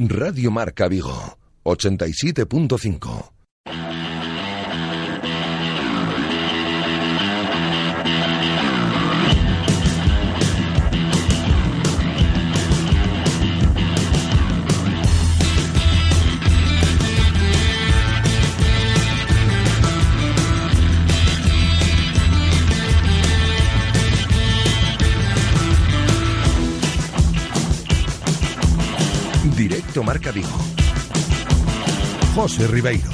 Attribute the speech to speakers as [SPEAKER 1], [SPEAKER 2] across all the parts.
[SPEAKER 1] Radio Marca Vigo, 87.5. Marca Vigo. José Ribeiro.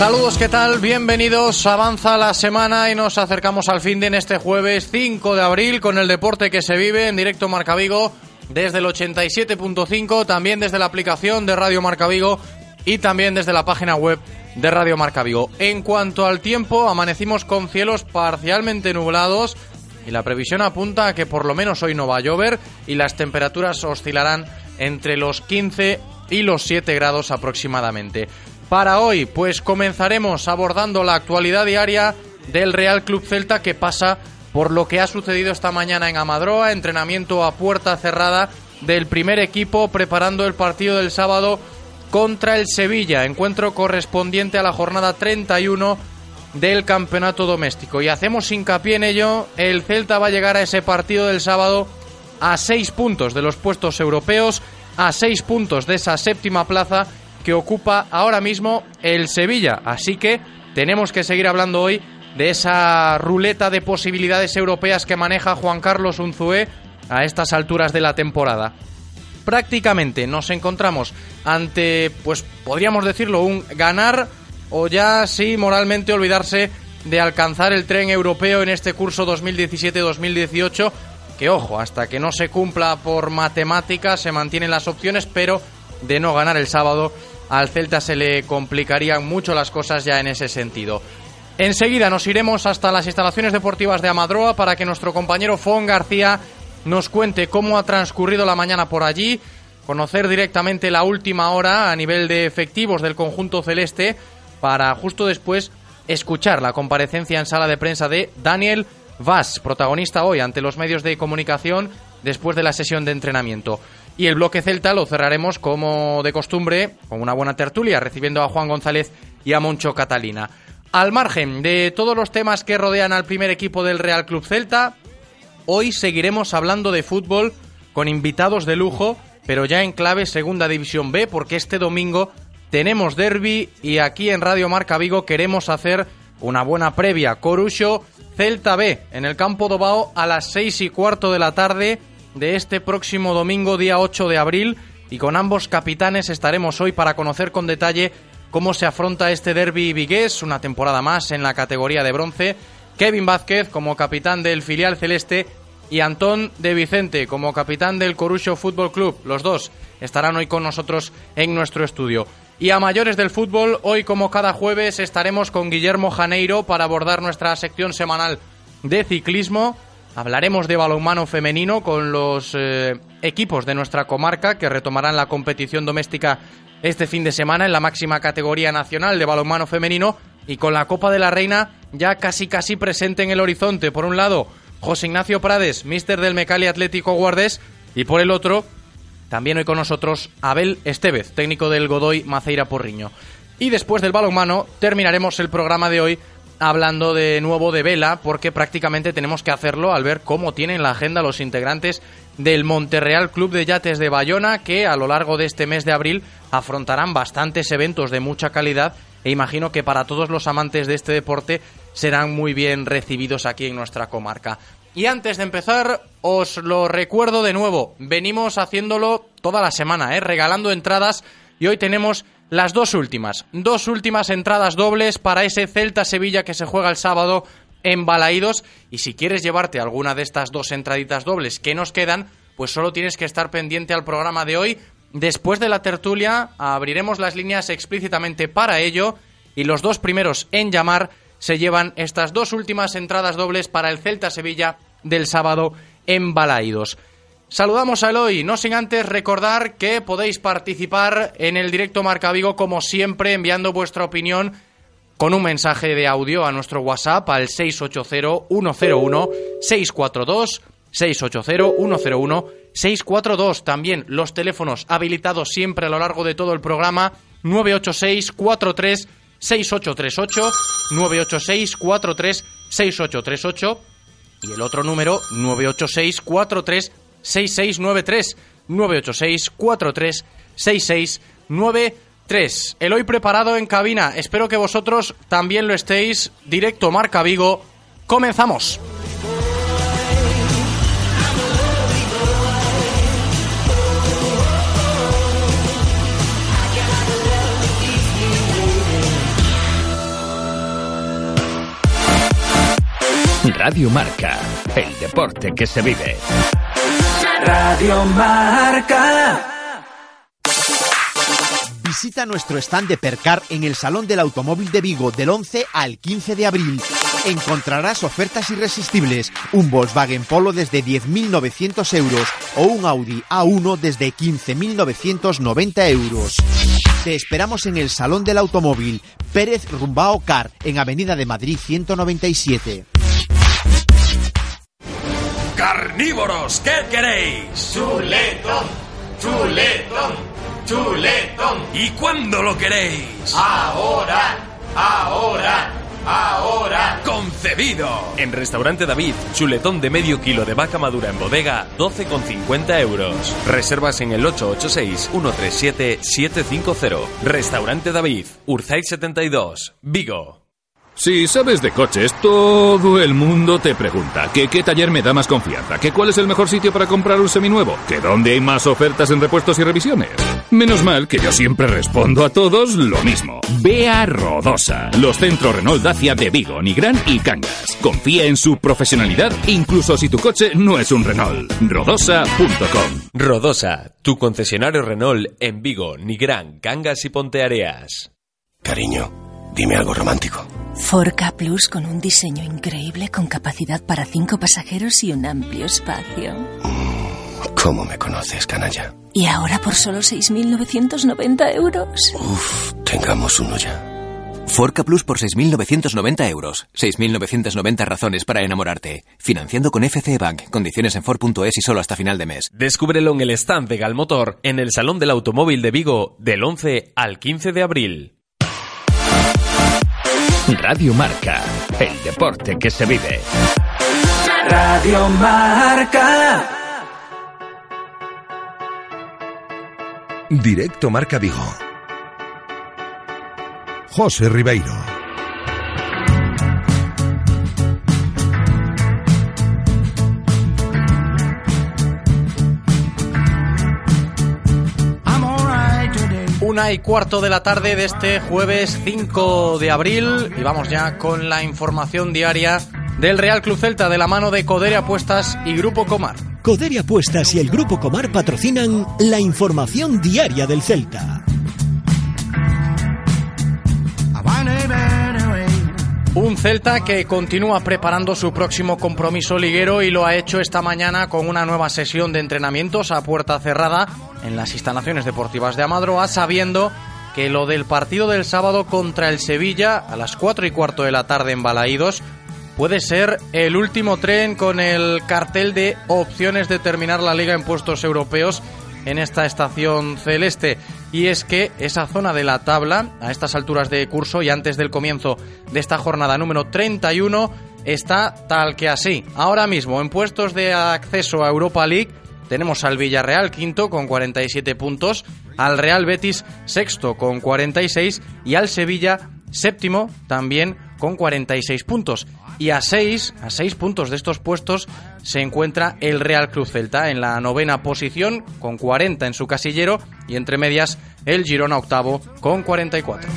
[SPEAKER 2] Saludos, ¿qué tal? Bienvenidos. Avanza la semana y nos acercamos al fin de este jueves 5 de abril con el deporte que se vive en directo Marca Vigo desde el 87.5, también desde la aplicación de Radio Marca Vigo y también desde la página web de Radio Marca Vigo. En cuanto al tiempo, amanecimos con cielos parcialmente nublados y la previsión apunta a que por lo menos hoy no va a llover y las temperaturas oscilarán entre los 15 y los 7 grados aproximadamente. Para hoy, pues comenzaremos abordando la actualidad diaria del Real Club Celta que pasa por lo que ha sucedido esta mañana en Amadroa, entrenamiento a puerta cerrada del primer equipo preparando el partido del sábado contra el Sevilla, encuentro correspondiente a la jornada 31 del campeonato doméstico. Y hacemos hincapié en ello, el Celta va a llegar a ese partido del sábado a seis puntos de los puestos europeos, a seis puntos de esa séptima plaza que ocupa ahora mismo el Sevilla. Así que tenemos que seguir hablando hoy de esa ruleta de posibilidades europeas que maneja Juan Carlos Unzué a estas alturas de la temporada. Prácticamente nos encontramos ante, pues podríamos decirlo, un ganar o ya sí moralmente olvidarse de alcanzar el tren europeo en este curso 2017-2018 que ojo, hasta que no se cumpla por matemáticas se mantienen las opciones, pero de no ganar el sábado al Celta se le complicarían mucho las cosas ya en ese sentido. Enseguida nos iremos hasta las instalaciones deportivas de Amadroa para que nuestro compañero Fon García nos cuente cómo ha transcurrido la mañana por allí, conocer directamente la última hora a nivel de efectivos del conjunto celeste para justo después escuchar la comparecencia en sala de prensa de Daniel Vaz, protagonista hoy ante los medios de comunicación después de la sesión de entrenamiento. Y el bloque celta lo cerraremos como de costumbre con una buena tertulia, recibiendo a Juan González y a Moncho Catalina. Al margen de todos los temas que rodean al primer equipo del Real Club Celta, hoy seguiremos hablando de fútbol con invitados de lujo, pero ya en clave Segunda División B, porque este domingo tenemos derby y aquí en Radio Marca Vigo queremos hacer una buena previa. Corucho Celta B en el campo Dobao a las seis y cuarto de la tarde de este próximo domingo, día 8 de abril. Y con ambos capitanes estaremos hoy para conocer con detalle cómo se afronta este derby vigués, una temporada más en la categoría de bronce. Kevin Vázquez como capitán del filial celeste y Antón de Vicente como capitán del Corucho Fútbol Club. Los dos estarán hoy con nosotros en nuestro estudio. Y a mayores del fútbol, hoy como cada jueves estaremos con Guillermo Janeiro para abordar nuestra sección semanal de ciclismo. Hablaremos de balonmano femenino con los eh, equipos de nuestra comarca que retomarán la competición doméstica este fin de semana en la máxima categoría nacional de balonmano femenino y con la Copa de la Reina ya casi casi presente en el horizonte. Por un lado, José Ignacio Prades, mister del Mecali Atlético Guardés, y por el otro, también hoy con nosotros Abel Estevez, técnico del Godoy Maceira Porriño. Y después del balonmano terminaremos el programa de hoy hablando de nuevo de vela, porque prácticamente tenemos que hacerlo al ver cómo tienen la agenda los integrantes del Monterreal Club de Yates de Bayona, que a lo largo de este mes de abril afrontarán bastantes eventos de mucha calidad e imagino que para todos los amantes de este deporte serán muy bien recibidos aquí en nuestra comarca. Y antes de empezar, os lo recuerdo de nuevo, venimos haciéndolo toda la semana, ¿eh? regalando entradas y hoy tenemos las dos últimas, dos últimas entradas dobles para ese Celta Sevilla que se juega el sábado en Balaídos y si quieres llevarte alguna de estas dos entraditas dobles que nos quedan, pues solo tienes que estar pendiente al programa de hoy. Después de la tertulia abriremos las líneas explícitamente para ello y los dos primeros en llamar se llevan estas dos últimas entradas dobles para el Celta Sevilla del sábado en Balaídos. Saludamos a Eloy, no sin antes recordar que podéis participar en el directo Marca Vigo como siempre enviando vuestra opinión con un mensaje de audio a nuestro WhatsApp al 680-101-642, 680-101-642. También los teléfonos habilitados siempre a lo largo de todo el programa 986-43 6838 986 43 6838 y el otro número 986 43 6693 986 43 6693 El hoy preparado en cabina. Espero que vosotros también lo estéis. Directo Marca Vigo. Comenzamos.
[SPEAKER 3] Radio Marca, el deporte que se vive.
[SPEAKER 4] Radio Marca.
[SPEAKER 5] Visita nuestro stand de Percar en el Salón del Automóvil de Vigo del 11 al 15 de abril. Encontrarás ofertas irresistibles, un Volkswagen Polo desde 10.900 euros o un Audi A1 desde 15.990 euros. Te esperamos en el Salón del Automóvil, Pérez Rumbao Car, en Avenida de Madrid 197.
[SPEAKER 6] Carnívoros, ¿qué queréis?
[SPEAKER 7] Chuletón, chuletón, chuletón.
[SPEAKER 6] ¿Y cuándo lo queréis?
[SPEAKER 7] Ahora, ahora, ahora.
[SPEAKER 6] ¡Concebido!
[SPEAKER 8] En Restaurante David, chuletón de medio kilo de vaca madura en bodega, 12,50 euros. Reservas en el 886-137-750. Restaurante David, Urzay 72, Vigo.
[SPEAKER 9] Si sabes de coches, todo el mundo te pregunta que qué taller me da más confianza, que cuál es el mejor sitio para comprar un seminuevo, que dónde hay más ofertas en repuestos y revisiones. Menos mal que yo siempre respondo a todos lo mismo. Ve a Rodosa, los centros Renault Dacia de Vigo, Nigrán y Cangas. Confía en su profesionalidad, incluso si tu coche no es un Renault. Rodosa.com
[SPEAKER 8] Rodosa, tu concesionario Renault en Vigo, Nigrán, Cangas y Ponteareas.
[SPEAKER 10] Cariño, dime algo romántico.
[SPEAKER 11] Forca Plus con un diseño increíble con capacidad para cinco pasajeros y un amplio espacio.
[SPEAKER 10] ¿Cómo me conoces, canalla?
[SPEAKER 11] Y ahora por solo 6.990 euros.
[SPEAKER 10] Uf, tengamos uno ya.
[SPEAKER 12] Forca Plus por 6.990 euros. 6.990 razones para enamorarte. Financiando con FCE Bank. Condiciones en Ford.es y solo hasta final de mes.
[SPEAKER 8] Descúbrelo en el stand de Galmotor en el Salón del Automóvil de Vigo del 11 al 15 de abril.
[SPEAKER 3] Radio Marca, el deporte que se vive.
[SPEAKER 4] Radio Marca.
[SPEAKER 1] Directo Marca Vigo. José Ribeiro.
[SPEAKER 2] Una y cuarto de la tarde de este jueves 5 de abril y vamos ya con la información diaria del Real Club Celta de la mano de Coderia Apuestas y Grupo Comar.
[SPEAKER 13] Coderia Apuestas y el Grupo Comar patrocinan la información diaria del Celta.
[SPEAKER 2] Un Celta que continúa preparando su próximo compromiso liguero y lo ha hecho esta mañana con una nueva sesión de entrenamientos a puerta cerrada en las instalaciones deportivas de Amadroa, sabiendo que lo del partido del sábado contra el Sevilla a las 4 y cuarto de la tarde en Balaídos puede ser el último tren con el cartel de opciones de terminar la liga en puestos europeos en esta estación celeste. Y es que esa zona de la tabla, a estas alturas de curso y antes del comienzo de esta jornada número 31, está tal que así. Ahora mismo, en puestos de acceso a Europa League, tenemos al Villarreal quinto con 47 puntos, al Real Betis sexto con 46 y al Sevilla séptimo también con 46 puntos. Y a seis, a seis puntos de estos puestos se encuentra el Real Cruz Celta en la novena posición con 40 en su casillero y entre medias el Girona octavo con 44.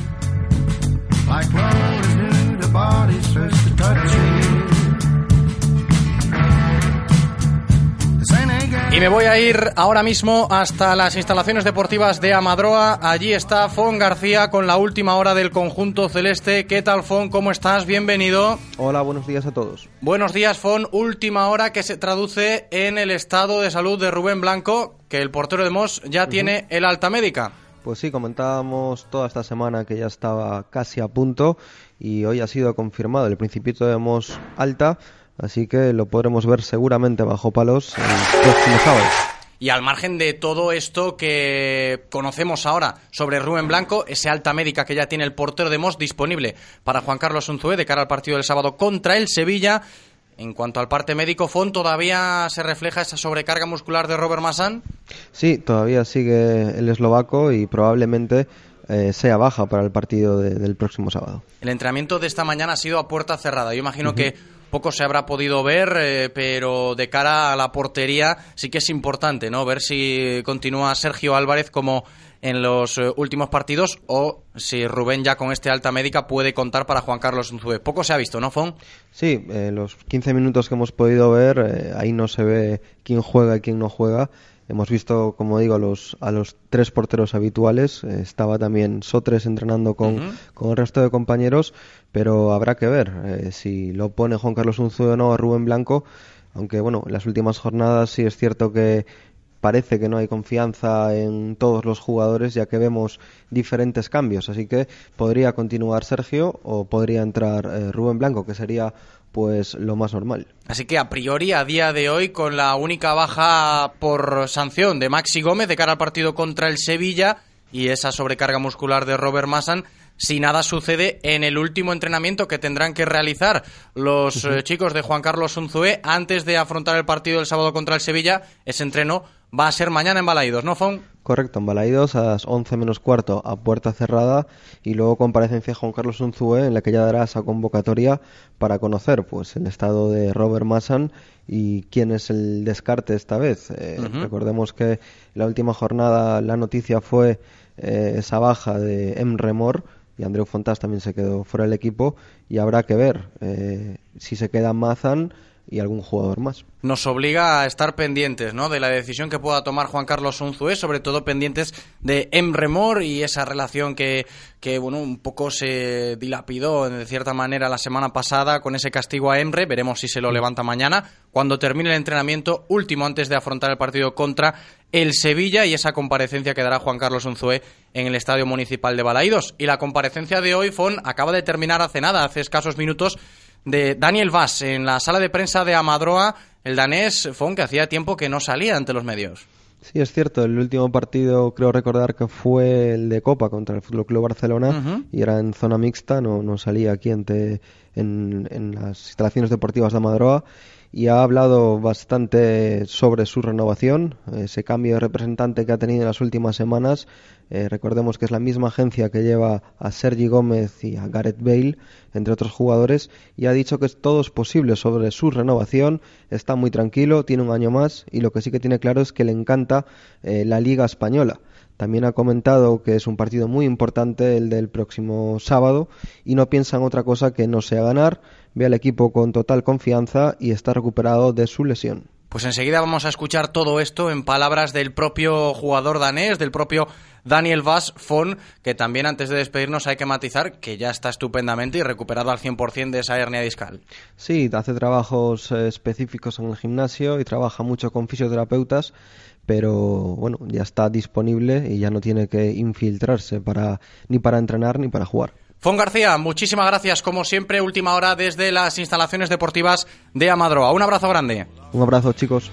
[SPEAKER 2] Y me voy a ir ahora mismo hasta las instalaciones deportivas de Amadroa. Allí está Fon García con la última hora del conjunto celeste. ¿Qué tal, Fon? ¿Cómo estás? Bienvenido.
[SPEAKER 14] Hola, buenos días a todos.
[SPEAKER 2] Buenos días, Fon. Última hora que se traduce en el estado de salud de Rubén Blanco, que el portero de Mos ya tiene el alta médica.
[SPEAKER 14] Pues sí, comentábamos toda esta semana que ya estaba casi a punto y hoy ha sido confirmado el principito de Mos alta, así que lo podremos ver seguramente bajo palos el próximo sábado.
[SPEAKER 2] Y al margen de todo esto que conocemos ahora sobre Rubén Blanco, ese alta médica que ya tiene el portero de Mos disponible para Juan Carlos Unzué de cara al partido del sábado contra el Sevilla. En cuanto al parte médico, Fon, ¿todavía se refleja esa sobrecarga muscular de Robert Massan?
[SPEAKER 14] Sí, todavía sigue el eslovaco y probablemente eh, sea baja para el partido de, del próximo sábado.
[SPEAKER 2] El entrenamiento de esta mañana ha sido a puerta cerrada. Yo imagino uh -huh. que poco se habrá podido ver, eh, pero de cara a la portería sí que es importante, ¿no? Ver si continúa Sergio Álvarez como en los eh, últimos partidos o si Rubén ya con este alta médica puede contar para Juan Carlos Unzué. Poco se ha visto, ¿no, Fon?
[SPEAKER 14] Sí, eh, los 15 minutos que hemos podido ver, ahí no se ve quién juega y quién no juega. Hemos visto, como digo, a los, a los tres porteros habituales. Eh, estaba también Sotres entrenando con, uh -huh. con, el resto de compañeros, pero habrá que ver eh, si lo pone Juan Carlos Unzué o no a Rubén Blanco. Aunque, bueno, en las últimas jornadas sí es cierto que parece que no hay confianza en todos los jugadores ya que vemos diferentes cambios. Así que podría continuar Sergio o podría entrar eh, Rubén Blanco, que sería pues lo más normal.
[SPEAKER 2] Así que a priori, a día de hoy, con la única baja por sanción de Maxi Gómez de cara al partido contra el Sevilla y esa sobrecarga muscular de Robert Massan, si nada sucede en el último entrenamiento que tendrán que realizar los uh -huh. eh, chicos de Juan Carlos Unzué antes de afrontar el partido del sábado contra el Sevilla, ese entreno va a ser mañana en Balaidos, ¿no, Fon?
[SPEAKER 14] Correcto, en Balaidos a las 11 menos cuarto a puerta cerrada y luego comparecencia Juan Carlos Unzué en la que ya dará esa convocatoria para conocer pues el estado de Robert Massan y quién es el descarte esta vez. Eh, uh -huh. Recordemos que la última jornada la noticia fue eh, esa baja de Emre Mor y Andreu Fontás también se quedó fuera del equipo y habrá que ver eh, si se queda Mazan y algún jugador más.
[SPEAKER 2] Nos obliga a estar pendientes ¿no? de la decisión que pueda tomar Juan Carlos Unzué, sobre todo pendientes de Emre Mor y esa relación que, que bueno, un poco se dilapidó de cierta manera la semana pasada con ese castigo a Emre. Veremos si se lo levanta mañana, cuando termine el entrenamiento último antes de afrontar el partido contra el Sevilla y esa comparecencia que dará Juan Carlos Unzué en el Estadio Municipal de Balaidos. Y la comparecencia de hoy, Fon, acaba de terminar hace nada, hace escasos minutos, de Daniel Vaz en la sala de prensa de Amadroa, el danés Fon, que hacía tiempo que no salía ante los medios.
[SPEAKER 14] Sí, es cierto. El último partido creo recordar que fue el de Copa contra el Fútbol Club Barcelona uh -huh. y era en zona mixta, no, no salía aquí ante, en, en las instalaciones deportivas de Amadroa y ha hablado bastante sobre su renovación, ese cambio de representante que ha tenido en las últimas semanas. Eh, recordemos que es la misma agencia que lleva a Sergi Gómez y a Gareth Bale, entre otros jugadores, y ha dicho que todo es posible sobre su renovación. Está muy tranquilo, tiene un año más y lo que sí que tiene claro es que le encanta eh, la Liga Española. También ha comentado que es un partido muy importante el del próximo sábado y no piensa en otra cosa que no sea ganar, ve al equipo con total confianza y está recuperado de su lesión.
[SPEAKER 2] Pues enseguida vamos a escuchar todo esto en palabras del propio jugador danés, del propio Daniel Vaz Fon, que también antes de despedirnos hay que matizar que ya está estupendamente y recuperado al 100% de esa hernia discal.
[SPEAKER 14] Sí, hace trabajos eh, específicos en el gimnasio y trabaja mucho con fisioterapeutas, pero bueno, ya está disponible y ya no tiene que infiltrarse para ni para entrenar ni para jugar.
[SPEAKER 2] Fon García, muchísimas gracias como siempre, última hora desde las instalaciones deportivas de Amadroa. Un abrazo grande.
[SPEAKER 14] Un abrazo, chicos.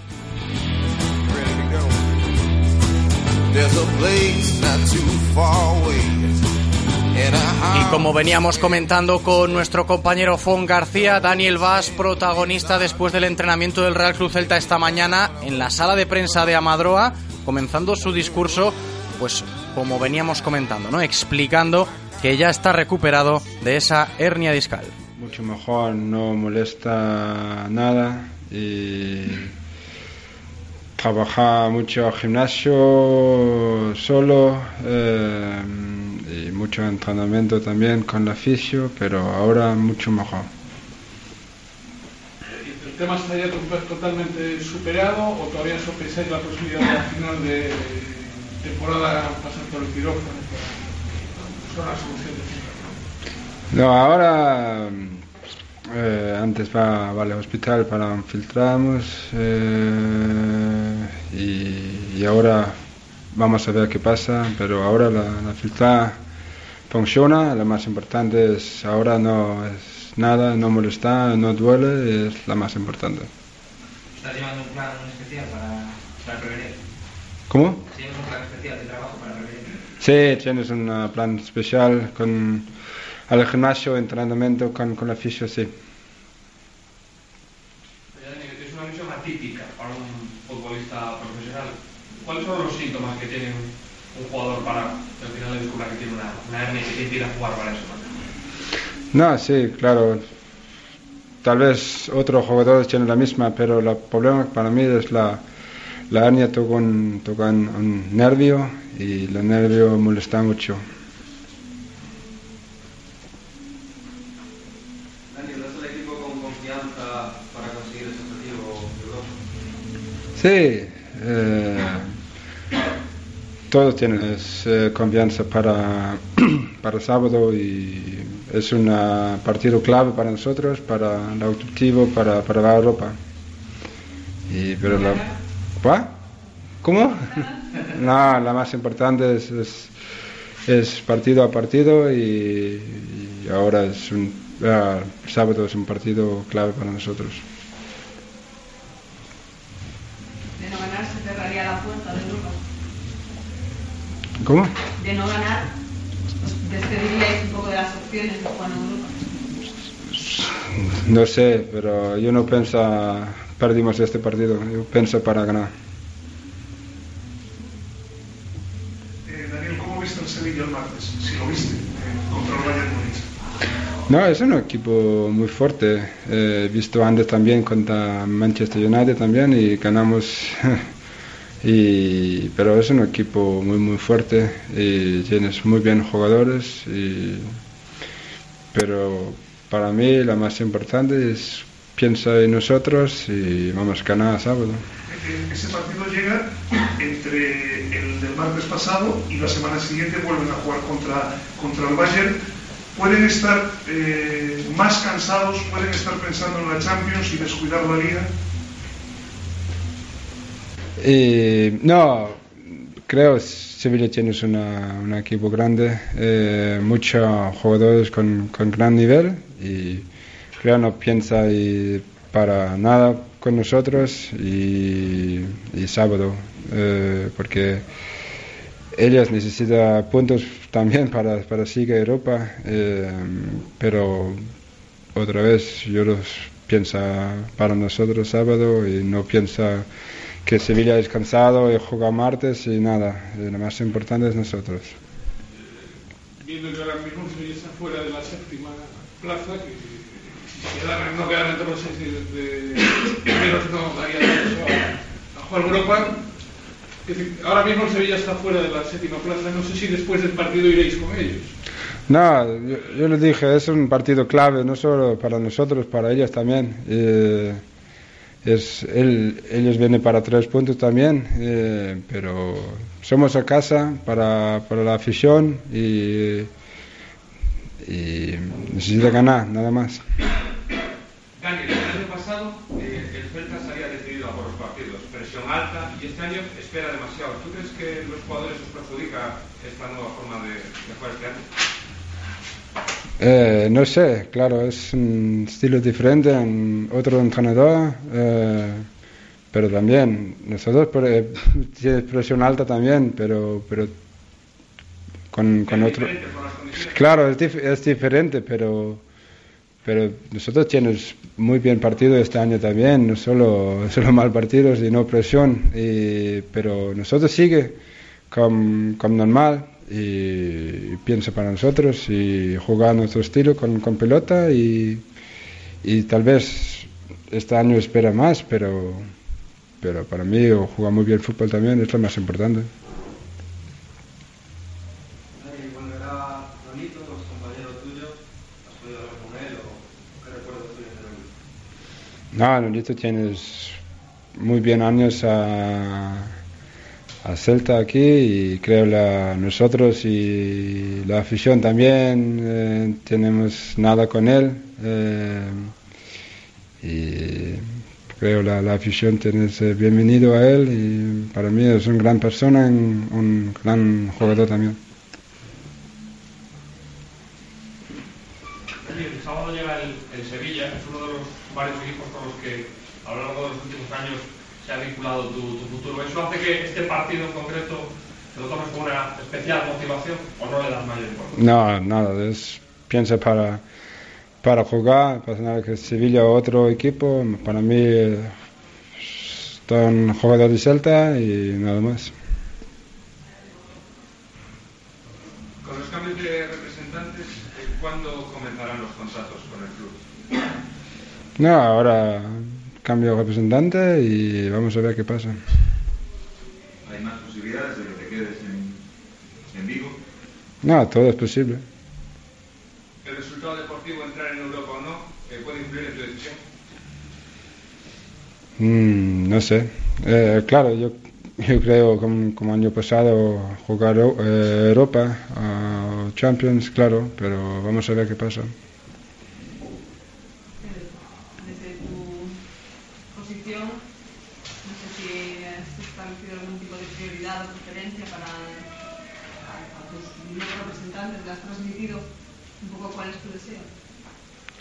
[SPEAKER 2] Y como veníamos comentando con nuestro compañero Fon García, Daniel Vaz, protagonista después del entrenamiento del Real Cruz Celta esta mañana en la sala de prensa de Amadroa, comenzando su discurso, pues como veníamos comentando, ¿no? Explicando que ya está recuperado de esa hernia discal.
[SPEAKER 15] mucho mejor, no molesta nada y trabaja mucho gimnasio solo eh, y mucho entrenamiento también con la fisio, pero ahora mucho mejor.
[SPEAKER 16] ¿El tema está ya to- totalmente superado o todavía sopesáis la posibilidad de al final de temporada pasar por el quirófano para una solución definitiva?
[SPEAKER 15] No, ahora eh, antes va, va al hospital para infiltrarnos eh, y, y ahora vamos a ver qué pasa, pero ahora la, la filtra funciona, lo más importante es ahora no es nada, no molesta, no duele, es la más importante.
[SPEAKER 17] ¿Estás llevando un plan especial para, para prevenir?
[SPEAKER 15] ¿Cómo?
[SPEAKER 17] ¿Tienes un plan especial de trabajo para prevenir?
[SPEAKER 15] Sí, tienes un uh, plan especial con al gimnasio, entrenamiento con, con la fisio, sí.
[SPEAKER 16] Es una misión atípica para un futbolista profesional. ¿Cuáles son los síntomas que tiene un, jugador para al final le descubra que tiene una, una hernia y que a jugar para eso?
[SPEAKER 15] No, sí, claro. Tal vez otros jugadores tienen la misma, pero el problema para mí es la, la hernia toca un, toca un, un nervio y el nervio molesta mucho.
[SPEAKER 17] Daniel, ¿das el equipo con confianza para conseguir ese objetivo de Europa?
[SPEAKER 15] Sí, eh, todos tienen eh, confianza para, para sábado y es un ah, partido clave para nosotros, para el objetivo, para, para la Europa. Y, pero la. ¿Cómo? No, la más importante es, es, es partido a partido y, y ahora es un, sábado es un partido clave para nosotros.
[SPEAKER 18] De no ganar se cerraría la puerta de Europa.
[SPEAKER 15] ¿Cómo?
[SPEAKER 18] De no ganar, os despediríais un poco de las opciones de jugar en Europa.
[SPEAKER 15] No sé, pero yo no pienso perdimos este partido, yo pienso para ganar.
[SPEAKER 16] El martes? Si lo viste, eh.
[SPEAKER 15] No, es un equipo muy fuerte. Eh, He visto antes también contra Manchester United también y ganamos. y, pero es un equipo muy muy fuerte y tienes muy bien jugadores. Pero para mí la más importante es piensa en nosotros y vamos a ganar sábado.
[SPEAKER 16] Eh, Ese partido llega entre el del martes pasado y la semana siguiente vuelven a jugar contra, contra el Bayern. Pueden estar eh, más cansados, pueden estar pensando en la Champions y descuidar la liga.
[SPEAKER 15] Y, no, creo Sevilla tiene un equipo grande, eh, muchos jugadores con, con gran nivel y creo no piensa ir para nada con nosotros y, y sábado, eh, porque ellos necesitan puntos también para, para seguir Europa, eh, pero otra vez yo los piensa para nosotros sábado y no piensa que Sevilla es cansado y juega martes y nada, lo más importante es nosotros.
[SPEAKER 16] Viendo ahora mismo no quedara entre los seis primeros no daría a, a jugar ahora mismo el Sevilla está fuera de la séptima plaza, no sé si después del partido iréis con ellos.
[SPEAKER 15] No, yo, yo les dije, es un partido clave, no solo para nosotros, para ellos también. Eh, es, él, ellos vienen para tres puntos también, eh, pero somos a casa para, para la afición y, y necesita ganar, nada más.
[SPEAKER 19] Daniel, el año pasado eh, el Celta salía decidido a por los partidos, presión alta y este año espera demasiado. ¿Tú crees que los jugadores os perjudica esta nueva forma de, de jugar este año?
[SPEAKER 15] Eh, no sé, claro, es un estilo diferente, un otro entrenador, eh, pero también nosotros eh, tiene presión alta también, pero pero con, con otro. Claro, es, dif- es diferente, pero pero nosotros tenemos muy bien partido este año también, no solo solo mal partidos y no presión, y, pero nosotros sigue como, normal y piensa para nosotros y jugar nuestro estilo con, pelota y, y tal vez este año espera más, pero, para mí jugar muy bien fútbol también es lo más importante.
[SPEAKER 17] Dani, volverá Nolito, es compañero tuyo. ¿Has podido hablar con él o qué recuerdos tienes de Nolito?
[SPEAKER 15] No, Nolito tienes muy bien años a, a Celta aquí y creo la, nosotros y la afición también eh, tenemos nada con él eh, y creo la, la afición tienes eh, bienvenido a él y para mí es una gran persona un gran jugador también.
[SPEAKER 19] El sábado llega el, el Sevilla, es uno de los varios equipos con los que a lo largo de los últimos años vinculado tu, tu futuro. ¿Eso hace que este partido en concreto te lo tomes con una especial motivación o no le das mayor importancia?
[SPEAKER 15] No, nada, es, piensa para, para jugar, pasa nada que Sevilla o otro equipo, para mí eh, son jugadores de Celta y nada más.
[SPEAKER 19] Con los cambios de representantes, ¿cuándo comenzarán los contratos con el club?
[SPEAKER 15] No, ahora cambio representante y vamos a ver qué pasa.
[SPEAKER 7] ¿Hay más posibilidades de que te quedes en, en Vigo?
[SPEAKER 15] No, todo es posible.
[SPEAKER 19] ¿El resultado deportivo, entrar en Europa o no, eh, puede influir en tu decisión?
[SPEAKER 15] Mm, no sé. Eh, claro, yo, yo creo como, como año pasado jugar eh, Europa, a Champions, claro, pero vamos a ver qué pasa.
[SPEAKER 18] Desde tu posición, no sé si has establecido algún tipo de prioridad o preferencia para a, a tus nuevos representantes, le has transmitido un poco cuál es tu deseo.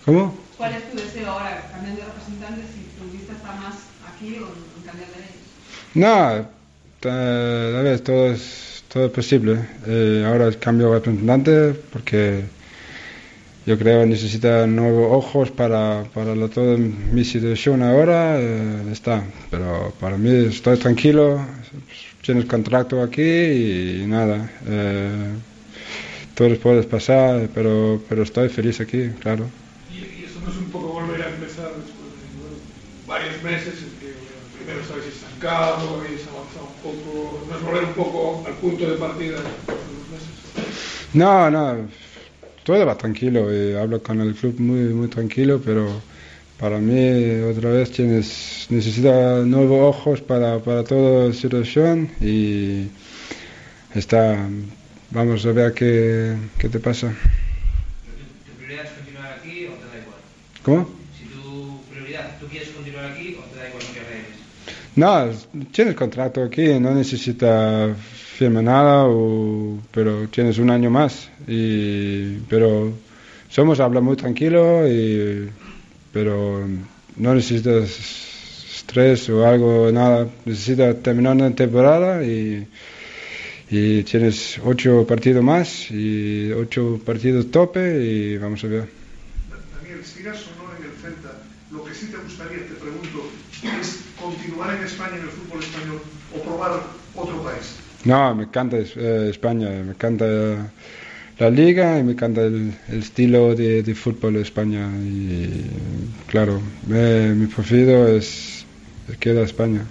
[SPEAKER 15] ¿Cómo?
[SPEAKER 18] ¿Cuál es tu deseo ahora, cambiando de representantes, si tu vista está más aquí o en, cambiar de ellos?
[SPEAKER 15] No, a ver, todo es, todo es posible. Eh, ahora cambio de representante porque yo creo que necesita nuevos ojos para, para lo, todo mi situación ahora. eh, está, pero para mí estoy tranquilo, tienes contrato aquí y nada. eh, todo puede pasar, pero, pero estoy feliz aquí, claro.
[SPEAKER 16] No es un poco volver a empezar después de varios meses en que primero estabais estancado, habéis avanzado un poco, no es volver un poco al punto de partida de unos meses.
[SPEAKER 15] No, no, todo va tranquilo. eh, hablo con el club muy, muy tranquilo, pero para mí otra vez tienes, necesita nuevos ojos para, para toda situación y está, vamos a ver qué, qué te pasa.
[SPEAKER 17] ¿Tu prioridad es continuar aquí o te da igual?
[SPEAKER 15] ¿Cómo?
[SPEAKER 17] Si tu prioridad, tú quieres continuar aquí o te da igual lo que.
[SPEAKER 15] No, tienes contrato aquí, no necesita firmar nada, o- pero tienes un año más. Y, pero somos, habla muy tranquilo, y, pero no necesitas estrés o algo, nada. Necesitas terminar una temporada y, y tienes ocho partidos más y ocho partidos tope y vamos a ver.
[SPEAKER 16] Daniel, sigas o no en el Celta, lo que sí te gustaría, te pregunto, es continuar en España en el fútbol español o probar otro país.
[SPEAKER 15] No, me encanta eh, España, me encanta la liga y me encanta el, estilo de, fútbol de España. Y claro, mi preferido es, es queda España.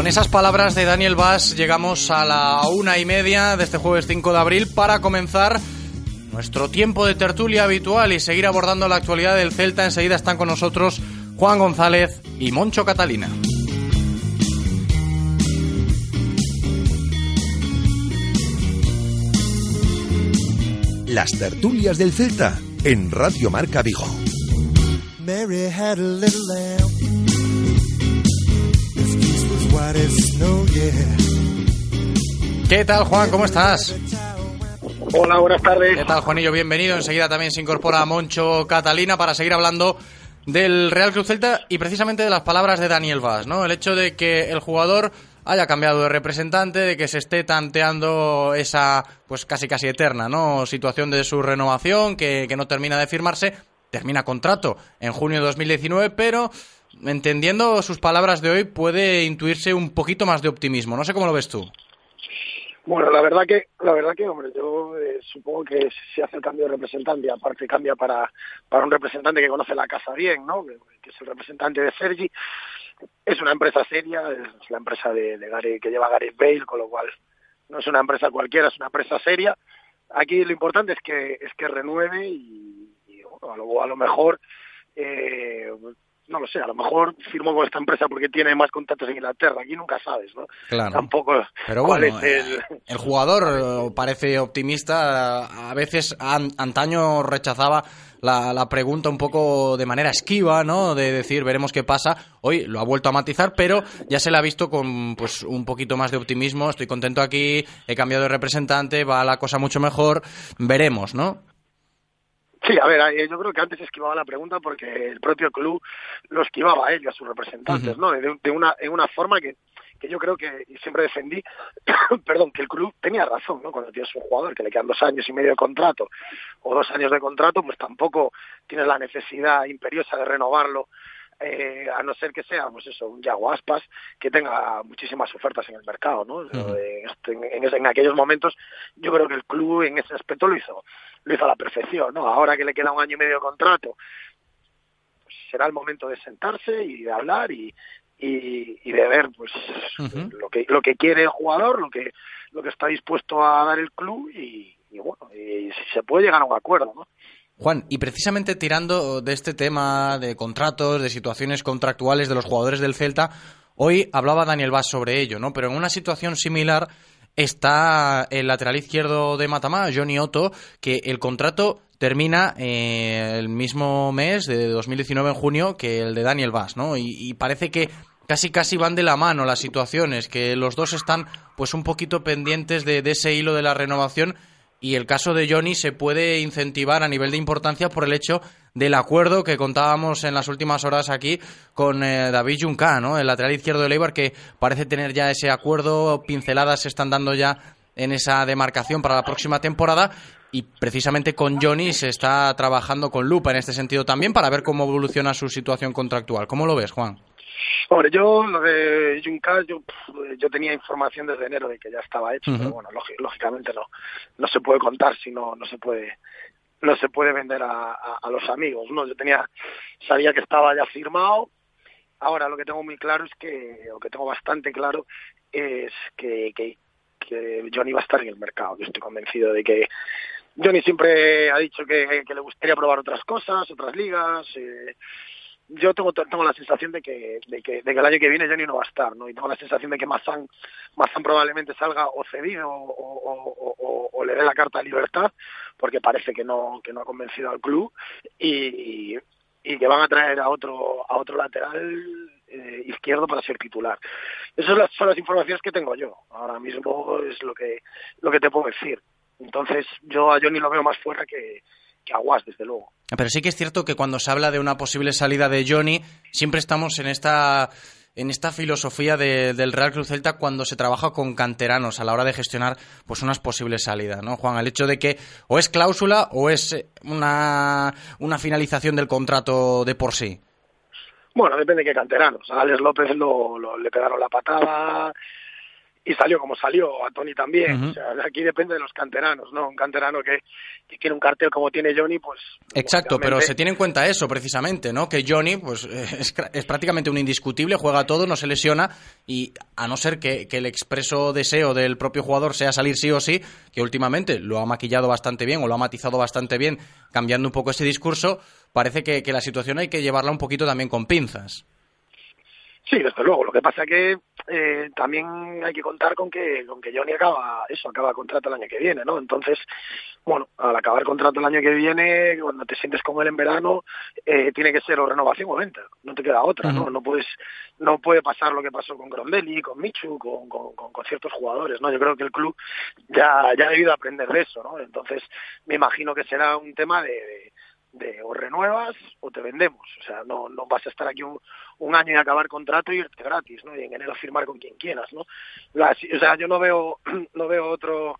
[SPEAKER 2] Con esas palabras de Daniel Vaz llegamos a la una y media de este jueves 5 de abril para comenzar nuestro tiempo de tertulia habitual y seguir abordando la actualidad del Celta. Enseguida están con nosotros Juan González y Moncho Catalina.
[SPEAKER 1] Las tertulias del Celta en Radio Marca Vigo.
[SPEAKER 20] Mary had a little lamb.
[SPEAKER 2] ¿Qué tal, Juan? ¿Cómo estás?
[SPEAKER 21] Hola, buenas tardes.
[SPEAKER 2] ¿Qué tal, Juanillo? Bienvenido. Enseguida también se incorpora Moncho Catalina para seguir hablando del Real Club Celta y precisamente de las palabras de Daniel Vaz, ¿no? El hecho de que el jugador haya cambiado de representante, de que se esté tanteando esa, pues casi casi eterna, ¿no? Situación de su renovación, que, que no termina de firmarse, termina contrato en junio de 2019, pero entendiendo sus palabras de hoy puede intuirse un poquito más de optimismo. No sé cómo lo ves tú.
[SPEAKER 21] Bueno, la verdad que, la verdad que, hombre, yo eh, supongo que se hace el cambio de representante aparte cambia para, para un representante que conoce la casa bien, ¿no? Que, es el representante de Sergi. Es una empresa seria, es la empresa de, de Gary, que lleva Gary Bale, con lo cual no es una empresa cualquiera, es una empresa seria. Aquí lo importante es que es que renueve y, y, bueno, a lo, a lo mejor eh, no lo sé, a lo mejor firmó con esta empresa porque tiene más contactos en Inglaterra, aquí nunca sabes, ¿no?
[SPEAKER 2] Claro.
[SPEAKER 21] Tampoco
[SPEAKER 2] Pero bueno,
[SPEAKER 21] es el...
[SPEAKER 2] El jugador eh, parece optimista. A veces an- antaño rechazaba la, la pregunta un poco de manera esquiva, ¿no? De decir, veremos qué pasa. Hoy lo ha vuelto a matizar, pero ya se le ha visto con pues un poquito más de optimismo. Estoy contento aquí, he cambiado de representante, va la cosa mucho mejor. Veremos, ¿no?
[SPEAKER 21] Sí, a ver, eh, yo creo que antes esquivaba la pregunta porque el propio club lo esquivaba a él y a sus representantes. ¿no? De, de una, en una forma que, que yo creo que y siempre defendí, perdón, que el club tenía razón, ¿no? Cuando tienes un jugador que le quedan dos años y medio de contrato o dos años de contrato, pues tampoco tienes la necesidad imperiosa de renovarlo. Eh, a no ser que sea, pues eso, un Yago Aspas que tenga muchísimas ofertas en el mercado, ¿no? Eh, este- en, en en aquellos momentos yo creo que el club en ese aspecto lo hizo, lo hizo a la perfección, ¿no? Ahora que le queda un año y medio de contrato, pues será el momento de sentarse y de hablar y, y, y de ver pues lo que lo que quiere el jugador, lo que lo que está dispuesto a dar el club y, y bueno, y si se puede llegar a un acuerdo, ¿no?
[SPEAKER 2] Juan, y precisamente tirando de este tema de contratos, de situaciones contractuales de los jugadores del Celta, hoy hablaba Daniel Vaz sobre ello, ¿no? Pero en una situación similar está el lateral izquierdo de Matamá, Johnny Otto, que el contrato termina eh, el mismo mes de 2019 en junio que el de Daniel Vaz, ¿no? Y, parece que casi casi van de la mano las situaciones, que los dos están pues un poquito pendientes de ese hilo de la renovación y el caso de Johnny se puede incentivar a nivel de importancia por el hecho del acuerdo que contábamos en las últimas horas aquí con eh, David Junca, ¿no? el lateral izquierdo de Leibar, que parece tener ya ese acuerdo, pinceladas se están dando ya en esa demarcación para la próxima temporada y precisamente con Johnny se está trabajando con lupa en este sentido también para ver cómo evoluciona su situación contractual. ¿Cómo lo ves, Juan?
[SPEAKER 21] Hombre, yo lo de Junca, yo, yo tenía información desde enero de que ya estaba hecho, pero bueno, lógi- lógicamente no, no se puede contar si no, no se puede no se puede vender a, a- a los amigos, ¿no? Yo tenía, sabía que estaba ya firmado, ahora lo que tengo muy claro es que, lo que tengo bastante claro es que, que, que Johnny va a estar en el mercado, yo estoy convencido de que Johnny siempre ha dicho que, que le gustaría probar otras cosas, otras ligas, eh, yo tengo, tengo la sensación de que, de que, de que el año que viene Johnny no va a estar, ¿no? Y tengo la sensación de que Mazán, Mazán probablemente salga o cedido o le dé la carta de libertad, porque parece que no, que no ha convencido al club y, y que van a traer a otro, a otro lateral eh, izquierdo para ser titular. Esas son las, son las informaciones que tengo yo. Ahora mismo es lo que, lo que te puedo decir. Entonces, yo a Johnny lo veo más fuera que, que a Guas, desde luego.
[SPEAKER 2] Pero sí que es cierto que cuando se habla de una posible salida de Johnny, siempre estamos en esta en esta filosofía de- del Real Cruz Celta cuando se trabaja con canteranos a la hora de gestionar pues unas posibles salidas, ¿no, Juan? El hecho de que o es cláusula o es eh, una, una finalización del contrato de por sí.
[SPEAKER 21] Bueno, depende de qué canteranos. A Alex López lo, lo- le pegaron la patada y salió como salió, a Tony también. O sea, aquí depende de los canteranos, ¿no? Un canterano que, que quiere un cartel como tiene Johnny, pues...
[SPEAKER 2] Exacto, pero se tiene en cuenta eso precisamente, ¿no? Que Johnny pues eh, es, es prácticamente un indiscutible, juega todo, no se lesiona y a no ser que, que el expreso deseo del propio jugador sea salir sí o sí, que últimamente lo ha maquillado bastante bien o lo ha matizado bastante bien, cambiando un poco ese discurso, parece que, que la situación hay que llevarla un poquito también con pinzas.
[SPEAKER 21] Sí, desde luego. Lo que pasa que eh, también hay que contar con que con que Johnny acaba eso, acaba contrato el año que viene, ¿no? Entonces, bueno, al acabar contrato el año que viene, cuando te sientes con él en verano, eh, tiene que ser o renovación o venta. No te queda otra, ¿no? No puedes, no puede pasar lo que pasó con Grondelli, con Michu, con, con, con- con ciertos jugadores, ¿no? Yo creo que el club ya, ya ha debido aprender de eso, ¿no? Entonces, me imagino que será un tema de, de, de o renuevas o te vendemos. O sea, no, no vas a estar aquí un, un año y acabar contrato y irte gratis, ¿no? Y en enero firmar con quien quieras, ¿no? O sea, yo no veo, no veo otro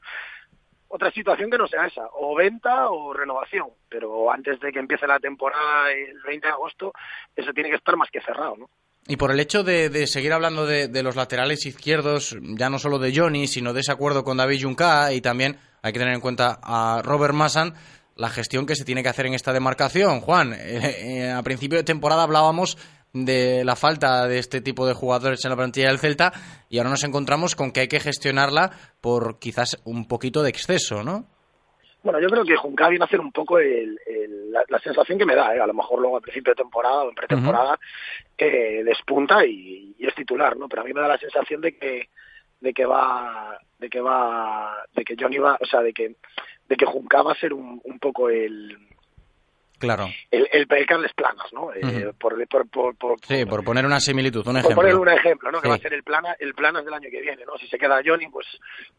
[SPEAKER 21] otra situación que no sea esa, o venta o renovación, pero antes de que empiece la temporada el 20 de agosto, eso tiene que estar más que cerrado, ¿no?
[SPEAKER 2] Y por el hecho de, de seguir hablando de, de los laterales izquierdos, ya no solo de Johnny, sino de ese acuerdo con David Junca y también hay que tener en cuenta a Robert Massan, la gestión que se tiene que hacer en esta demarcación. Juan, eh, eh, a principio de temporada hablábamos de la falta de este tipo de jugadores en la plantilla del Celta y ahora nos encontramos con que hay que gestionarla por quizás un poquito de exceso, ¿no?
[SPEAKER 21] Bueno, yo creo que Junca viene a hacer un poco el- el- la, la sensación que me da, ¿eh? a lo mejor luego al principio de temporada o en pretemporada despunta y, y es titular, ¿no? Pero a mí me da la sensación de que de que va de que va de que Johnny va, o sea, de que de que Junca va a ser un, un poco el
[SPEAKER 2] Claro.
[SPEAKER 21] el, el, el Planas, ¿no? Eh, por, por, por, por,
[SPEAKER 2] Sí, por poner una similitud, un
[SPEAKER 21] por
[SPEAKER 2] ejemplo.
[SPEAKER 21] poner un ejemplo, ¿no? Que
[SPEAKER 2] Sí.
[SPEAKER 21] va a ser el plana, el planas del año que viene, ¿no? Si se queda Johnny, pues,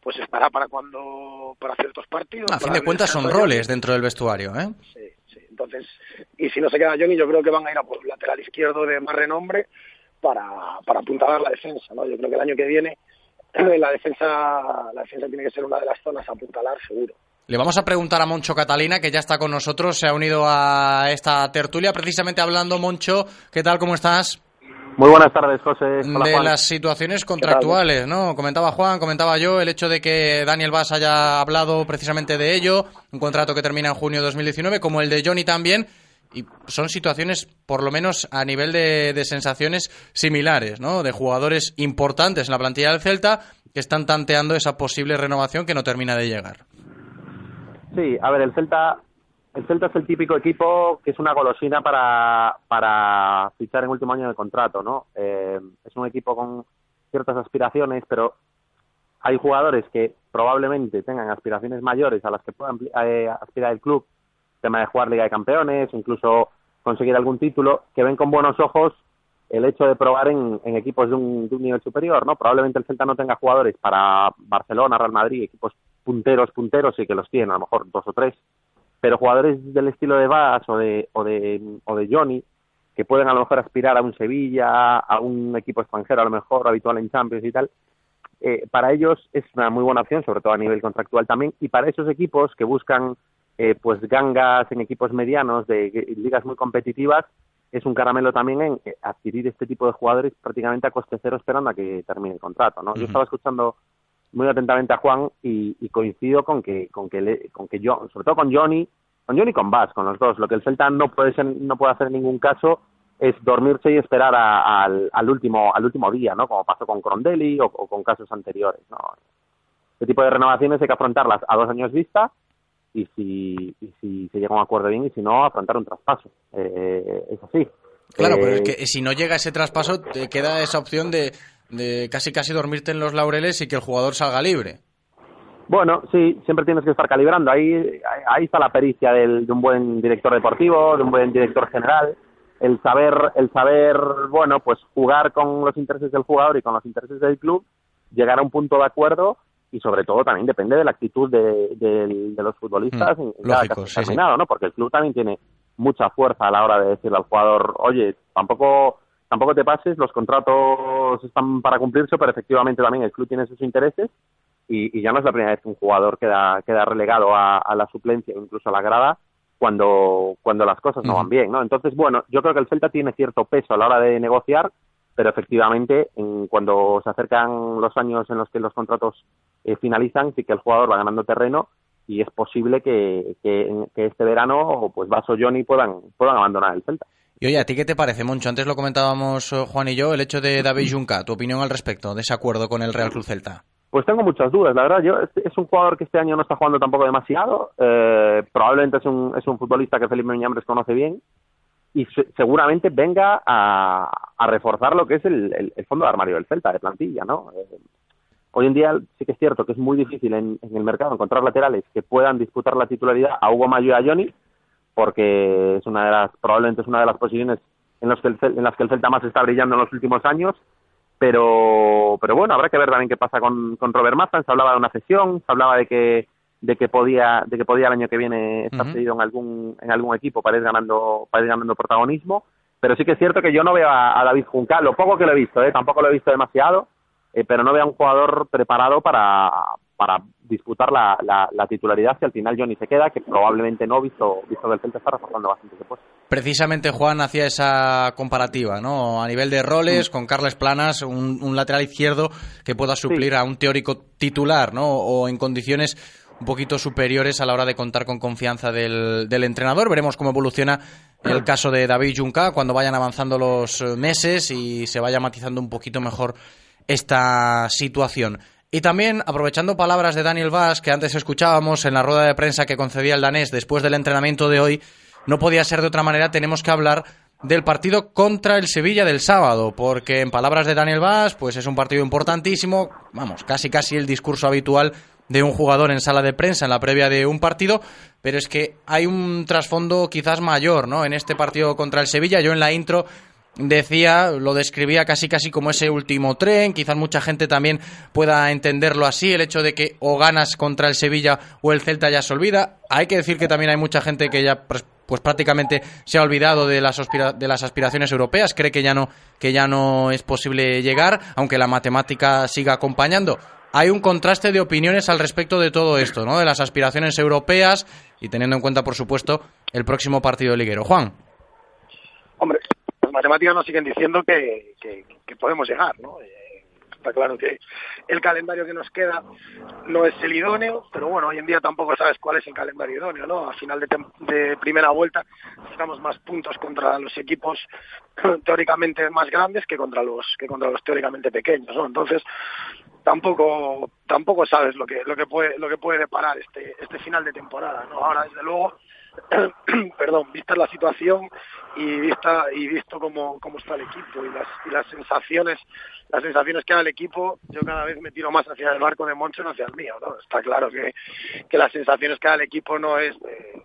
[SPEAKER 21] pues estará para cuando, para ciertos partidos.
[SPEAKER 2] A fin de cuentas son roles dentro del vestuario, ¿eh?
[SPEAKER 21] Entonces, y si no se queda Johnny, yo creo que van a ir a por lateral izquierdo de más renombre para, para apuntalar la defensa, ¿no? Yo creo que el año que viene la defensa, la defensa tiene que ser una de las zonas a apuntalar, seguro.
[SPEAKER 2] Le vamos a preguntar a Moncho Catalina, que ya está con nosotros, se ha unido a esta tertulia, precisamente hablando, Moncho, ¿qué tal, cómo estás?
[SPEAKER 22] Muy buenas tardes, José. Hola,
[SPEAKER 2] de
[SPEAKER 22] Juan.
[SPEAKER 2] las situaciones contractuales, ¿no? Comentaba Juan, comentaba yo, el hecho de que Daniel Vaz haya hablado precisamente de ello, un contrato que termina en junio de 2019, como el de Johnny también, y son situaciones, por lo menos a nivel de, de sensaciones similares, ¿no? De jugadores importantes en la plantilla del Celta que están tanteando esa posible renovación que no termina de llegar.
[SPEAKER 22] Sí, a ver, el Celta, el Celta es el típico equipo que es una golosina para, para fichar en último año de contrato, ¿no? Eh, es un equipo con ciertas aspiraciones, pero hay jugadores que probablemente tengan aspiraciones mayores a las que puedan eh, aspirar el club, tema de jugar Liga de Campeones, incluso conseguir algún título, que ven con buenos ojos el hecho de probar en, en equipos de un, de un nivel superior, ¿no? Probablemente el Celta no tenga jugadores para Barcelona, Real Madrid, equipos punteros, punteros, y que los tienen, a lo mejor dos o tres, pero jugadores del estilo de Vaz o de, o de, o de Johnny, que pueden a lo mejor aspirar a un Sevilla, a un equipo extranjero a lo mejor habitual en Champions y tal, eh, para ellos es una muy buena opción, sobre todo a nivel contractual también, y para esos equipos que buscan eh, pues gangas en equipos medianos de de ligas muy competitivas, es un caramelo también en eh, adquirir este tipo de jugadores prácticamente a coste cero esperando a que termine el contrato, ¿no? Yo estaba escuchando muy atentamente a Juan y, y coincido con que con que le- con que yo, sobre todo con Johnny, con Johnny y con Bass, con los dos, lo que el Celta no puede ser, no puede hacer en ningún caso es dormirse y esperar a- al, al último al último día, ¿no? Como pasó con Crondelli o, o con casos anteriores, ¿no? Este tipo de renovaciones hay que afrontarlas a dos años vista y si, y si se llega a un acuerdo bien y si no, afrontar un traspaso. Eh, es así.
[SPEAKER 2] Claro,
[SPEAKER 22] Eh,
[SPEAKER 2] pero es que si no llega ese traspaso, te queda esa opción de, de casi casi dormirte en los laureles y que el jugador salga libre.
[SPEAKER 22] Bueno, sí, siempre tienes que estar calibrando. Ahí, ahí está la pericia del- de un buen director deportivo, de un buen director general. El saber, el saber, bueno, pues jugar con los intereses del jugador y con los intereses del club, llegar a un punto de acuerdo y sobre todo también depende de la actitud de, de- de los futbolistas
[SPEAKER 2] Mm,
[SPEAKER 22] en, cada
[SPEAKER 2] lógico,
[SPEAKER 22] caso
[SPEAKER 2] sí,
[SPEAKER 22] ¿no? Porque el club también tiene mucha fuerza a la hora de decirle al jugador, oye, tampoco tampoco te pases, los contratos están para cumplirse, pero efectivamente también el club tiene sus intereses y, y ya no es la primera vez que un jugador queda, queda relegado a, a la suplencia o incluso a la grada cuando, cuando las cosas no van bien, ¿no? Entonces, bueno, yo creo que el Celta tiene cierto peso a la hora de negociar, pero efectivamente en- cuando se acercan los años en los que los contratos eh, finalizan, sí que el jugador va ganando terreno y es posible que, que, que este verano pues Vaso Johnny puedan, puedan abandonar el Celta.
[SPEAKER 2] Y oye, ¿a ti qué te parece, Moncho? Antes lo comentábamos eh, Juan y yo, el hecho de David Junca, tu opinión al respecto de ese acuerdo con el Real Club Celta.
[SPEAKER 22] Pues tengo muchas dudas, la verdad. Yo es, un jugador que este año no está jugando tampoco demasiado. eh, probablemente es un, es un futbolista que Felipe Miñambres conoce bien y se- seguramente venga a, reforzar lo que es el, el- el fondo de armario del Celta de plantilla, ¿no? Eh, hoy en día sí que es cierto que es muy difícil en, en el mercado encontrar laterales que puedan disputar la titularidad a Hugo Mayo y a Johnny, porque es una de las probablemente es una de las posiciones en, los que el en las que el Celta más está brillando en los últimos años pero pero bueno habrá que ver también qué pasa con, con Robert Mazan se hablaba de una cesión se hablaba de que de que podía de que podía el año que viene estar cedido en algún en algún equipo para ir ganando para ir ganando protagonismo. Pero sí que es cierto que yo no veo a, a David Juncal lo poco que lo he visto ¿eh? tampoco lo he visto demasiado eh, pero no veo a un jugador preparado para para disputar la, la, la titularidad si al final Johnny se queda que probablemente no visto visto que el Celta está reforzando bastante ese puesto
[SPEAKER 2] Precisamente Juan hacía esa comparativa, ¿no? A nivel de roles, con Carles Planas, un, un lateral izquierdo que pueda suplir a un teórico titular, ¿no? O en condiciones un poquito superiores a la hora de contar con confianza del, del entrenador. Veremos cómo evoluciona el caso de David Junca cuando vayan avanzando los meses y se vaya matizando un poquito mejor esta situación. Y también, aprovechando palabras de Daniel Vaz, que antes escuchábamos en la rueda de prensa que concedía el danés después del entrenamiento de hoy, no podía ser de otra manera, tenemos que hablar del partido contra el Sevilla del sábado, porque en palabras de Daniel Vaz, pues es un partido importantísimo, vamos, casi casi el discurso habitual de un jugador en sala de prensa en la previa de un partido, pero es que hay un trasfondo quizás mayor, ¿no? En este partido contra el Sevilla, yo en la intro decía, lo describía casi casi como ese último tren, quizás mucha gente también pueda entenderlo así, el hecho de que o ganas contra el Sevilla o el Celta ya se olvida. Hay que decir que también hay mucha gente que ya pues, pues prácticamente se ha olvidado de las de las aspiraciones europeas, cree que ya no que ya no es posible llegar, aunque la matemática siga acompañando. Hay un contraste de opiniones al respecto de todo esto, ¿no? De las aspiraciones europeas y teniendo en cuenta, por supuesto, el próximo partido liguero. Juan.
[SPEAKER 21] Hombre, matemáticas nos siguen diciendo que, que, podemos llegar, ¿no? Eh, está claro que el calendario que nos queda no es el idóneo, pero bueno, hoy en día tampoco sabes cuál es el calendario idóneo, ¿no? A final de, de primera vuelta sacamos más puntos contra los equipos teóricamente más grandes que contra los que contra los teóricamente pequeños, ¿no? Entonces tampoco tampoco sabes lo que lo que puede lo que puede deparar este este final de temporada, ¿no? Ahora desde luego perdón, vista la situación y vista y visto cómo, cómo está el equipo y las, y las sensaciones las sensaciones que da el equipo, yo cada vez me tiro más hacia el barco de Moncho, no hacia el mío, ¿no? Está claro que, que las sensaciones que da el equipo no es de,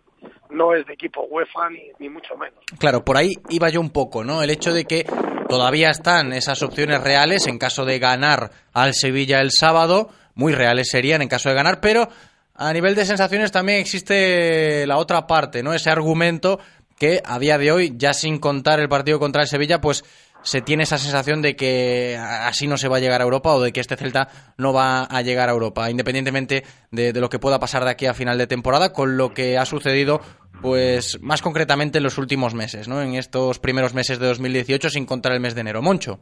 [SPEAKER 21] no es de equipo UEFA ni, ni mucho menos.
[SPEAKER 2] Claro, por ahí iba yo un poco, ¿no? El hecho de que todavía están esas opciones reales en caso de ganar al Sevilla el sábado, muy reales serían en caso de ganar, pero a nivel de sensaciones también existe la otra parte, ¿no? Ese argumento que a día de hoy, ya sin contar el partido contra el Sevilla, pues se tiene esa sensación de que así no se va a llegar a Europa o de que este Celta no va a llegar a Europa, independientemente de, de lo que pueda pasar de aquí a final de temporada, con lo que ha sucedido, pues más concretamente en los últimos meses, ¿no? En estos primeros meses de 2018, sin contar el mes de enero. Moncho.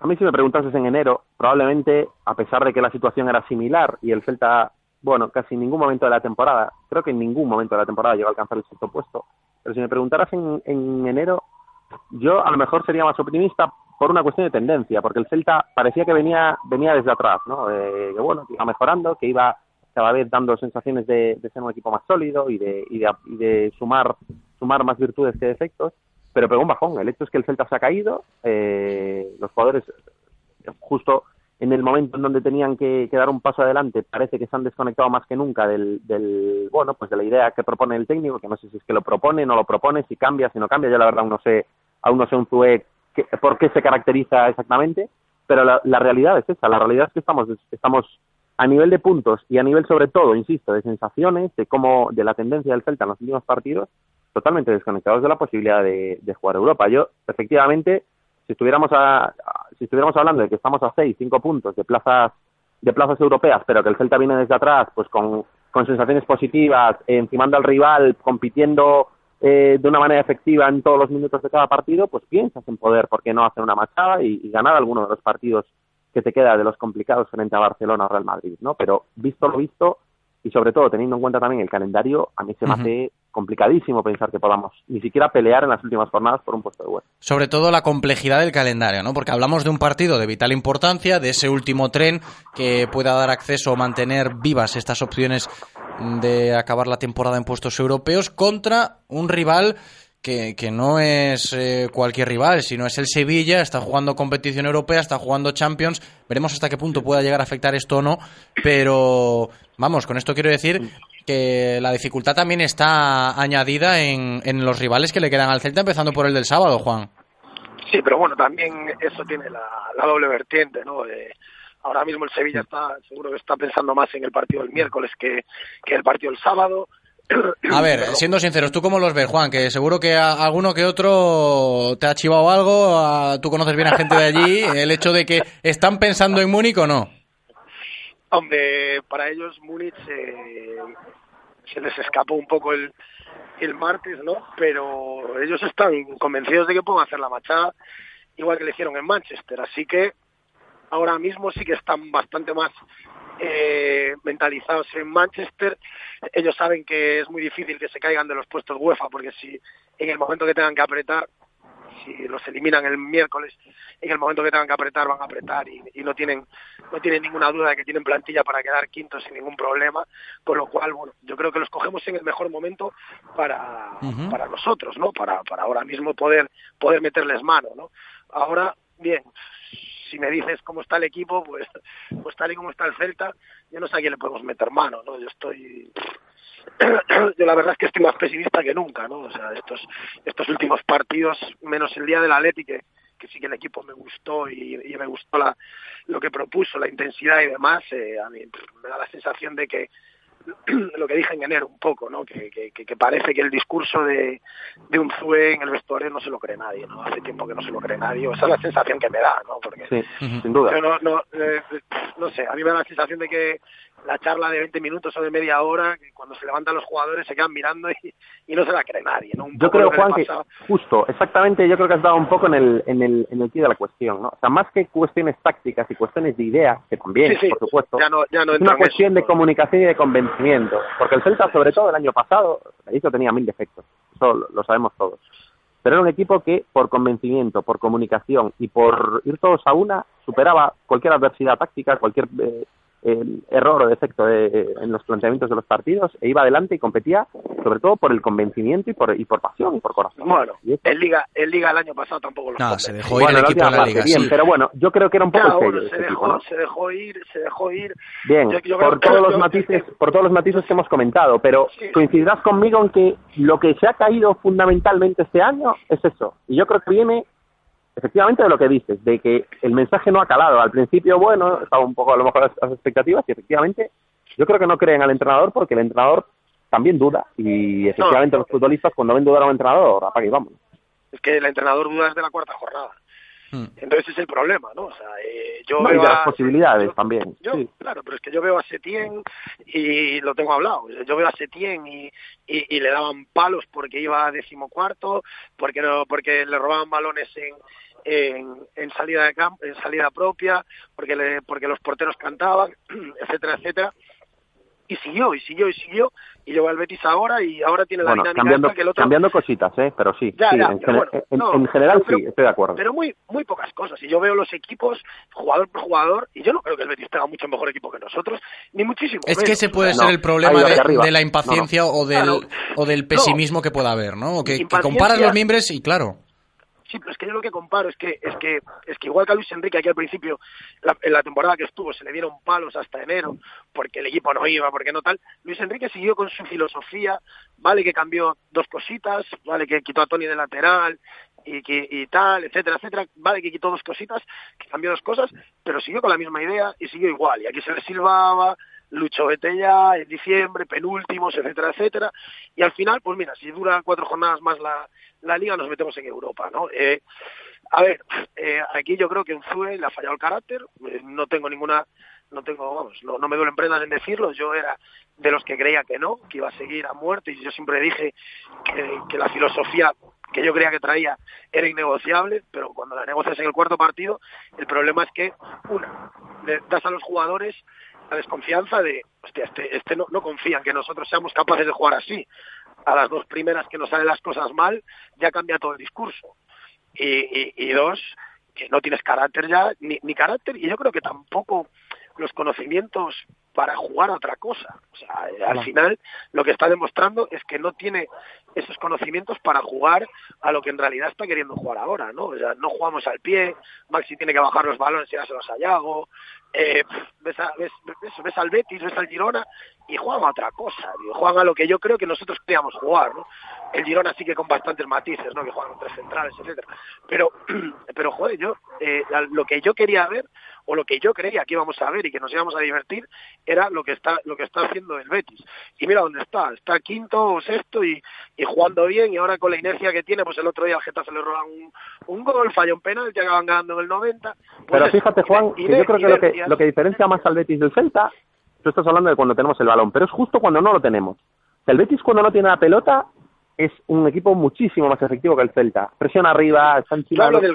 [SPEAKER 22] A mí si me preguntases en enero, probablemente, a pesar de que la situación era similar y el Celta, bueno, casi en ningún momento de la temporada, creo que en ningún momento de la temporada llegó a alcanzar el sexto puesto, pero si me preguntaras en, en enero, yo a lo mejor sería más optimista por una cuestión de tendencia, porque el Celta parecía que venía venía desde atrás, ¿no? Eh, que bueno, que iba mejorando, que iba cada vez dando sensaciones de, de ser un equipo más sólido y de, y de, y de sumar sumar más virtudes que defectos, pero pegó un bajón. El hecho es que el Celta se ha caído, eh, los jugadores justo en el momento en donde tenían que, que dar un paso adelante parece que se han desconectado más que nunca del, del bueno pues de la idea que propone el técnico que no sé si es que lo propone no lo propone si cambia si no cambia yo la verdad aún no sé aún no sé un Zue qué- por qué se caracteriza exactamente pero la, la realidad es esa la realidad es que estamos estamos a nivel de puntos y a nivel sobre todo insisto de sensaciones de cómo de la tendencia del Celta en los últimos partidos totalmente desconectados de la posibilidad de, de jugar Europa. Yo efectivamente si estuviéramos a, a- si estuviéramos hablando de que estamos a seis, cinco puntos de plazas de plazas europeas, pero que el Celta viene desde atrás, pues con, con sensaciones positivas, encimando al rival, compitiendo eh, de una manera efectiva en todos los minutos de cada partido, pues piensas en poder, ¿por qué no hacer una machada y, y ganar alguno de los partidos que te queda de los complicados frente a Barcelona o Real Madrid, ¿no? Pero visto lo visto y sobre todo teniendo en cuenta también el calendario, a mí se me hace complicadísimo pensar que podamos ni siquiera pelear en las últimas jornadas por un puesto de vuelta.
[SPEAKER 2] Sobre todo la complejidad del calendario, ¿no? Porque hablamos de un partido de vital importancia, de ese último tren que pueda dar acceso o mantener vivas estas opciones de acabar la temporada en puestos europeos contra un rival que, que no es eh, cualquier rival, sino es el Sevilla, está jugando competición europea, está jugando Champions, veremos hasta qué punto pueda llegar a afectar esto o no, pero vamos, con esto quiero decir que la dificultad también está añadida en, en los rivales que le quedan al Celta, empezando por el del sábado, Juan.
[SPEAKER 21] Sí, pero bueno, también eso tiene la, la doble vertiente, ¿no? De- ahora mismo el Sevilla está, seguro que está pensando más en el partido del miércoles que, que el partido del sábado.
[SPEAKER 2] A ver, siendo sinceros, ¿tú cómo los ves, Juan? Que seguro que a- alguno que otro te ha chivado algo, a- tú conoces bien a gente de allí, el hecho de que están pensando en Múnich o no.
[SPEAKER 21] Hombre, para ellos Múnich eh, se les escapó un poco el, el martes, ¿no? Pero ellos están convencidos de que pueden hacer la machada igual que le hicieron en Manchester. Así que ahora mismo sí que están bastante más eh, mentalizados en Manchester. Ellos saben que es muy difícil que se caigan de los puestos UEFA porque si en el momento que tengan que apretar si los eliminan el miércoles, en el momento que tengan que apretar van a apretar y, y no tienen no tienen ninguna duda de que tienen plantilla para quedar quintos sin ningún problema, con lo cual bueno, yo creo que los cogemos en el mejor momento para, para nosotros, ¿no? Para, para ahora mismo poder poder meterles mano, ¿no? Ahora, bien, si me dices cómo está el equipo, pues pues tal y como está el Celta, yo no sé a quién le podemos meter mano, ¿no? Yo estoy yo la verdad es que estoy más pesimista que nunca, ¿no? O sea, estos estos últimos partidos, menos el día del Atleti, que, que sí que el equipo me gustó y, y me gustó la, lo que propuso, la intensidad y demás, eh, a mí me da la sensación de que lo que dije en enero un poco, ¿no? Que, que, que- que parece que el discurso de, de un Zue en el vestuario no se lo cree nadie, ¿no? Hace tiempo que no se lo cree nadie, esa es la sensación que me da, ¿no? Porque
[SPEAKER 22] Sí, sin duda.
[SPEAKER 21] yo no, no, eh, no sé, a mí me da la sensación de que la charla de 20 minutos o de media hora, que cuando se levantan los jugadores se quedan mirando y, y no se la cree nadie, ¿no? Un
[SPEAKER 22] Yo
[SPEAKER 21] poco
[SPEAKER 22] creo,
[SPEAKER 21] que
[SPEAKER 22] Juan, que justo, exactamente, yo creo que has dado un poco en el, en el, en el quid de la cuestión, ¿no? O sea, más que cuestiones tácticas y cuestiones de ideas, que también,
[SPEAKER 21] Sí, sí,
[SPEAKER 22] por supuesto,
[SPEAKER 21] ya no, ya no
[SPEAKER 22] es una
[SPEAKER 21] eso.
[SPEAKER 22] cuestión de comunicación y de convencimiento. Porque el Celta, sobre todo el año pasado, equipo tenía mil defectos, eso lo, lo sabemos todos. Pero era un equipo que, por convencimiento, por comunicación y por ir todos a una, superaba cualquier adversidad táctica, cualquier eh, eh, error o defecto de- eh, en los planteamientos de los partidos, e iba adelante y competía, sobre todo por el convencimiento y por, y por pasión y por corazón.
[SPEAKER 21] Bueno, en Liga, en Liga el año pasado tampoco lo
[SPEAKER 2] No, se dejó ir el
[SPEAKER 22] la
[SPEAKER 2] equipo de la liga,
[SPEAKER 22] bien,
[SPEAKER 2] sí.
[SPEAKER 22] pero bueno, yo creo que era un poco
[SPEAKER 21] Ya,
[SPEAKER 22] el sello
[SPEAKER 21] bueno,
[SPEAKER 22] de
[SPEAKER 21] se
[SPEAKER 22] este
[SPEAKER 21] dejó,
[SPEAKER 22] equipo, ¿no?
[SPEAKER 21] se dejó ir, se dejó ir.
[SPEAKER 22] Bien,
[SPEAKER 21] Yo- yo creo
[SPEAKER 22] por
[SPEAKER 21] que-
[SPEAKER 22] todos los
[SPEAKER 21] yo-
[SPEAKER 22] matices, por todos los matices que hemos comentado, pero coincidirás conmigo en que lo que se ha caído fundamentalmente este año es eso. Y yo creo que viene efectivamente de lo que dices, de que el mensaje no ha calado. Al principio, bueno, estaba un poco a lo mejor las, las expectativas y efectivamente yo creo que no creen al entrenador porque el entrenador también duda y efectivamente los futbolistas cuando ven dudar a un entrenador, apaga y vamos.
[SPEAKER 21] Es que el entrenador duda desde la cuarta jornada. Entonces ese es el problema, ¿no? O sea, eh, yo
[SPEAKER 22] No, y
[SPEAKER 21] veo a-
[SPEAKER 22] posibilidades también.
[SPEAKER 21] Yo,
[SPEAKER 22] sí.
[SPEAKER 21] claro, pero es que yo veo a Setién y lo tengo hablado. Yo veo a Setién y, y, y le daban palos porque iba a decimocuarto, porque no, porque le robaban balones en, en, en salida de campo, en salida propia, porque le, porque los porteros cantaban, etcétera, etcétera. Y siguió, y siguió, y siguió, y llegó al Betis ahora, y ahora tiene la
[SPEAKER 22] Bueno,
[SPEAKER 21] dinámica
[SPEAKER 22] cambiando,
[SPEAKER 21] esta que el otro...
[SPEAKER 22] cambiando cositas, ¿eh? pero sí,
[SPEAKER 21] Ya,
[SPEAKER 22] sí,
[SPEAKER 21] ya,
[SPEAKER 22] en,
[SPEAKER 21] pero
[SPEAKER 22] gene-
[SPEAKER 21] bueno,
[SPEAKER 22] en-
[SPEAKER 21] no,
[SPEAKER 22] en general
[SPEAKER 21] pero-
[SPEAKER 22] sí, estoy de acuerdo.
[SPEAKER 21] Pero muy muy pocas cosas. Y yo veo los equipos, jugador por jugador, y yo no creo que el Betis tenga mucho mejor equipo que nosotros, ni muchísimo
[SPEAKER 2] Es que ese puede ser el problema de, la impaciencia
[SPEAKER 21] No, no.
[SPEAKER 2] o del
[SPEAKER 21] Claro.
[SPEAKER 2] o del pesimismo que pueda haber, ¿no? O que, que comparas los miembros y claro.
[SPEAKER 21] Sí, pero es que yo lo que comparo es que es que es que igual que a Luis Enrique aquí al principio en la temporada que estuvo se le dieron palos hasta enero porque el equipo no iba, porque no tal. Luis Enrique siguió con su filosofía, vale que cambió dos cositas, vale que quitó a Tony de lateral y que y tal, etcétera, etcétera, vale que quitó dos cositas, que cambió dos cosas, pero siguió con la misma idea y siguió igual. Y aquí se le silbaba, Lucho vete ya en diciembre, penúltimos, etcétera, etcétera. Y al final, pues mira, si dura cuatro jornadas más la, la liga, nos metemos en Europa, ¿no? Eh, a ver, eh, aquí yo creo que en Zue le ha fallado el carácter, eh, no tengo ninguna, no tengo, vamos, no, me duelen prendas en decirlo, yo era de los que creía que no, que iba a seguir a muerte y yo siempre dije que, la filosofía que yo creía que traía era innegociable, pero cuando la negocias en el cuarto partido, el problema es que, una, le das a los jugadores la desconfianza de, hostia, este, este no, no confía en que nosotros seamos capaces de jugar así. A las dos primeras que nos salen las cosas mal, ya cambia todo el discurso. Y, y, y dos, que no tienes carácter ya, ni, ni carácter, y yo creo que tampoco los conocimientos para jugar a otra cosa. O sea, eh, al final lo que está demostrando es que no tiene esos conocimientos para jugar a lo que en realidad está queriendo jugar ahora, ¿no? O sea, no jugamos al pie, Maxi tiene que bajar los balones y dárselos a Yago, eh, ves, a- ves, ves, ves al Betis, ves al Girona, y juegan a otra cosa, tío. juegan a lo que yo creo que nosotros queríamos jugar, ¿no? El Girona sí que con bastantes matices, ¿no? Que juegan tres centrales, etcétera. Pero, pero joder, yo, eh, lo que yo quería ver, o lo que yo creía que íbamos a ver y que nos íbamos a divertir, era lo que está, lo que está haciendo el Betis. Y mira dónde está, está quinto o sexto y, y jugando bien, y ahora con la inercia que tiene, pues el otro día al Getafe le roban un, un gol, falla un penal, ya acaban ganando en el 90. Pues
[SPEAKER 22] Pero fíjate, Juan, que yo creo que lo que, lo que diferencia más al Betis del Celta, tú estás hablando de cuando tenemos el balón, pero es justo cuando no lo tenemos. El Betis cuando no tiene la pelota es un equipo muchísimo más efectivo que el Celta. Presión arriba, está
[SPEAKER 21] Yo
[SPEAKER 22] enchilado.
[SPEAKER 21] hablo del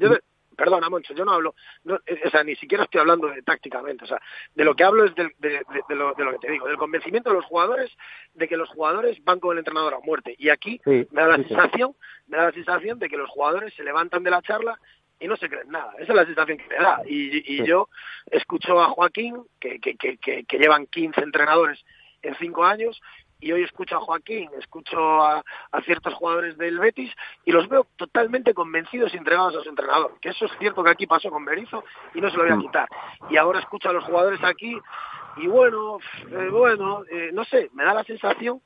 [SPEAKER 21] yo perdona, Moncho, yo no hablo, no, eh, o sea, ni siquiera estoy hablando de tácticamente, o sea, de lo que hablo es del- de, de- de lo, de lo que te digo, del convencimiento de los jugadores, de que los jugadores van con el entrenador a muerte. Y aquí
[SPEAKER 22] Sí,
[SPEAKER 21] me da la
[SPEAKER 22] sí, sí.
[SPEAKER 21] sensación, me da la sensación de que los jugadores se levantan de la charla y no se creen nada. Esa es la sensación que me da. Y, yo escucho a Joaquín, que, que, que, que, llevan 15 entrenadores en cinco años, y hoy escucho a Joaquín, escucho a, a ciertos jugadores del Betis y los veo totalmente convencidos y entregados a su entrenador. Que eso es cierto que aquí pasó con Berizzo y no se lo voy a
[SPEAKER 22] Mm.
[SPEAKER 21] quitar. Y ahora escucho a los jugadores aquí y bueno, eh, bueno, eh, no sé, me da la sensación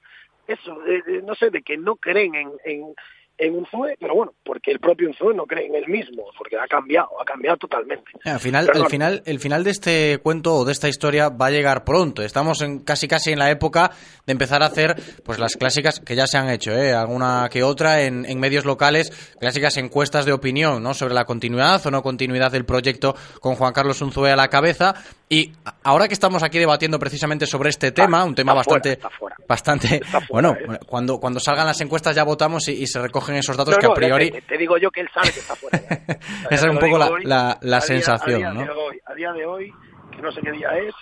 [SPEAKER 21] eso, eh, eh, no sé, de que no creen en, en, en Unzue, pero bueno, porque el propio Unzue no cree en él mismo, porque ha cambiado, ha cambiado totalmente.
[SPEAKER 2] Al final,
[SPEAKER 21] Perdón.
[SPEAKER 2] el final, el final de este cuento o de esta historia va a llegar pronto. Estamos en casi casi en la época de empezar a hacer pues las clásicas que ya se han hecho, ¿eh? alguna que otra en, en medios locales, clásicas encuestas de opinión, ¿no? Sobre la continuidad o no continuidad del proyecto con Juan Carlos Unzué a la cabeza. Y ahora que estamos aquí debatiendo precisamente sobre este tema, un tema bastante, bastante, bueno, cuando cuando salgan las encuestas ya votamos y, y se recogen esos datos
[SPEAKER 21] No,
[SPEAKER 2] que a priori
[SPEAKER 21] te, te digo yo que él sabe que está fuera. ya.
[SPEAKER 2] esa es un poco la,
[SPEAKER 21] hoy,
[SPEAKER 2] la, la
[SPEAKER 21] a día-
[SPEAKER 2] sensación,
[SPEAKER 21] a día
[SPEAKER 2] ¿no?
[SPEAKER 21] De hoy, a día de hoy, que no sé qué día es,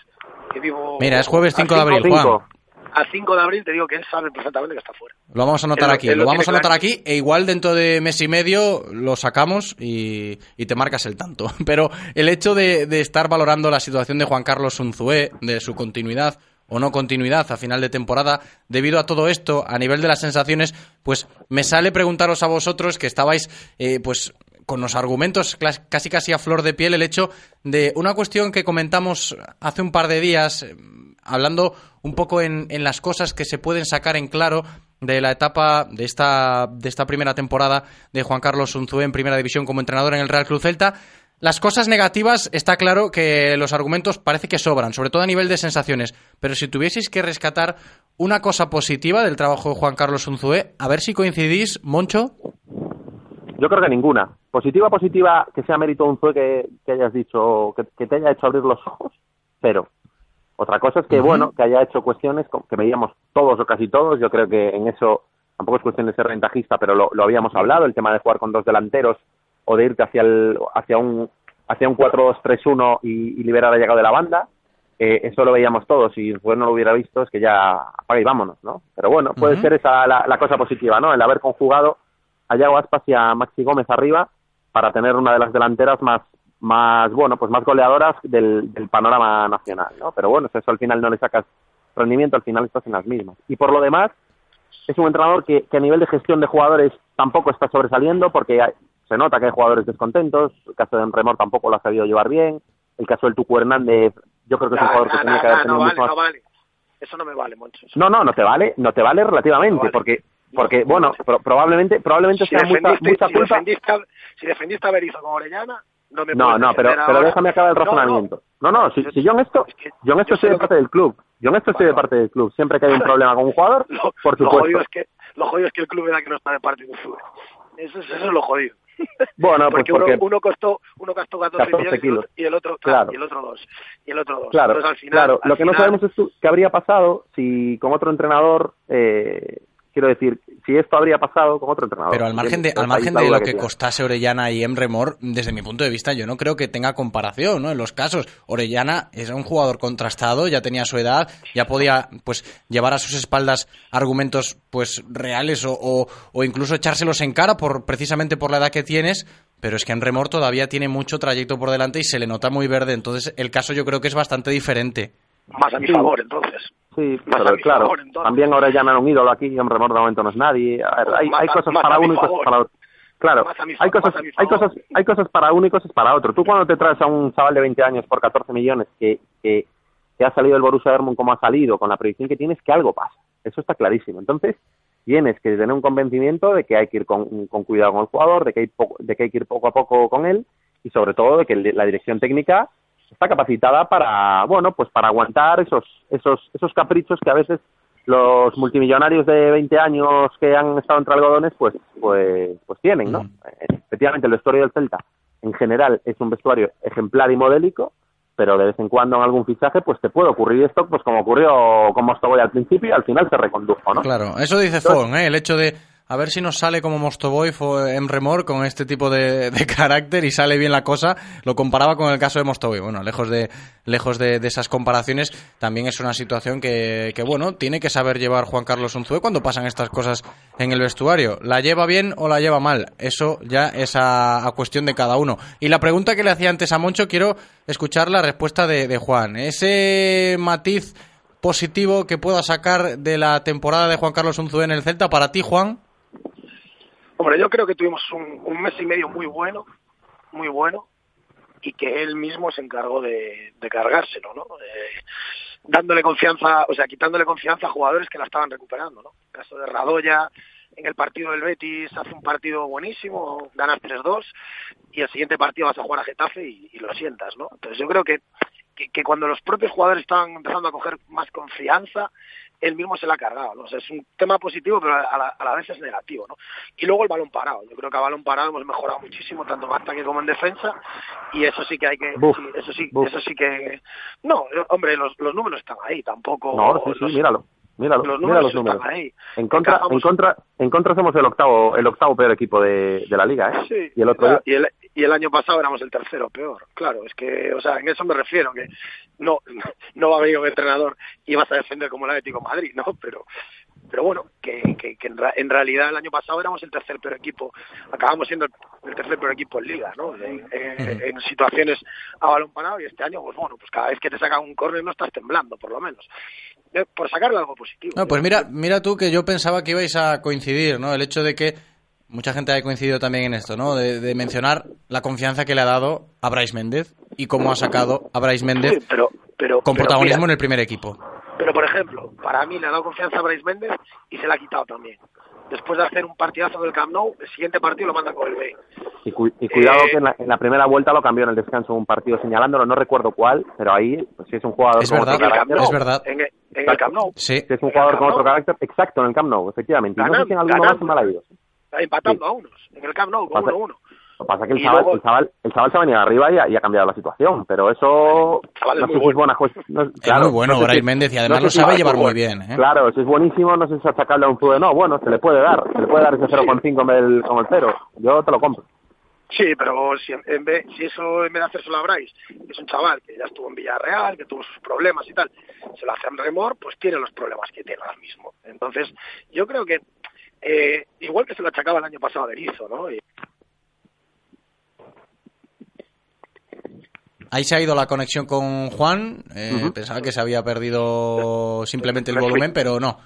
[SPEAKER 21] que vivo...
[SPEAKER 2] Mira, es jueves
[SPEAKER 21] a
[SPEAKER 2] 5 de abril,
[SPEAKER 21] cinco-
[SPEAKER 2] Juan.
[SPEAKER 21] A 5 de abril te digo que él sabe perfectamente que está fuera.
[SPEAKER 2] Lo vamos a anotar
[SPEAKER 21] Él
[SPEAKER 2] aquí,
[SPEAKER 21] él
[SPEAKER 2] lo
[SPEAKER 21] lo
[SPEAKER 2] vamos a anotar
[SPEAKER 21] claro.
[SPEAKER 2] aquí e igual dentro de mes y medio lo sacamos y, y te marcas el tanto. Pero el hecho de, de estar valorando la situación de Juan Carlos Unzué, de su continuidad o no continuidad a final de temporada, debido a todo esto, a nivel de las sensaciones, pues me sale preguntaros a vosotros que estabais eh, pues con los argumentos casi casi a flor de piel el hecho de una cuestión que comentamos hace un par de días, eh, hablando un poco en, en las cosas que se pueden sacar en claro de la etapa de esta, de esta primera temporada de Juan Carlos Unzué en primera división como entrenador en el Real Club Celta. Las cosas negativas, está claro que los argumentos parece que sobran, sobre todo a nivel de sensaciones. Pero si tuvieseis que rescatar una cosa positiva del trabajo de Juan Carlos Unzué, a ver si coincidís, Moncho.
[SPEAKER 22] Yo creo que ninguna. Positiva, positiva, que sea mérito un Zue que, que hayas dicho, que, que te haya hecho abrir los ojos, cero. Otra cosa es que, bueno, que haya hecho cuestiones que veíamos todos o casi todos. Yo creo que en eso tampoco es cuestión de ser ventajista, pero lo, lo habíamos hablado, el tema de jugar con dos delanteros o de irte hacia, el, hacia un, hacia un 4-2-3-1 y, y liberar la llegada de la banda. Eh, eso lo veíamos todos. Si Zue no lo hubiera visto, es que ya apaga y vámonos, ¿no? Pero bueno, puede ser esa la, la cosa positiva, ¿no? El haber conjugado a Yago Aspas y a Maxi Gómez arriba para tener una de las delanteras más más bueno pues más goleadoras del, del panorama nacional no pero bueno eso al final no le sacas rendimiento al final estás en las mismas y por lo demás es un entrenador que, que a nivel de gestión de jugadores tampoco está sobresaliendo porque se nota que hay jugadores descontentos el caso de Enremor tampoco lo ha sabido llevar bien el caso del Tucu Hernández yo creo que es un jugador que tenía que haber tenido
[SPEAKER 21] no vale,
[SPEAKER 22] más
[SPEAKER 21] no vale. Eso no me vale, Moncho.
[SPEAKER 22] no, no, no te vale, no te vale relativamente, porque, porque bueno, pro- probablemente, probablemente
[SPEAKER 21] Si
[SPEAKER 22] sea mucha, mucha
[SPEAKER 21] si
[SPEAKER 22] culpa.
[SPEAKER 21] defendiste, a- si defendiste a Berizzo con Orellana, no me
[SPEAKER 22] No, no, pero, pero déjame acabar el razonamiento. No, no, si, si yo en esto, yo en esto estoy de parte del club. Yo en esto estoy de parte del club. Siempre que hay un problema con un jugador, por
[SPEAKER 21] Lo jodido
[SPEAKER 22] supuesto.
[SPEAKER 21] es que lo jodido es que el club era que no está de parte de un club. Eso, es- eso es lo jodido.
[SPEAKER 22] Bueno, pues
[SPEAKER 21] porque, uno, uno costó uno costó 14,
[SPEAKER 22] 14
[SPEAKER 21] millones y el
[SPEAKER 22] kilos.
[SPEAKER 21] otro- y el otro claro,
[SPEAKER 22] Claro.
[SPEAKER 21] y el otro dos y el otro dos.
[SPEAKER 22] claro,
[SPEAKER 21] Entonces, al final,
[SPEAKER 22] claro.
[SPEAKER 21] al
[SPEAKER 22] Lo que no sabemos es qué habría pasado si con otro entrenador, eh, quiero decir, si esto habría pasado con otro entrenador.
[SPEAKER 2] Pero al margen de, al
[SPEAKER 22] es
[SPEAKER 2] margen de lo que costase Orellana y Emre Mor, desde mi punto de vista, yo no creo que tenga comparación, ¿no? En los casos, Orellana era un jugador contrastado, ya tenía su edad, ya podía, pues, llevar a sus espaldas argumentos, pues, reales o, o, o incluso echárselos en cara por, precisamente por la edad que tienes. Pero es que Emre Mor todavía tiene mucho trayecto por delante y se le nota muy verde. Entonces, el caso yo creo que es bastante diferente.
[SPEAKER 21] más a mi favor, entonces.
[SPEAKER 22] Sí,
[SPEAKER 21] a
[SPEAKER 22] pero claro,
[SPEAKER 21] favor,
[SPEAKER 22] también ahora ya no era un ídolo aquí, y de momento no es nadie. A ver, hay,
[SPEAKER 21] Más
[SPEAKER 22] hay
[SPEAKER 21] a-
[SPEAKER 22] cosas para
[SPEAKER 21] a
[SPEAKER 22] uno y cosas para otro. Claro,
[SPEAKER 21] a mi
[SPEAKER 22] hay cosas,
[SPEAKER 21] a
[SPEAKER 22] hay cosas, hay cosas para uno y cosas para otro. Tú cuando te traes a un chaval de 20 años por 14 millones que, que, que ha salido el Borussia Dortmund como ha salido, con la predicción que tienes, que algo pasa. Eso está clarísimo. Entonces, tienes que tener un convencimiento de que hay que ir con, con cuidado con el jugador, de que, hay poco- de que hay que ir poco a poco con él y sobre todo de que la dirección técnica está capacitada para, bueno, pues para aguantar esos, esos, esos caprichos que a veces los multimillonarios de 20 años que han estado entre algodones, pues, pues, pues tienen, ¿no? Eh, Efectivamente, el vestuario del Celta, en general, es un vestuario ejemplar y modélico, pero de vez en cuando en algún fichaje, pues te puede ocurrir esto, pues como ocurrió con Mostovoy al principio y al final se recondujo, ¿no?
[SPEAKER 2] Claro, eso dice Fon, ¿eh? el hecho de a ver si nos sale como Mostovoy o Emre Mor con este tipo de, de carácter y sale bien la cosa. Lo comparaba con el caso de Mostovoy. Bueno, lejos de lejos de, esas comparaciones, también es una situación que, que, bueno, tiene que saber llevar Juan Carlos Unzué cuando pasan estas cosas en el vestuario. ¿La lleva bien o la lleva mal? Eso ya es a, cuestión de cada uno. Y la pregunta que le hacía antes a Moncho, quiero escuchar la respuesta de Juan. Ese matiz positivo que pueda sacar de la temporada de Juan Carlos Unzué en el Celta para ti, Juan.
[SPEAKER 21] Hombre, yo creo que tuvimos un, mes y medio muy bueno, muy bueno, y que él mismo se encargó de, cargárselo, ¿no? Eh, dándole confianza, o sea, quitándole confianza a jugadores que la estaban recuperando, ¿no? El caso de Radoya, en el partido del Betis hace un partido buenísimo, ganas 3-2, y el siguiente partido vas a jugar a Getafe y, y lo sientas, ¿no? Entonces yo creo que, que, que cuando los propios jugadores estaban empezando a coger más confianza, él mismo se la ha cargado, ¿no? O sea, es un tema positivo, pero a la, a la vez es negativo, ¿no? Y luego el balón parado. Yo creo que a balón parado hemos mejorado muchísimo, tanto en ataque como en defensa, y eso sí que hay que...
[SPEAKER 22] Buf,
[SPEAKER 21] sí, eso sí
[SPEAKER 22] buf.
[SPEAKER 21] eso sí que... No, hombre, los, los números están ahí, tampoco...
[SPEAKER 22] No, sí, sí,
[SPEAKER 21] los-
[SPEAKER 22] míralo.
[SPEAKER 21] Los
[SPEAKER 22] mira los
[SPEAKER 21] números ahí.
[SPEAKER 22] En contra, en contra, en contra somos el octavo, el octavo peor equipo de, de la liga, ¿eh?
[SPEAKER 21] Sí,
[SPEAKER 22] y el otro
[SPEAKER 21] claro,
[SPEAKER 22] día-
[SPEAKER 21] y, el, y el año pasado éramos el tercero peor. Claro, es que, o sea, en eso me refiero, que no, no va a venir un entrenador y vas a defender como el Atlético de Madrid, ¿no? Pero, pero bueno, que, que, que en, ra- en realidad el año pasado éramos el tercer peor equipo, acabamos siendo el, el tercer peor equipo en liga, ¿no? En, en- en situaciones a balón parado y este año, pues bueno, pues cada vez que te sacan un córner no estás temblando, por lo menos. Eh, Por sacarle algo positivo.
[SPEAKER 2] No, pues mira, mira tú que yo pensaba que ibais a coincidir, ¿no? El hecho de que mucha gente ha coincidido también en esto, ¿no? De, de mencionar la confianza que le ha dado a Brais Méndez y cómo ha sacado a Brais Méndez
[SPEAKER 21] Sí, pero, pero,
[SPEAKER 2] con
[SPEAKER 21] pero
[SPEAKER 2] protagonismo
[SPEAKER 21] mira,
[SPEAKER 2] en el primer equipo.
[SPEAKER 21] Pero, por ejemplo, para mí le ha dado confianza a Bryce Méndez y se la ha quitado también. Después de hacer un partidazo del Camp Nou, el siguiente partido lo manda con el B.
[SPEAKER 22] Y, cu- y cuidado
[SPEAKER 21] Eh,
[SPEAKER 22] que en la, en la primera vuelta lo cambió en el descanso un partido señalándolo, no recuerdo cuál, pero ahí, pues si es un jugador
[SPEAKER 2] Es
[SPEAKER 22] con
[SPEAKER 2] verdad,
[SPEAKER 22] otro carácter.
[SPEAKER 2] es verdad.
[SPEAKER 21] En el, en el Camp Nou,
[SPEAKER 2] Sí.
[SPEAKER 22] Si es un jugador con otro carácter, exacto, en el Camp Nou, efectivamente. Y no sé si en alguno
[SPEAKER 21] Ganando,
[SPEAKER 22] más en Malaguillos.
[SPEAKER 21] empatando a unos. En el Camp Nou, con
[SPEAKER 22] Pasa-
[SPEAKER 21] 1-1.
[SPEAKER 22] Lo que pasa es que el chaval,
[SPEAKER 21] luego-
[SPEAKER 22] el, chaval, el chaval se ha venido arriba y ha, y ha cambiado la situación, pero eso
[SPEAKER 21] chaval es
[SPEAKER 22] no
[SPEAKER 21] muy
[SPEAKER 22] sé si es buena juez- no-
[SPEAKER 2] Es
[SPEAKER 22] claro,
[SPEAKER 2] muy bueno
[SPEAKER 22] no sé
[SPEAKER 2] Brais
[SPEAKER 22] si-
[SPEAKER 2] Méndez y
[SPEAKER 22] no
[SPEAKER 2] además lo
[SPEAKER 22] si-
[SPEAKER 2] sabe llevar muy
[SPEAKER 22] bueno.
[SPEAKER 2] bien, ¿eh?
[SPEAKER 22] Claro, si es buenísimo, no sé si sacarle a un Zube, no, bueno, se le puede dar, se le puede dar ese 0,5 con el, con el cero, yo te lo compro.
[SPEAKER 21] Sí, pero si, en, vez, si eso en vez de hacérselo a Bryce, que es un chaval que ya estuvo en Villarreal, que tuvo sus problemas y tal, se lo hace a Remor, pues tiene los problemas que tiene ahora mismo. Entonces, yo creo que, eh, igual que se lo achacaba el año pasado a Berizzo, ¿no? Y-
[SPEAKER 2] Ahí se ha ido la conexión con Juan. eh. Pensaba que se había perdido simplemente el volumen, pero no.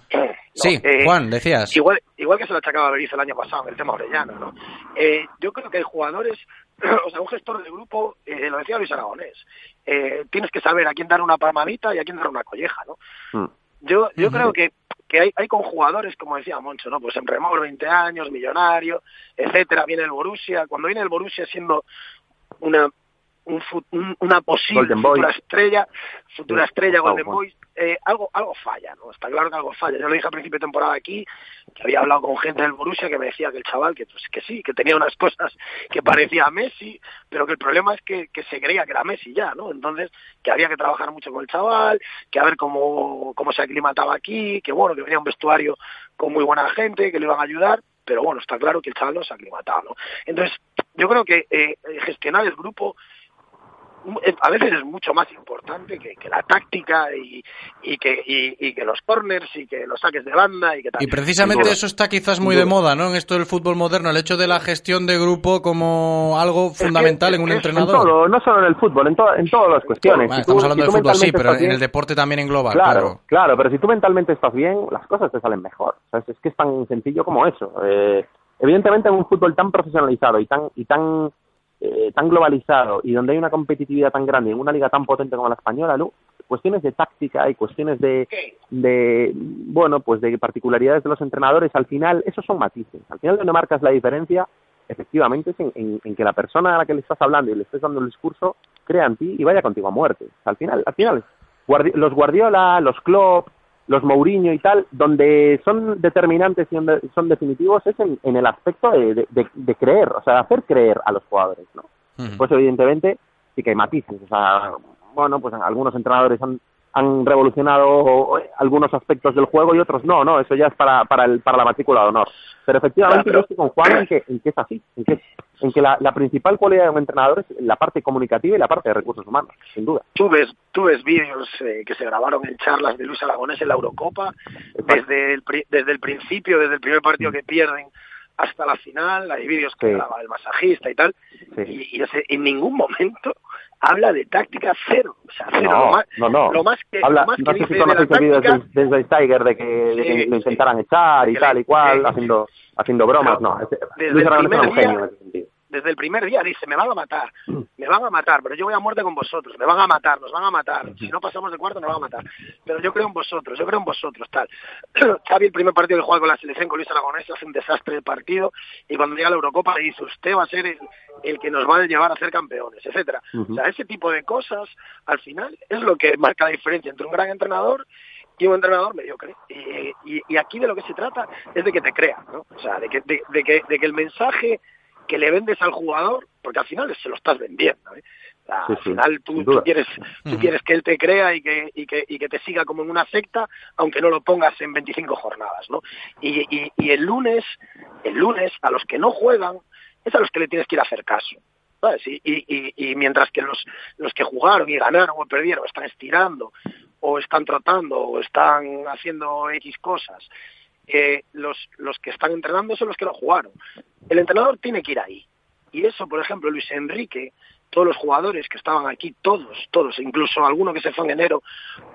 [SPEAKER 2] Sí,
[SPEAKER 21] eh,
[SPEAKER 2] Juan, decías.
[SPEAKER 21] Igual, igual que se lo achacaba a Berizzo el año pasado en el tema Orellano, ¿no? Eh, yo creo que hay jugadores, o sea, un gestor de grupo, eh, lo decía Luis Aragonés, eh, tienes que saber a quién dar una palmadita y a quién dar una colleja, ¿no?
[SPEAKER 22] Mm.
[SPEAKER 21] Yo, yo creo que, que hay, hay con jugadores, como decía Moncho, ¿no? Pues en Remor, 20 años, millonario, etcétera, viene el Borussia, cuando viene el Borussia siendo una un un- una posible
[SPEAKER 22] Golden Boy.
[SPEAKER 21] futura estrella, futura estrella Golden
[SPEAKER 22] favor.
[SPEAKER 21] Boy, eh, algo algo falla, ¿no? Está claro que algo falla. Yo lo dije a principio de temporada aquí, que había hablado con gente del Borussia que me decía que el chaval, que pues que sí, que tenía unas cosas que parecía a Messi, pero que el problema es que, que se creía que era Messi ya, ¿no? Entonces, que había que trabajar mucho con el chaval, que a ver cómo, cómo se aclimataba aquí, que bueno, que venía un vestuario con muy buena gente, que le iban a ayudar, pero bueno, está claro que el chaval no se ha aclimatado, ¿no? Entonces, yo creo que eh, gestionar el grupo a veces es mucho más importante que, que la táctica y, y que y, y que los corners y que los saques de banda y que tal.
[SPEAKER 2] Y precisamente eso está quizás muy de moda, ¿no? En esto del fútbol moderno, el hecho de la gestión de grupo como algo fundamental en un
[SPEAKER 22] En
[SPEAKER 2] entrenador.
[SPEAKER 22] todo, no solo en el fútbol, en, to- en todas las cuestiones.
[SPEAKER 2] Bueno,
[SPEAKER 22] Si
[SPEAKER 2] estamos
[SPEAKER 22] tú-
[SPEAKER 2] hablando
[SPEAKER 22] si
[SPEAKER 2] de fútbol, sí, pero en
[SPEAKER 22] bien-
[SPEAKER 2] el deporte también engloba.
[SPEAKER 22] Claro,
[SPEAKER 2] Claro.
[SPEAKER 22] claro, pero si tú mentalmente estás bien, las cosas te salen mejor. ¿sabes? Es que es tan sencillo como eso. Eh, evidentemente en un fútbol tan profesionalizado y tan y tan eh, tan globalizado y donde hay una competitividad tan grande en una liga tan potente como la española, Lu, cuestiones de táctica y cuestiones de, de, bueno, pues de particularidades de los entrenadores, al final, esos son matices. Al final donde marcas la diferencia, efectivamente, es en, en- en que la persona a la que le estás hablando y le estés dando el discurso crea en ti y vaya contigo a muerte. Al final, al final, Guardi- los Guardiola, los Klopp, los Mourinho y tal, donde son determinantes y donde son definitivos es en, en el aspecto de, de- de- de creer, o sea, de hacer creer a los jugadores, ¿no? Pues evidentemente sí que hay matices, o sea, bueno, pues algunos entrenadores han, han revolucionado algunos aspectos del juego y otros no, no, eso ya es para, para, el, para la matrícula de honor. Pero efectivamente
[SPEAKER 21] Claro,
[SPEAKER 22] yo estoy con Juan en que, en que es así, en que, en que la, la principal cualidad de un entrenador es la parte comunicativa y la parte de recursos humanos, sin duda.
[SPEAKER 21] Tú ves, tú ves vídeos eh, que se grabaron en charlas de Luis Aragonés en la Eurocopa, desde el, desde el principio, desde el primer partido que pierden hasta la final, hay vídeos que
[SPEAKER 22] Sí.
[SPEAKER 21] graba el masajista y tal,
[SPEAKER 22] Sí.
[SPEAKER 21] y, y en ningún momento habla de táctica cero, o sea, cero,
[SPEAKER 22] No,
[SPEAKER 21] lo más,
[SPEAKER 22] no, no.
[SPEAKER 21] lo más que,
[SPEAKER 22] Habla,
[SPEAKER 21] lo más
[SPEAKER 22] no sé si
[SPEAKER 21] de
[SPEAKER 22] conoces vídeos de, de de que, de que lo intentaran echar y tal y cual, haciendo, haciendo bromas, no.
[SPEAKER 21] desde
[SPEAKER 22] Luis
[SPEAKER 21] el
[SPEAKER 22] un genio en ese sentido.
[SPEAKER 21] Desde el primer día dice, me van a matar, me van a matar, pero yo voy a muerte con vosotros, me van a matar, nos van a matar, si no pasamos de cuarto nos van a matar, pero yo creo en vosotros, yo creo en vosotros, tal. Xavi, el primer partido que juega con la selección con Luis Aragonés, hace un desastre de partido, y cuando llega a la Eurocopa le dice, usted va a ser el, el que nos va a llevar a ser campeones, etcétera. O sea, ese tipo de cosas, al final, es lo que marca la diferencia entre un gran entrenador y un entrenador mediocre. Y, y- y aquí de lo que se trata es de que te crean, ¿no? O sea, de que, de, de que, de que el mensaje que le vendes al jugador, porque al final se lo estás vendiendo, ¿eh? O sea,
[SPEAKER 22] Sí,
[SPEAKER 21] al final tú, quieres tú quieres que él te crea y que, y, que, y que te siga como en una secta, aunque no lo pongas en 25 jornadas, ¿no? Y, y, y el lunes, el lunes, a los que no juegan, es a los que le tienes que ir a hacer caso. ¿sabes? Y, y, y, y mientras que los, los que jugaron y ganaron o perdieron están estirando o están tratando o están haciendo X cosas, eh, los, los que están entrenando son los que no jugaron. El entrenador tiene que ir ahí. Y eso, por ejemplo, Luis Enrique, todos los jugadores que estaban aquí, todos, todos, incluso alguno que se fue en enero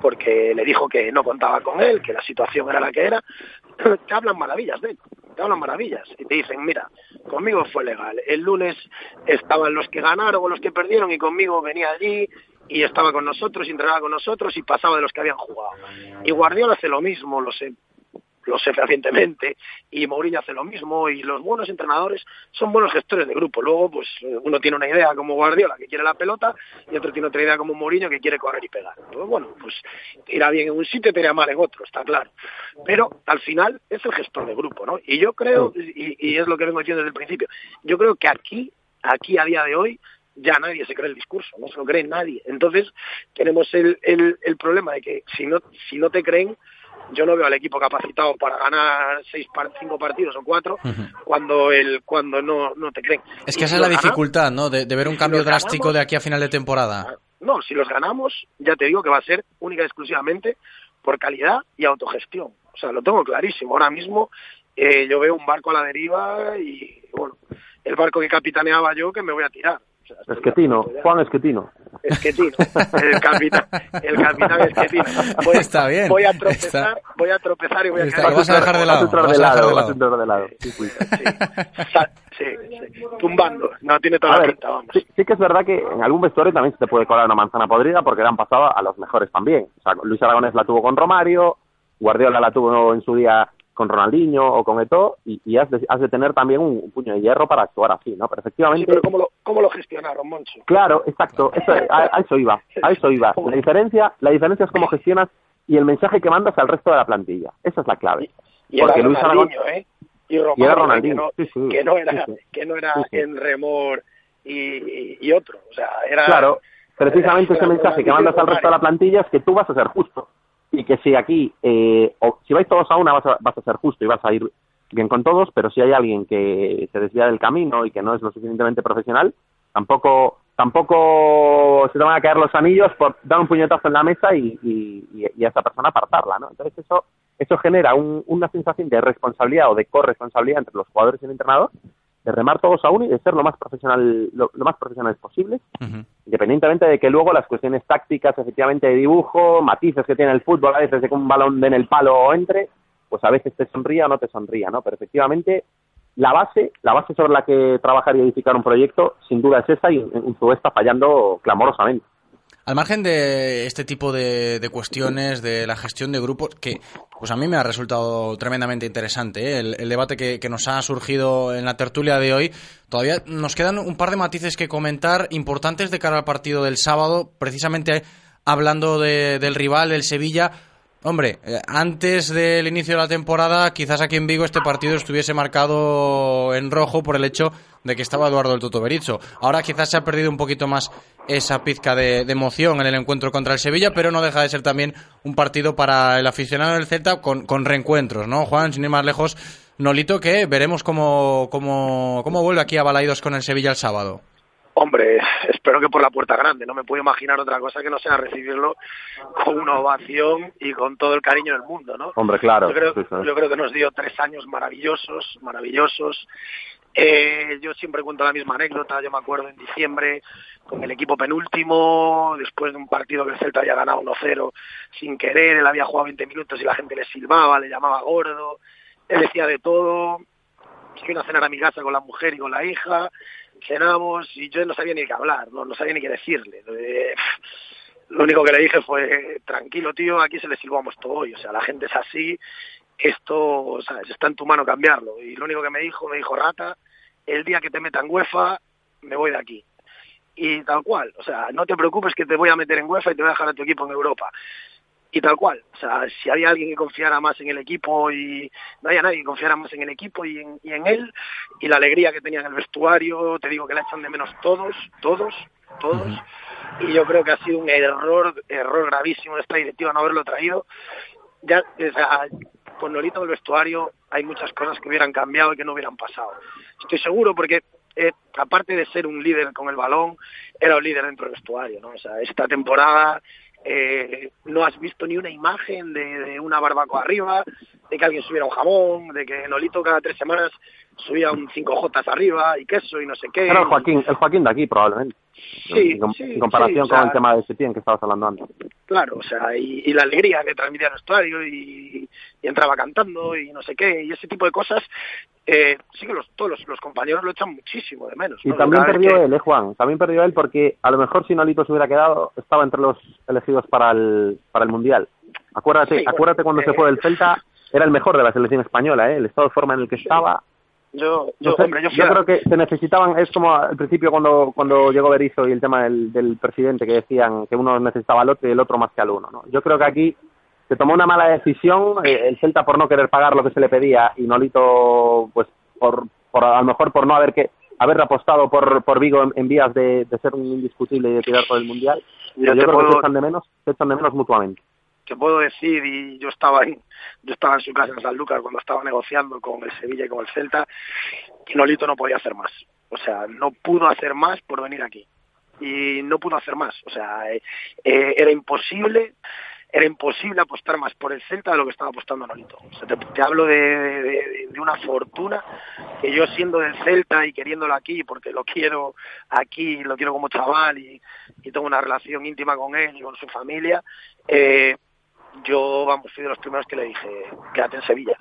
[SPEAKER 21] porque le dijo que no contaba con él, que la situación era la que era, te hablan maravillas de él, te hablan maravillas y te dicen, mira, conmigo fue legal, el lunes estaban los que ganaron o los que perdieron y conmigo venía allí y estaba con nosotros, y entrenaba con nosotros y pasaba de los que habían jugado. Y Guardiola hace lo mismo, lo sé, lo sé fehacientemente, y Mourinho hace lo mismo, y los buenos entrenadores son buenos gestores de grupo. Luego, pues uno tiene una idea como Guardiola, que quiere la pelota, y otro tiene otra idea como Mourinho, que quiere correr y pegar. Pues bueno, pues irá bien en un sitio y te irá mal en otro, está claro. Pero al final es el gestor de grupo, ¿no? Y yo creo, y, y es lo que vengo diciendo desde el principio, yo creo que aquí, aquí a día de hoy, ya nadie se cree el discurso, no se lo cree nadie. Entonces, tenemos el, el, el problema de que si no, si no te creen, yo no veo al equipo capacitado para ganar seis cinco partidos o cuatro cuando el cuando no, no te creen.
[SPEAKER 2] Es
[SPEAKER 21] Y
[SPEAKER 2] que esa
[SPEAKER 21] si
[SPEAKER 2] es la
[SPEAKER 21] ganamos-
[SPEAKER 2] dificultad, ¿no? De, de ver un
[SPEAKER 21] si
[SPEAKER 2] cambio drástico
[SPEAKER 21] ganamos-
[SPEAKER 2] de aquí a final de temporada.
[SPEAKER 21] no, si los ganamos, ya te digo que va a ser única y exclusivamente por calidad y autogestión. O sea, lo tengo clarísimo. Ahora mismo eh, yo veo un barco a la deriva y, bueno, el barco que capitaneaba yo que me voy a tirar. O sea, estoy
[SPEAKER 22] Esquetino. Juan Esquetino.
[SPEAKER 21] Esquetino, el capitán, el capitán Esquetino. Voy,
[SPEAKER 2] Está bien,
[SPEAKER 21] Voy a
[SPEAKER 2] está-
[SPEAKER 21] tropezar, voy a tropezar y voy a
[SPEAKER 2] Está-
[SPEAKER 21] caer.
[SPEAKER 2] y vas a dejar de lado,
[SPEAKER 22] Vas a de lado,
[SPEAKER 2] de
[SPEAKER 22] vas a
[SPEAKER 2] lado.
[SPEAKER 22] entrar de lado. Sí, sí.
[SPEAKER 21] Sa- sí, sí, tumbando. No tiene toda
[SPEAKER 22] A
[SPEAKER 21] la
[SPEAKER 22] ver,
[SPEAKER 21] pinta, vamos.
[SPEAKER 22] sí, sí que es verdad que en algún vestuario también se te puede colar una manzana podrida porque le han pasado a los mejores también. O sea, Luis Aragonés la tuvo con Romario, Guardiola la tuvo en su día con Ronaldinho o con Eto'o y, y has, de, has de tener también un, un puño de hierro para actuar así, ¿no? Pero
[SPEAKER 21] Sí,
[SPEAKER 22] efectivamente...
[SPEAKER 21] pero ¿cómo lo, cómo lo gestionaron, Moncho?
[SPEAKER 22] Claro, exacto, eso, a, a eso iba, a eso iba. La diferencia, la diferencia es cómo gestionas y el mensaje que mandas al resto de la plantilla. Esa es la clave.
[SPEAKER 21] Y era
[SPEAKER 22] Porque Luis Aragón,
[SPEAKER 21] Ronaldinho, ¿eh? Y Romario,
[SPEAKER 22] Y era
[SPEAKER 21] que
[SPEAKER 22] Ronaldinho,
[SPEAKER 21] no,
[SPEAKER 22] sí, sí,
[SPEAKER 21] que no era, que no era en remor y, y, otro. O sea, era...
[SPEAKER 22] Claro, precisamente ese
[SPEAKER 21] era
[SPEAKER 22] mensaje que mandas al resto de la plantilla es que tú vas a ser justo. Y que si aquí, eh, o si vais todos a una, vas a, vas a ser justo y vas a ir bien con todos, pero si hay alguien que se desvía del camino y que no es lo suficientemente profesional, tampoco tampoco se te van a caer los anillos por dar un puñetazo en la mesa y, y, y- a esa persona apartarla, ¿no? Entonces eso eso genera un- una sensación de responsabilidad o de corresponsabilidad entre los jugadores y el entrenador, de remar todos a uno y de ser lo más profesional lo, lo más profesionales posible independientemente de que luego las cuestiones tácticas, efectivamente de dibujo, matices que tiene el fútbol, a veces de que un balón de en el palo o entre, pues a veces te sonría o no te sonría, ¿no? Pero efectivamente la base, la base sobre la que trabajar y edificar un proyecto, sin duda es esa y en su está fallando clamorosamente.
[SPEAKER 2] Al margen de este tipo de, de cuestiones, de la gestión de grupos, que pues a mí me ha resultado tremendamente interesante ¿eh? el, debate que, que nos ha surgido en la tertulia de hoy. Todavía nos quedan un par de matices que comentar importantes de cara al partido del sábado, precisamente hablando de- del rival, el Sevilla. Hombre, eh, antes del inicio de la temporada, quizás aquí en Vigo este partido estuviese marcado en rojo por el hecho de que estaba Eduardo el Toto Berizzo. Ahora quizás se ha perdido un poquito más esa pizca de, emoción en el encuentro contra el Sevilla, pero no deja de ser también un partido para el aficionado del Celta con, con reencuentros, ¿no? Juan, sin ir más lejos, Nolito, que veremos cómo, cómo, cómo vuelve aquí a Balaidos con el Sevilla el sábado.
[SPEAKER 21] Hombre, espero que por la puerta grande. No me puedo imaginar otra cosa que no sea recibirlo con una ovación y con todo el cariño del mundo, ¿no?
[SPEAKER 22] Hombre, claro.
[SPEAKER 21] Yo creo,
[SPEAKER 22] sí, sí.
[SPEAKER 21] yo creo que nos dio tres años maravillosos, maravillosos. Eh, yo siempre cuento la misma anécdota. Yo me acuerdo en diciembre con el equipo penúltimo, después de un partido que el Celta había ganado 1-0 sin querer. Él había jugado 20 minutos y la gente le silbaba, le llamaba gordo. Él decía de todo. Vino a cenar a mi casa con la mujer y con la hija. Cenamos y yo no sabía ni qué hablar, no, no sabía ni qué decirle. Eh, lo único que le dije fue, tranquilo tío, aquí se le silbamos todo hoy, o sea, la gente es así, esto. Está en tu mano cambiarlo. Y lo único que me dijo, me dijo, Rata, el día que te metan UEFA, me voy de aquí. Y tal cual, o sea, no te preocupes que te voy a meter en UEFA y te voy a dejar a tu equipo en Europa. Y tal cual, o sea, si había alguien que confiara más en el equipo y no había nadie que confiara más en el equipo y en, y en él, y la alegría que tenía en el vestuario, te digo que la echan de menos todos, todos, todos, y yo creo que ha sido un error, error gravísimo de esta directiva no haberlo traído. Ya, o sea, con Nolito en el vestuario hay muchas cosas que hubieran cambiado y que no hubieran pasado. Estoy seguro porque eh, aparte de ser un líder con el balón, era un líder dentro del vestuario, ¿no? O sea, esta temporada eh, no has visto ni una imagen de, de una barbacoa arriba, de que alguien subiera un jamón, de que Nolito cada tres semanas subía un 5J arriba y queso y no sé qué.
[SPEAKER 22] Era el Joaquín, el Joaquín de aquí, probablemente.
[SPEAKER 21] Sí,
[SPEAKER 22] en,
[SPEAKER 21] sí,
[SPEAKER 22] en comparación
[SPEAKER 21] sí, o sea-
[SPEAKER 22] con el tema de Setién que estabas hablando antes.
[SPEAKER 21] Claro, o sea, y, y la alegría que transmitía el vestuario y, y entraba cantando y no sé qué, y ese tipo de cosas, eh, sí que los, todos los, los compañeros lo echan muchísimo de menos.
[SPEAKER 22] Y también perdió
[SPEAKER 21] que-
[SPEAKER 22] él, ¿eh, Juan? También perdió él porque a lo mejor si Nolito se hubiera quedado, estaba entre los elegidos para el, para el Mundial. Acuérdate,
[SPEAKER 21] Sí, bueno,
[SPEAKER 22] acuérdate cuando se
[SPEAKER 21] eh,
[SPEAKER 22] fue del Celta, era el mejor de la selección española, ¿eh? El estado de forma en el que estaba.
[SPEAKER 21] Yo, yo,
[SPEAKER 22] No sé,
[SPEAKER 21] hombre, yo,
[SPEAKER 22] creo que se necesitaban, es como al principio cuando, cuando llegó Berizzo y el tema del, del presidente que decían que uno necesitaba al otro y el otro más que al uno, ¿no? Yo creo que aquí se tomó una mala decisión, eh, el Celta por no querer pagar lo que se le pedía y Nolito, pues, por, por a lo mejor por no haber que haber apostado por, por Vigo en, en vías de, de ser un indiscutible y de tirar por el Mundial.
[SPEAKER 21] Yo
[SPEAKER 22] Yo, que
[SPEAKER 21] puedo-
[SPEAKER 22] se echan de menos, se echan de menos mutuamente.
[SPEAKER 21] te puedo decir, y yo estaba en, yo estaba en su casa en San Lucas cuando estaba negociando con el Sevilla y con el Celta, que Nolito no podía hacer más. O sea, no pudo hacer más por venir aquí. Y no pudo hacer más. O sea, eh, eh, era imposible, era imposible apostar más por el Celta de lo que estaba apostando Nolito. O te, hablo de, una fortuna que yo siendo del Celta y queriéndolo aquí, porque lo quiero aquí, lo quiero como chaval y, tengo una relación íntima con él y con su familia, eh, yo, vamos, fui de los primeros que le dije, quédate en Sevilla.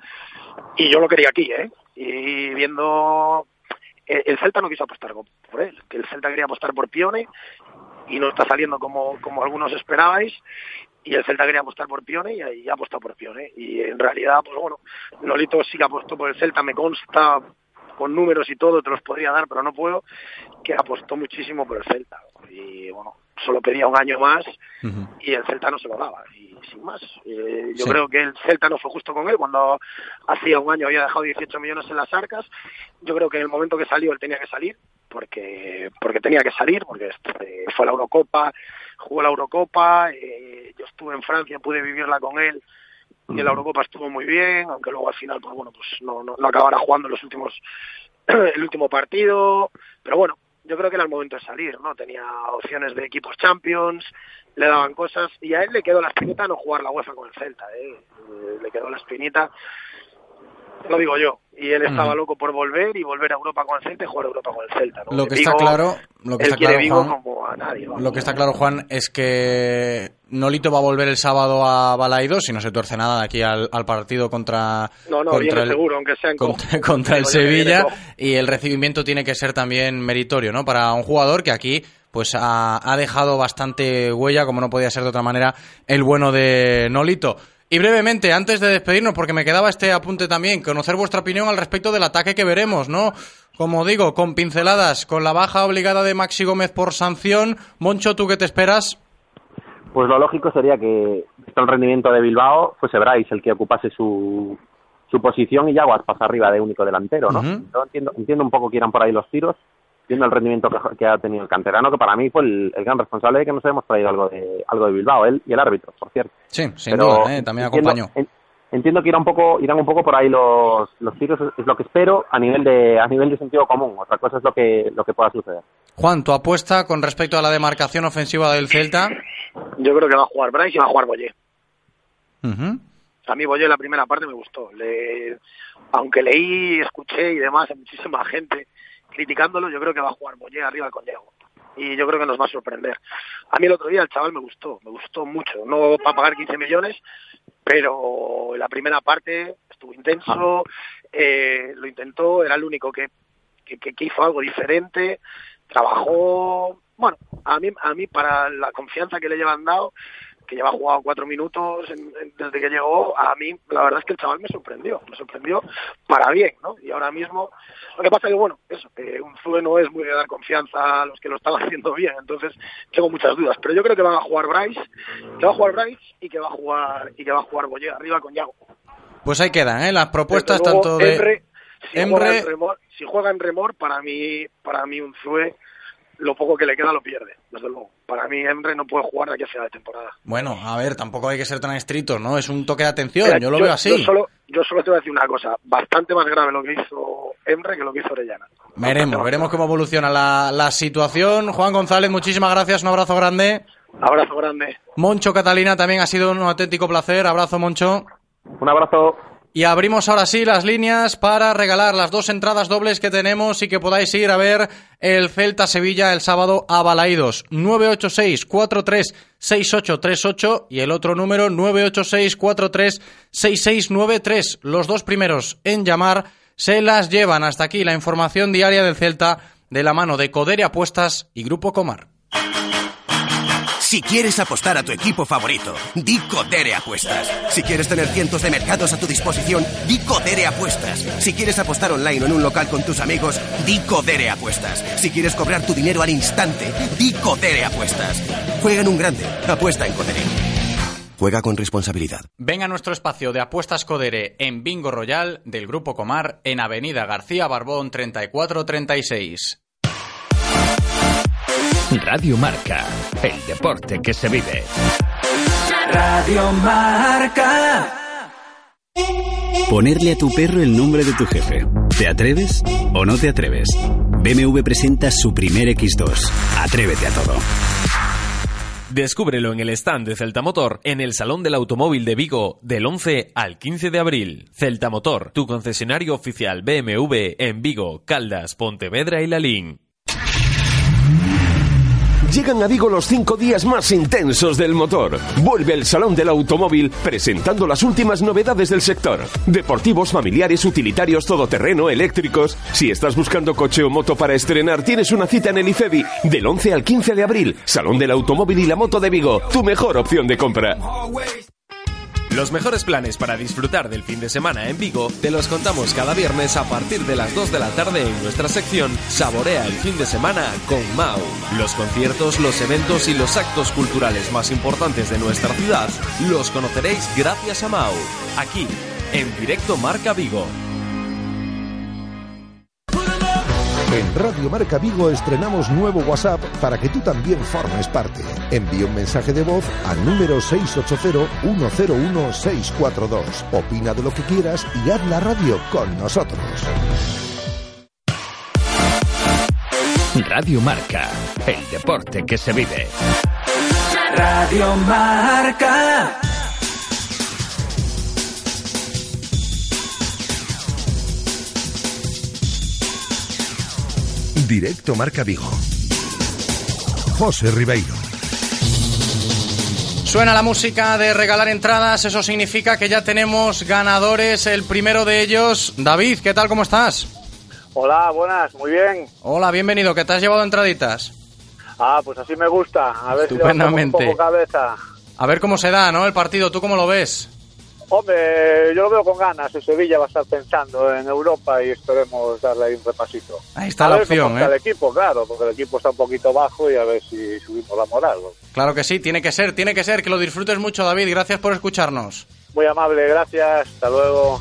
[SPEAKER 21] Y yo lo quería aquí, ¿eh? Y viendo... El, el Celta no quiso apostar por él, que el Celta quería apostar por Pione y no está saliendo como, como algunos esperabais. Y el Celta quería apostar por Pione y ahí ha apostado por Pione. Y en realidad, pues bueno, Nolito sí que apostó por el Celta, me consta con números y todo, te los podría dar, pero no puedo, que apostó muchísimo por el Celta. Y bueno, solo pedía un año más y el Celta no se lo daba. Y sin más, Eh, yo
[SPEAKER 2] Sí.
[SPEAKER 21] creo que el Celta no fue justo con él cuando hacía un año había dejado 18 millones en las arcas. Yo creo que en el momento que salió él tenía que salir porque porque tenía que salir porque este, fue la Eurocopa, jugó la Eurocopa, eh, yo estuve en Francia, pude vivirla con él y en la Eurocopa estuvo muy bien, aunque luego al final pues bueno, pues no no, no acabara jugando los últimos el último partido, pero bueno, yo creo que era el momento de salir, ¿no? Tenía opciones de equipos Champions, le daban cosas y a él le quedó la espinita no jugar la UEFA con el Celta, ¿eh? Eh, Le quedó la espinita, lo digo yo, y él estaba loco por volver y volver a Europa con el Celta y jugar Europa con el Celta, ¿no?
[SPEAKER 2] Lo que
[SPEAKER 21] Vigo,
[SPEAKER 2] está claro, lo que está claro, Juan,
[SPEAKER 21] como a nadie.
[SPEAKER 2] Lo que está claro, Juan, es que Nolito va a volver el sábado a Balaidos, si no se tuerce nada, de aquí al, al partido contra,
[SPEAKER 21] No, no,
[SPEAKER 2] contra el,
[SPEAKER 21] seguro, aunque sea en
[SPEAKER 2] contra, contra el Sevilla y el recibimiento tiene que ser también meritorio, ¿no? Para un jugador que aquí pues ha, ha dejado bastante huella, como no podía ser de otra manera, el bueno de Nolito. Y brevemente, antes de despedirnos, porque me quedaba este apunte también, conocer vuestra opinión al respecto del ataque que veremos, ¿no? Como digo, con pinceladas, con la baja obligada de Maxi Gómez por sanción. Moncho, ¿tú qué te esperas?
[SPEAKER 22] Pues lo lógico sería que, visto el rendimiento de Bilbao, fuese Bryce el que ocupase su, su posición y Yaguas pasa arriba de único delantero, ¿no? Yo entiendo, entiendo un poco que irán por ahí los tiros, viendo el rendimiento que, que ha tenido el canterano, que para mí fue el, el gran responsable de que nos hemos traído algo de, algo de Bilbao, él y el árbitro, por cierto.
[SPEAKER 2] Sí, sin
[SPEAKER 22] Pero
[SPEAKER 2] duda, ¿eh? también
[SPEAKER 22] entiendo-
[SPEAKER 2] acompañó.
[SPEAKER 22] en- entiendo que irán un poco, irán un poco por ahí los, los tiros, es lo que espero a nivel de, a nivel de sentido común. Otra cosa es lo que, lo que pueda suceder.
[SPEAKER 2] Juan, tu apuesta con respecto a la demarcación ofensiva del Celta.
[SPEAKER 21] Yo creo que va a jugar Bryce y va a jugar Boyé.
[SPEAKER 2] Ujú.
[SPEAKER 21] A mí Boyé la primera parte me gustó. Le- aunque leí, escuché y demás a muchísima gente criticándolo, yo creo que va a jugar Boyé arriba con Diego. Y yo creo que nos va a sorprender. A mí el otro día el chaval me gustó, me gustó mucho. No para pagar 15 millones, pero la primera parte estuvo intenso, eh, lo intentó, era el único que, que, que- que hizo algo diferente, trabajó, bueno, a mí, a mí para la confianza que le llevan dado, que lleva jugado cuatro minutos en- en- desde que llegó, a mí la verdad es que el chaval me sorprendió, me sorprendió para bien, ¿no? Y ahora mismo, lo que pasa que bueno, eso, que un Zue no es muy de dar confianza a los que lo están haciendo bien, entonces tengo muchas dudas, pero yo creo que van a jugar Bryce, que va a jugar Bryce y que va a jugar y que va a jugar arriba con Yago.
[SPEAKER 2] Pues ahí quedan, ¿eh? Las propuestas
[SPEAKER 21] luego,
[SPEAKER 2] tanto de...
[SPEAKER 21] Emre, si,
[SPEAKER 2] Emre-
[SPEAKER 21] Juega en remor, si juega en remor, para mí, para mí un Zue, lo poco que le queda lo pierde, desde luego. Para mí Emre no puede jugar de aquí a final de temporada.
[SPEAKER 2] Bueno, a ver, tampoco hay que ser tan estrictos, ¿no? Es un toque de atención,
[SPEAKER 21] Mira,
[SPEAKER 2] yo lo veo así.
[SPEAKER 21] Yo solo, yo solo te voy a decir una cosa, bastante más grave lo que hizo Emre que lo que hizo Orellana.
[SPEAKER 2] Veremos, veremos cómo evoluciona la, la situación. Juan González, muchísimas gracias, un abrazo grande.
[SPEAKER 21] Abrazo grande.
[SPEAKER 2] Moncho Catalina, también ha sido un auténtico placer. Abrazo, Moncho.
[SPEAKER 22] Un abrazo.
[SPEAKER 2] Y abrimos ahora sí las líneas para regalar las dos entradas dobles que tenemos y que podáis ir a ver el Celta Sevilla el sábado a Balaídos. 986 43 6838 y el otro número 986 43 6693. Los dos primeros en llamar se las llevan hasta aquí la información diaria del Celta de la mano de Codere Apuestas y Grupo Comar.
[SPEAKER 23] Si quieres apostar a tu equipo favorito, di Codere Apuestas. Si quieres tener cientos de mercados a tu disposición, di Codere Apuestas. Si quieres apostar online o en un local con tus amigos, di Codere Apuestas. Si quieres cobrar tu dinero al instante, di Codere Apuestas. Juega en un grande, apuesta en Codere. Juega con responsabilidad.
[SPEAKER 2] Ven a nuestro espacio de apuestas Codere en Bingo Royal del Grupo Comar en Avenida García Barbón 3436.
[SPEAKER 3] Radio Marca, el deporte que se vive.
[SPEAKER 4] Radio Marca.
[SPEAKER 24] Ponerle a tu perro el nombre de tu jefe. ¿Te atreves o no te atreves? BMW presenta su primer X2. Atrévete a todo.
[SPEAKER 8] Descúbrelo en el stand de Celta Motor en el Salón del Automóvil de Vigo del 11 al 15 de abril. Celta Motor, tu concesionario oficial BMW en Vigo, Caldas, Pontevedra y Lalín.
[SPEAKER 1] Llegan a Vigo los cinco días más intensos del motor. Vuelve el Salón del Automóvil presentando las últimas novedades del sector. Deportivos, familiares, utilitarios, todoterreno, eléctricos. Si estás buscando coche o moto para estrenar, tienes una cita en el IFEBI del 11 al 15 de abril. Salón del Automóvil y la Moto de Vigo, tu mejor opción de compra.
[SPEAKER 8] Los mejores planes para disfrutar del fin de semana en Vigo te los contamos cada viernes a partir de las 2 de la tarde en nuestra sección Saborea el fin de semana con Mau. Los conciertos, los eventos y los actos culturales más importantes de nuestra ciudad los conoceréis gracias a Mau. Aquí, en directo Marca Vigo.
[SPEAKER 25] En Radio Marca Vigo estrenamos nuevo WhatsApp para que tú también formes parte. Envía un mensaje de voz al número 680-101-642. Opina de lo que quieras y haz la radio con nosotros.
[SPEAKER 3] Radio Marca, el deporte que se vive.
[SPEAKER 4] Radio Marca.
[SPEAKER 1] Directo Marca Vigo. José Ribeiro.
[SPEAKER 2] Suena la música de regalar entradas, eso significa que ya tenemos ganadores. El primero de ellos, David, ¿qué tal? ¿Cómo estás?
[SPEAKER 21] Hola, buenas, muy bien.
[SPEAKER 2] Hola, bienvenido, ¿qué te has llevado entraditas?
[SPEAKER 26] Ah, pues así me gusta. A ver si levantamos un
[SPEAKER 2] Estupendamente.
[SPEAKER 26] poco cabeza.
[SPEAKER 2] A ver cómo se da, ¿no? El partido, ¿tú cómo lo ves?
[SPEAKER 26] Hombre, yo lo veo con ganas. El Sevilla va a estar pensando en Europa y esperemos darle ahí un repasito.
[SPEAKER 2] Ahí está
[SPEAKER 26] a
[SPEAKER 2] la
[SPEAKER 26] ver
[SPEAKER 2] opción,
[SPEAKER 26] cómo está
[SPEAKER 2] ¿eh?
[SPEAKER 26] el equipo, claro, porque el equipo está un poquito bajo y a ver si subimos la moral.
[SPEAKER 2] Claro que sí, tiene que ser, tiene que ser. Que lo disfrutes mucho, David. Gracias por escucharnos.
[SPEAKER 26] Muy amable, gracias. Hasta luego.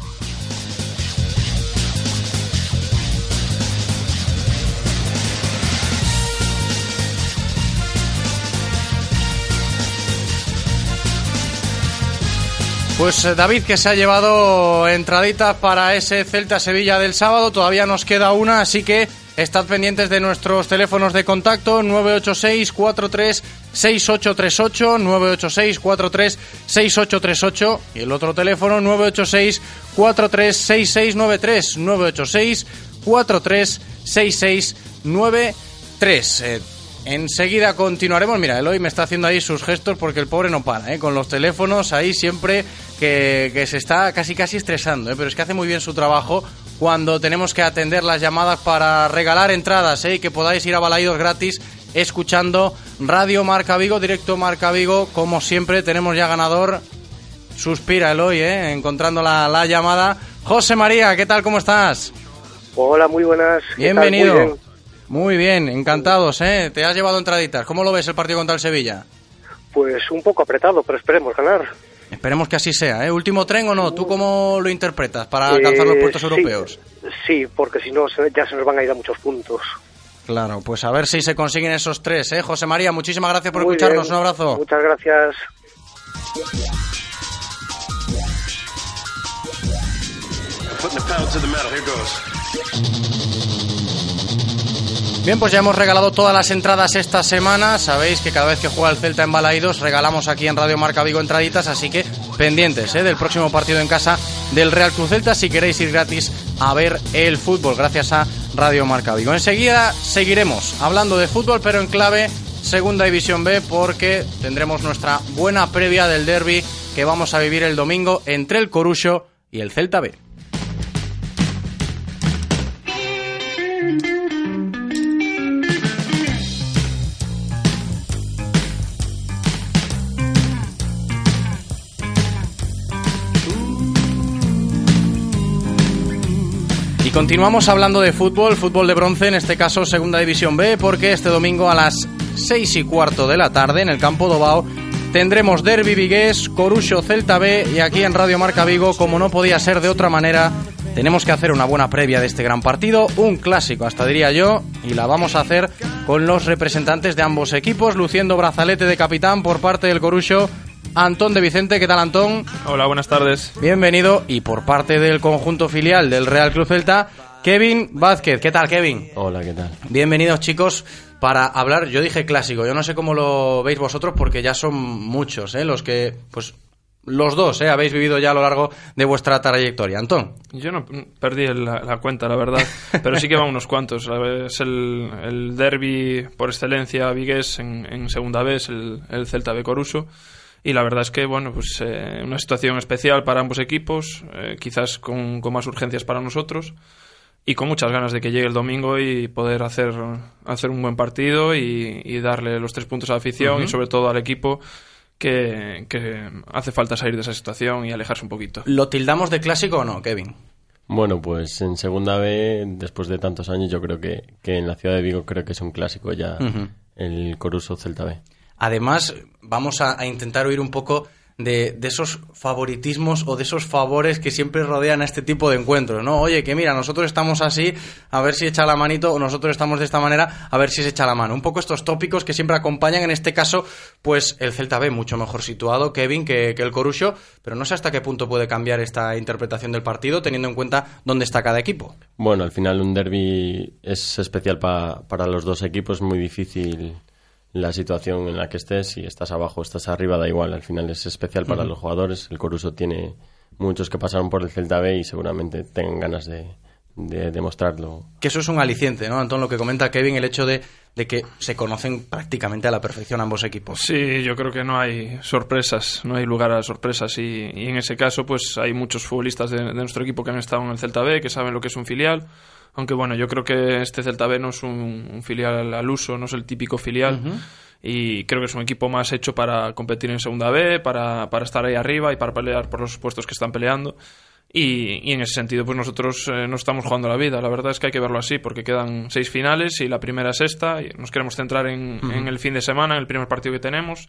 [SPEAKER 2] Pues eh, David, que se ha llevado entraditas para ese Celta Sevilla del sábado, todavía nos queda una, así que estad pendientes de nuestros teléfonos de contacto 986 43 6838 986 43 6838 y el otro teléfono 986 43 6693 986 43 6693 Eh, Enseguida continuaremos. Mira, Eloy me está haciendo ahí sus gestos porque el pobre no para, ¿eh? con los teléfonos ahí siempre que, que se está casi casi estresando, ¿eh? pero es que hace muy bien su trabajo cuando tenemos que atender las llamadas para regalar entradas ¿eh? y que podáis ir a Balaidos gratis escuchando Radio Marca Vigo, directo Marca Vigo. Como siempre, tenemos ya ganador. Suspira Eloy, ¿eh? encontrando la, la llamada. José María, ¿qué tal? ¿Cómo estás?
[SPEAKER 27] Hola, muy buenas.
[SPEAKER 2] Bienvenido.
[SPEAKER 27] Muy bien.
[SPEAKER 2] Muy bien, encantados, ¿eh? Te has llevado entraditas. ¿Cómo lo ves el partido contra el Sevilla?
[SPEAKER 27] Pues un poco apretado, pero esperemos ganar.
[SPEAKER 2] Esperemos que así sea, ¿eh? ¿Último tren o no? ¿Tú cómo lo interpretas para alcanzar los
[SPEAKER 27] Eh,
[SPEAKER 2] puestos
[SPEAKER 27] sí.
[SPEAKER 2] europeos?
[SPEAKER 27] Sí, porque si no se- ya se nos van a ir a muchos puntos.
[SPEAKER 2] Claro, pues a ver si se consiguen esos tres, ¿eh? José María, muchísimas gracias por
[SPEAKER 27] Muy
[SPEAKER 2] escucharnos.
[SPEAKER 27] bien.
[SPEAKER 2] Un abrazo.
[SPEAKER 27] Muchas gracias.
[SPEAKER 28] Putting the pedal to the metal. Here goes.
[SPEAKER 2] Bien, pues ya hemos regalado todas las entradas esta semana. Sabéis que cada vez que juega el Celta en Balaidos regalamos aquí en Radio Marca Vigo entraditas, así que pendientes ¿eh? del próximo partido en casa del Real Cruz Celta si queréis ir gratis a ver el fútbol gracias a Radio Marca Vigo. Enseguida seguiremos hablando de fútbol, pero en clave Segunda División B porque tendremos nuestra buena previa del derby que vamos a vivir el domingo entre el Corucho y el Celta B. continuamos hablando de fútbol, fútbol de bronce, en este caso Segunda División B, porque este domingo a las 6 y cuarto de la tarde en el campo Dobao tendremos Derby Vigués, Corucho Celta B y aquí en Radio Marca Vigo, como no podía ser de otra manera, tenemos que hacer una buena previa de este gran partido, un clásico hasta diría yo, y la vamos a hacer con los representantes de ambos equipos, luciendo brazalete de capitán por parte del Corucho, Antón de Vicente, ¿qué tal Antón?
[SPEAKER 29] Hola, buenas tardes.
[SPEAKER 2] Bienvenido. Y por parte del conjunto filial del Real Club Celta, Kevin Vázquez. ¿Qué tal, Kevin?
[SPEAKER 30] Hola, ¿qué tal?
[SPEAKER 2] Bienvenidos, chicos, para hablar. Yo dije clásico. Yo no sé cómo lo veis vosotros porque ya son muchos, ¿eh? Los que, pues, los dos, ¿eh? Habéis vivido ya a lo largo de vuestra trayectoria. Antón.
[SPEAKER 29] Yo no perdí el- la, la cuenta, la verdad, pero sí que van unos cuantos. Es el, el derby por excelencia vigués en, en segunda vez, el, el Celta de Coruso. Y la verdad es que, bueno, pues eh, una situación especial para ambos equipos, eh, quizás con, con más urgencias para nosotros y con muchas ganas de que llegue el domingo y poder hacer, hacer un buen partido y, y darle los tres puntos a la afición y sobre todo al equipo que, que hace falta salir de esa situación y alejarse un poquito.
[SPEAKER 2] ¿Lo tildamos de clásico o no, Kevin?
[SPEAKER 30] Bueno, pues en segunda B, después de tantos años, yo creo que, que en la ciudad de Vigo creo que es un clásico ya
[SPEAKER 2] Ujú.
[SPEAKER 30] el Coruso Celta B.
[SPEAKER 2] Además, vamos a, intentar oír un poco de, esos favoritismos o de esos favores que siempre rodean a este tipo de encuentros, ¿no? Oye, que mira, nosotros estamos así, a ver si echa la manito, o nosotros estamos de esta manera, a ver si se echa la mano. Un poco estos tópicos que siempre acompañan, en este caso, pues el Celta B mucho mejor situado, Kevin, que, el Corucho, pero no sé hasta qué punto puede cambiar esta interpretación del partido, teniendo en cuenta dónde está cada equipo.
[SPEAKER 30] Bueno, al final un derby es especial pa- para los dos equipos, muy difícil la situación en la que estés, si estás abajo o estás arriba, da igual, al final es especial para los jugadores, el Coruso tiene muchos que pasaron por el Celta B y seguramente tengan ganas de, de demostrarlo.
[SPEAKER 2] Que eso es un aliciente, ¿no, Antón? Lo que comenta Kevin, el hecho de, de que se conocen prácticamente a la perfección ambos equipos.
[SPEAKER 29] Sí, yo creo que no hay sorpresas, no hay lugar a sorpresas y, y en ese caso pues hay muchos futbolistas de, de nuestro equipo que han estado en el Celta B, que saben lo que es un filial, Aunque bueno, yo creo que este Celta B no es un, un filial al uso, no es el típico filial. Y creo que es un equipo más hecho para competir en Segunda B, para, para estar ahí arriba y para pelear por los puestos que están peleando. Y, y en ese sentido, pues nosotros eh, no estamos jugando la vida. La verdad es que hay que verlo así, porque quedan seis finales y la primera es esta. Y nos queremos centrar en, en el fin de semana, en el primer partido que tenemos.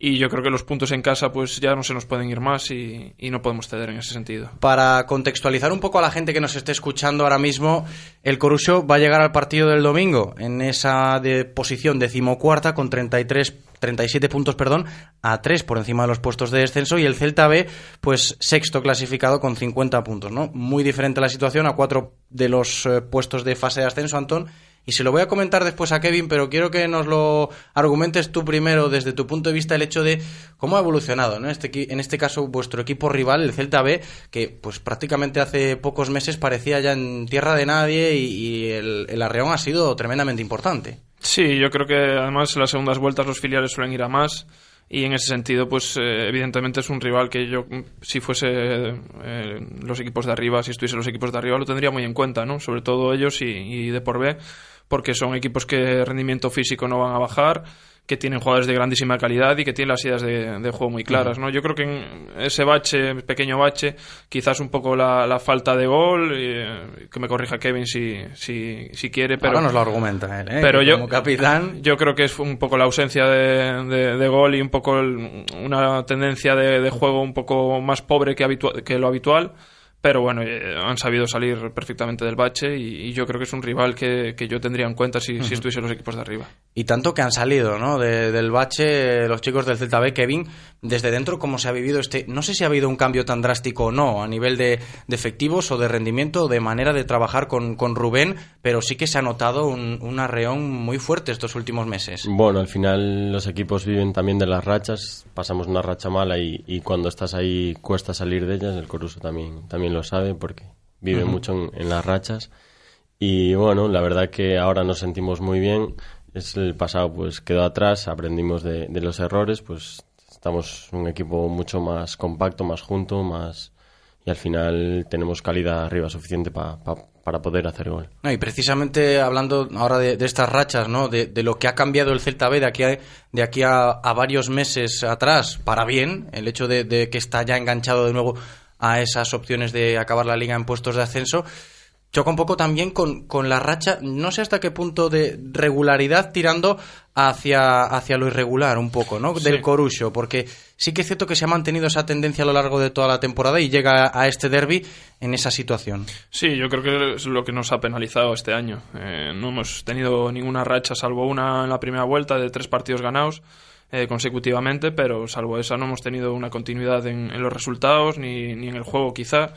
[SPEAKER 29] Y yo creo que los puntos en casa, pues ya no se nos pueden ir más y, y no podemos ceder en ese sentido.
[SPEAKER 2] Para contextualizar un poco a la gente que nos esté escuchando ahora mismo, el Corucho va a llegar al partido del domingo en esa de posición decimocuarta con 33 37 puntos, perdón, a 3 por encima de los puestos de descenso y el Celta B, pues sexto clasificado con 50 puntos, ¿no? Muy diferente la situación a cuatro de los eh, puestos de fase de ascenso, Antón. Y se lo voy a comentar después a Kevin, pero quiero que nos lo argumentes tú primero desde tu punto de vista el hecho de cómo ha evolucionado, ¿no? Este, en este caso, vuestro equipo rival, el Celta B, que pues prácticamente hace pocos meses parecía ya en tierra de nadie y, el, arreón ha sido tremendamente importante.
[SPEAKER 29] Sí, yo creo que además en las segundas vueltas los filiales suelen ir a más y en ese sentido, pues eh, evidentemente es un rival que yo, si fuese eh, los equipos de arriba, si estuviese los equipos de arriba, lo tendría muy en cuenta, ¿no? Sobre todo ellos y, y de por B, porque son equipos que rendimiento físico no van a bajar, que tienen jugadores de grandísima calidad y que tienen las ideas de, de juego muy claras, ¿no? Yo creo que en ese bache, pequeño bache, quizás un poco la, la falta de gol, eh, que me corrija Kevin si, si, si quiere, pero...
[SPEAKER 2] Ahora nos lo argumenta él, ¿eh?
[SPEAKER 29] Pero yo,
[SPEAKER 2] como capitán...
[SPEAKER 29] yo creo que es un poco la ausencia de, de- de gol y un poco el- una tendencia de, juego un poco más pobre que, que lo habitual. Pero bueno, eh, han sabido salir perfectamente del bache y, y yo creo que es un rival que, que yo tendría en cuenta si, si
[SPEAKER 2] Ujú.
[SPEAKER 29] estuviesen los equipos de arriba.
[SPEAKER 2] Y tanto que han salido, ¿no? De- del bache los chicos del Celta B, Kevin, desde dentro, ¿cómo se ha vivido este? No sé si ha habido un cambio tan drástico o no, a nivel de, de efectivos o de rendimiento, o de manera de trabajar con, con Rubén, pero sí que se ha notado un, un arreón muy fuerte estos últimos meses.
[SPEAKER 30] Bueno, al final los equipos viven también de las rachas. Pasamos una racha mala y, y cuando estás ahí cuesta salir de ellas. El Coruso también, también lo sabe porque vive mucho en, en las rachas. Y bueno, la verdad que ahora nos sentimos muy bien. Es el pasado pues quedó atrás, aprendimos de, de los errores, pues estamos un equipo mucho más compacto, más junto, más y al final tenemos calidad arriba suficiente pa- pa- para poder hacer gol.
[SPEAKER 2] No, y precisamente hablando ahora de, estas rachas, ¿no? De, lo que ha cambiado el Celta B de aquí a, de aquí a, a varios meses atrás, para bien, el hecho de, de que está ya enganchado de nuevo a esas opciones de acabar la liga en puestos de ascenso, choca un poco también con, con la racha, no sé hasta qué punto de regularidad tirando hacia, hacia lo irregular un poco, ¿no? Del
[SPEAKER 29] Sí.
[SPEAKER 2] Corucho, porque sí que es cierto que se ha mantenido esa tendencia a lo largo de toda la temporada y llega a este derby en esa situación.
[SPEAKER 29] Sí, yo creo que es lo que nos ha penalizado este año. Eh, no hemos tenido ninguna racha, salvo una en la primera vuelta de tres partidos ganados eh, consecutivamente, pero salvo esa no hemos tenido una continuidad en, en los resultados ni, ni en el juego quizá,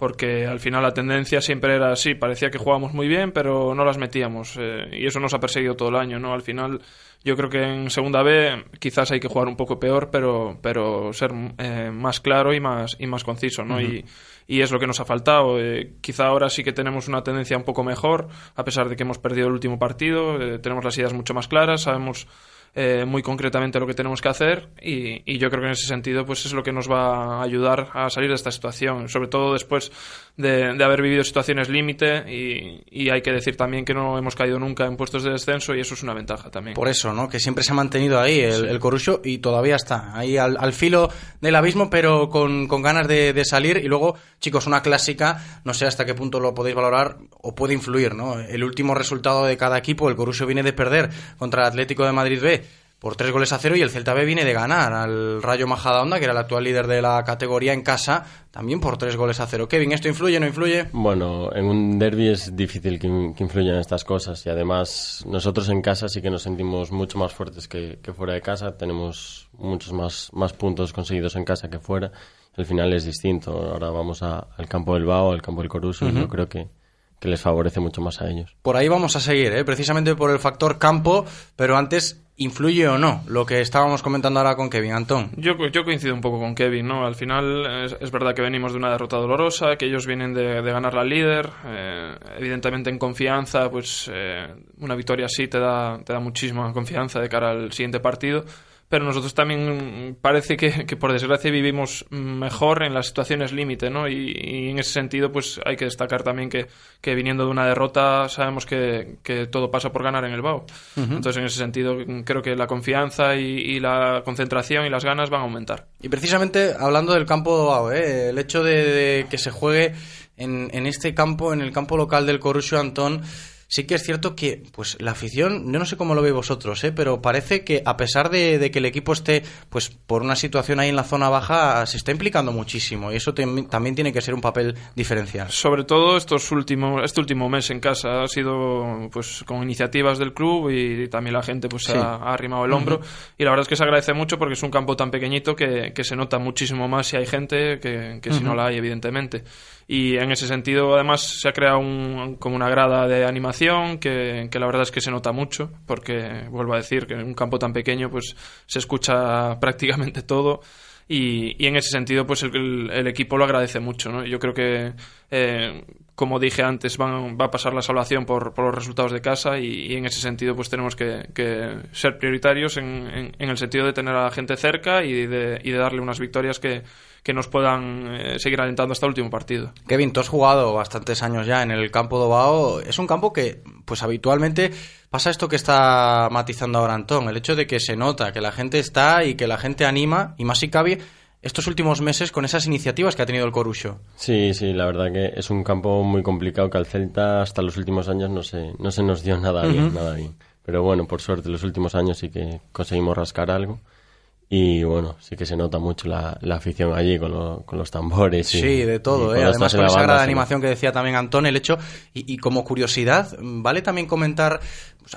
[SPEAKER 29] porque al final la tendencia siempre era así, parecía que jugábamos muy bien, pero no las metíamos eh, y eso nos ha perseguido todo el año, ¿no? Al final yo creo que en segunda B quizás hay que jugar un poco peor, pero, pero ser eh, más claro y más, y más conciso, ¿no? Y, y es lo que nos ha faltado. Eh, quizá ahora sí que tenemos una tendencia un poco mejor, a pesar de que hemos perdido el último partido, eh, tenemos las ideas mucho más claras, sabemos eh, muy concretamente lo que tenemos que hacer y, y yo creo que en ese sentido pues es lo que nos va a ayudar a salir de esta situación, sobre todo después de, de haber vivido situaciones límite y, y hay que decir también que no hemos caído nunca en puestos de descenso y eso es una ventaja también.
[SPEAKER 2] Por eso, ¿no? Que siempre se ha mantenido ahí el, el Corucho y todavía está ahí al, al filo del abismo, pero con, con ganas de, de salir. Y luego, chicos, una clásica, no sé hasta qué punto lo podéis valorar o puede influir, ¿no? El último resultado de cada equipo, el Corucho viene de perder contra el Atlético de Madrid B por tres goles a cero y el Celta B viene de ganar al Rayo Majadahonda, que era el actual líder de la categoría en casa, también por tres goles a cero. Kevin, ¿esto influye o no influye?
[SPEAKER 30] Bueno, en un derby es difícil que, que influyan estas cosas y además nosotros en casa sí que nos sentimos mucho más fuertes que, que fuera de casa. Tenemos muchos más, más puntos conseguidos en casa que fuera. Al final es distinto. Ahora vamos a- al campo del Bao, al campo del Coruso y yo creo que, que les favorece mucho más a ellos.
[SPEAKER 2] Por ahí vamos a seguir, ¿eh? precisamente por el factor campo, pero antes, ¿influye o no lo que estábamos comentando ahora con Kevin Antón?
[SPEAKER 29] Yo, co- yo coincido un poco con Kevin, ¿no? Al final es, verdad que venimos de una derrota dolorosa, que ellos vienen de, de ganar la líder. eh, evidentemente en confianza, pues eh, una victoria así te da, te da muchísima confianza de cara al siguiente partido. Pero nosotros también parece que, que, por desgracia vivimos mejor en las situaciones límite, ¿no? Y, y, en ese sentido, pues hay que destacar también que, que viniendo de una derrota sabemos que, que, todo pasa por ganar en el BAO. Uh -huh. Entonces, en ese sentido, creo que la confianza y, y, la concentración y las ganas van a aumentar.
[SPEAKER 2] Y precisamente hablando del campo de BAO, ¿eh? el hecho de, de que se juegue en, en este campo, en el campo local del Corusio Antón, sí que es cierto que pues la afición, yo no sé cómo lo veis vosotros, ¿eh? pero parece que a pesar de, de, que el equipo esté pues por una situación ahí en la zona baja, se está implicando muchísimo y eso te, también tiene que ser un papel diferencial.
[SPEAKER 29] Sobre todo estos últimos, este último mes en casa ha sido pues con iniciativas del club y, también la gente pues sí. ha, ha, arrimado el hombro uh -huh. y la verdad es que se agradece mucho porque es un campo tan pequeñito que, que se nota muchísimo más si hay gente que, que uh -huh. si no la hay evidentemente y en ese sentido además se ha creado un, como una grada de animación que, que, la verdad es que se nota mucho porque vuelvo a decir que en un campo tan pequeño pues se escucha prácticamente todo y, y en ese sentido pues el, el, equipo lo agradece mucho ¿no? yo creo que eh, como dije antes van, va a pasar la salvación por, por los resultados de casa y, y, en ese sentido pues tenemos que, que ser prioritarios en, en, en, el sentido de tener a la gente cerca y de, y de darle unas victorias que nos puedan eh, seguir alentando hasta el último partido.
[SPEAKER 2] Kevin, tú has jugado bastantes años ya en el campo de Obao. Es un campo que, pues habitualmente pasa esto que está matizando ahora Antón, el hecho de que se nota que la gente está y que la gente anima, y más si cabe, estos últimos meses con esas iniciativas que ha tenido el Corucho.
[SPEAKER 30] Sí, sí, la verdad que es un campo muy complicado que al Celta hasta los últimos años no se, no se nos dio nada bien, uh -huh. nada bien. Pero bueno, por suerte los últimos años sí que conseguimos rascar algo. Y bueno, sí que se nota mucho la, la afición allí con, lo, con, los tambores. Y,
[SPEAKER 2] sí, de todo, ¿eh? además con esa grada de animación que decía también Antón, el hecho, y, y como curiosidad, vale también comentar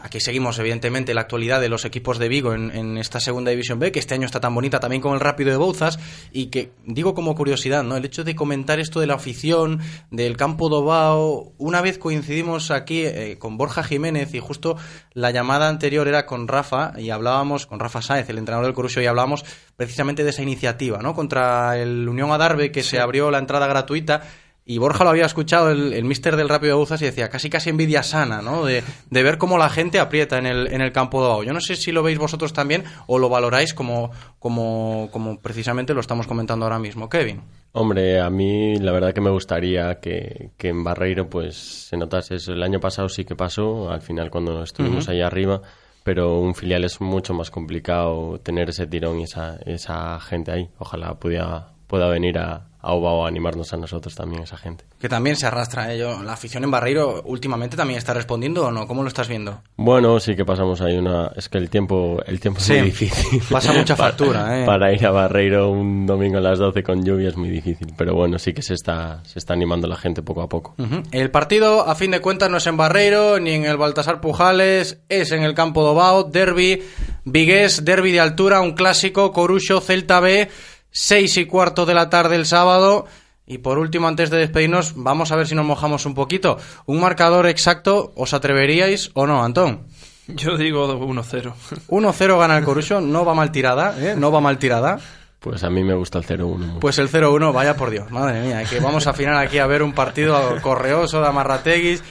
[SPEAKER 2] aquí seguimos, evidentemente, la actualidad de los equipos de Vigo en, en, esta segunda división B, que este año está tan bonita también con el Rápido de Bouzas, y que, digo como curiosidad, ¿no? El hecho de comentar esto de la afición, del campo Dobao, una vez coincidimos aquí eh, con Borja Jiménez y justo la llamada anterior era con Rafa, y hablábamos, con Rafa Sáez, el entrenador del Corusio, y hablábamos precisamente de esa iniciativa, ¿no? Contra el Unión Adarve, que sí. se abrió la entrada gratuita, y Borja lo había escuchado, el, el mister del Rápido de Buzas, y decía casi casi envidia sana, ¿no? De, de ver cómo la gente aprieta en el, en el campo de Bao. Yo no sé si lo veis vosotros también o lo valoráis como, como, como precisamente lo estamos comentando ahora mismo. Kevin.
[SPEAKER 30] Hombre, a mí la verdad que me gustaría que, que en Barreiro pues se notase eso. El año pasado sí que pasó, al final cuando estuvimos uh -huh. arriba, pero un filial es mucho más complicado tener ese tirón y esa, esa gente ahí. Ojalá pudiera, pueda venir a, a Obao a animarnos a nosotros también, esa gente.
[SPEAKER 2] Que también se arrastra ello. La afición en Barreiro últimamente también está respondiendo o no? ¿Cómo lo estás viendo?
[SPEAKER 30] Bueno, sí que pasamos ahí una... Es que el tiempo, el tiempo sí, es muy difícil.
[SPEAKER 2] Pasa mucha factura,
[SPEAKER 30] para,
[SPEAKER 2] ¿eh?
[SPEAKER 30] Para ir a Barreiro un domingo a las 12 con lluvia es muy difícil. Pero bueno, sí que se está, se está animando la gente poco a poco.
[SPEAKER 2] Uh -huh. El partido, a fin de cuentas, no es en Barreiro ni en el Baltasar Pujales, es en el campo de Obao, derby, Vigués, derby de altura, un clásico, Corucho, Celta B... Seis y cuarto de la tarde el sábado. Y por último, antes de despedirnos, vamos a ver si nos mojamos un poquito. ¿Un marcador exacto os atreveríais o no, Antón?
[SPEAKER 29] Yo digo 1-0.
[SPEAKER 2] 1-0 gana el Corucho, no va mal tirada, ¿eh? No va mal tirada.
[SPEAKER 30] Pues a mí me gusta el 0-1.
[SPEAKER 2] Pues el 0-1, vaya por Dios, madre mía, que vamos a final aquí a ver un partido correoso de Amarrateguis.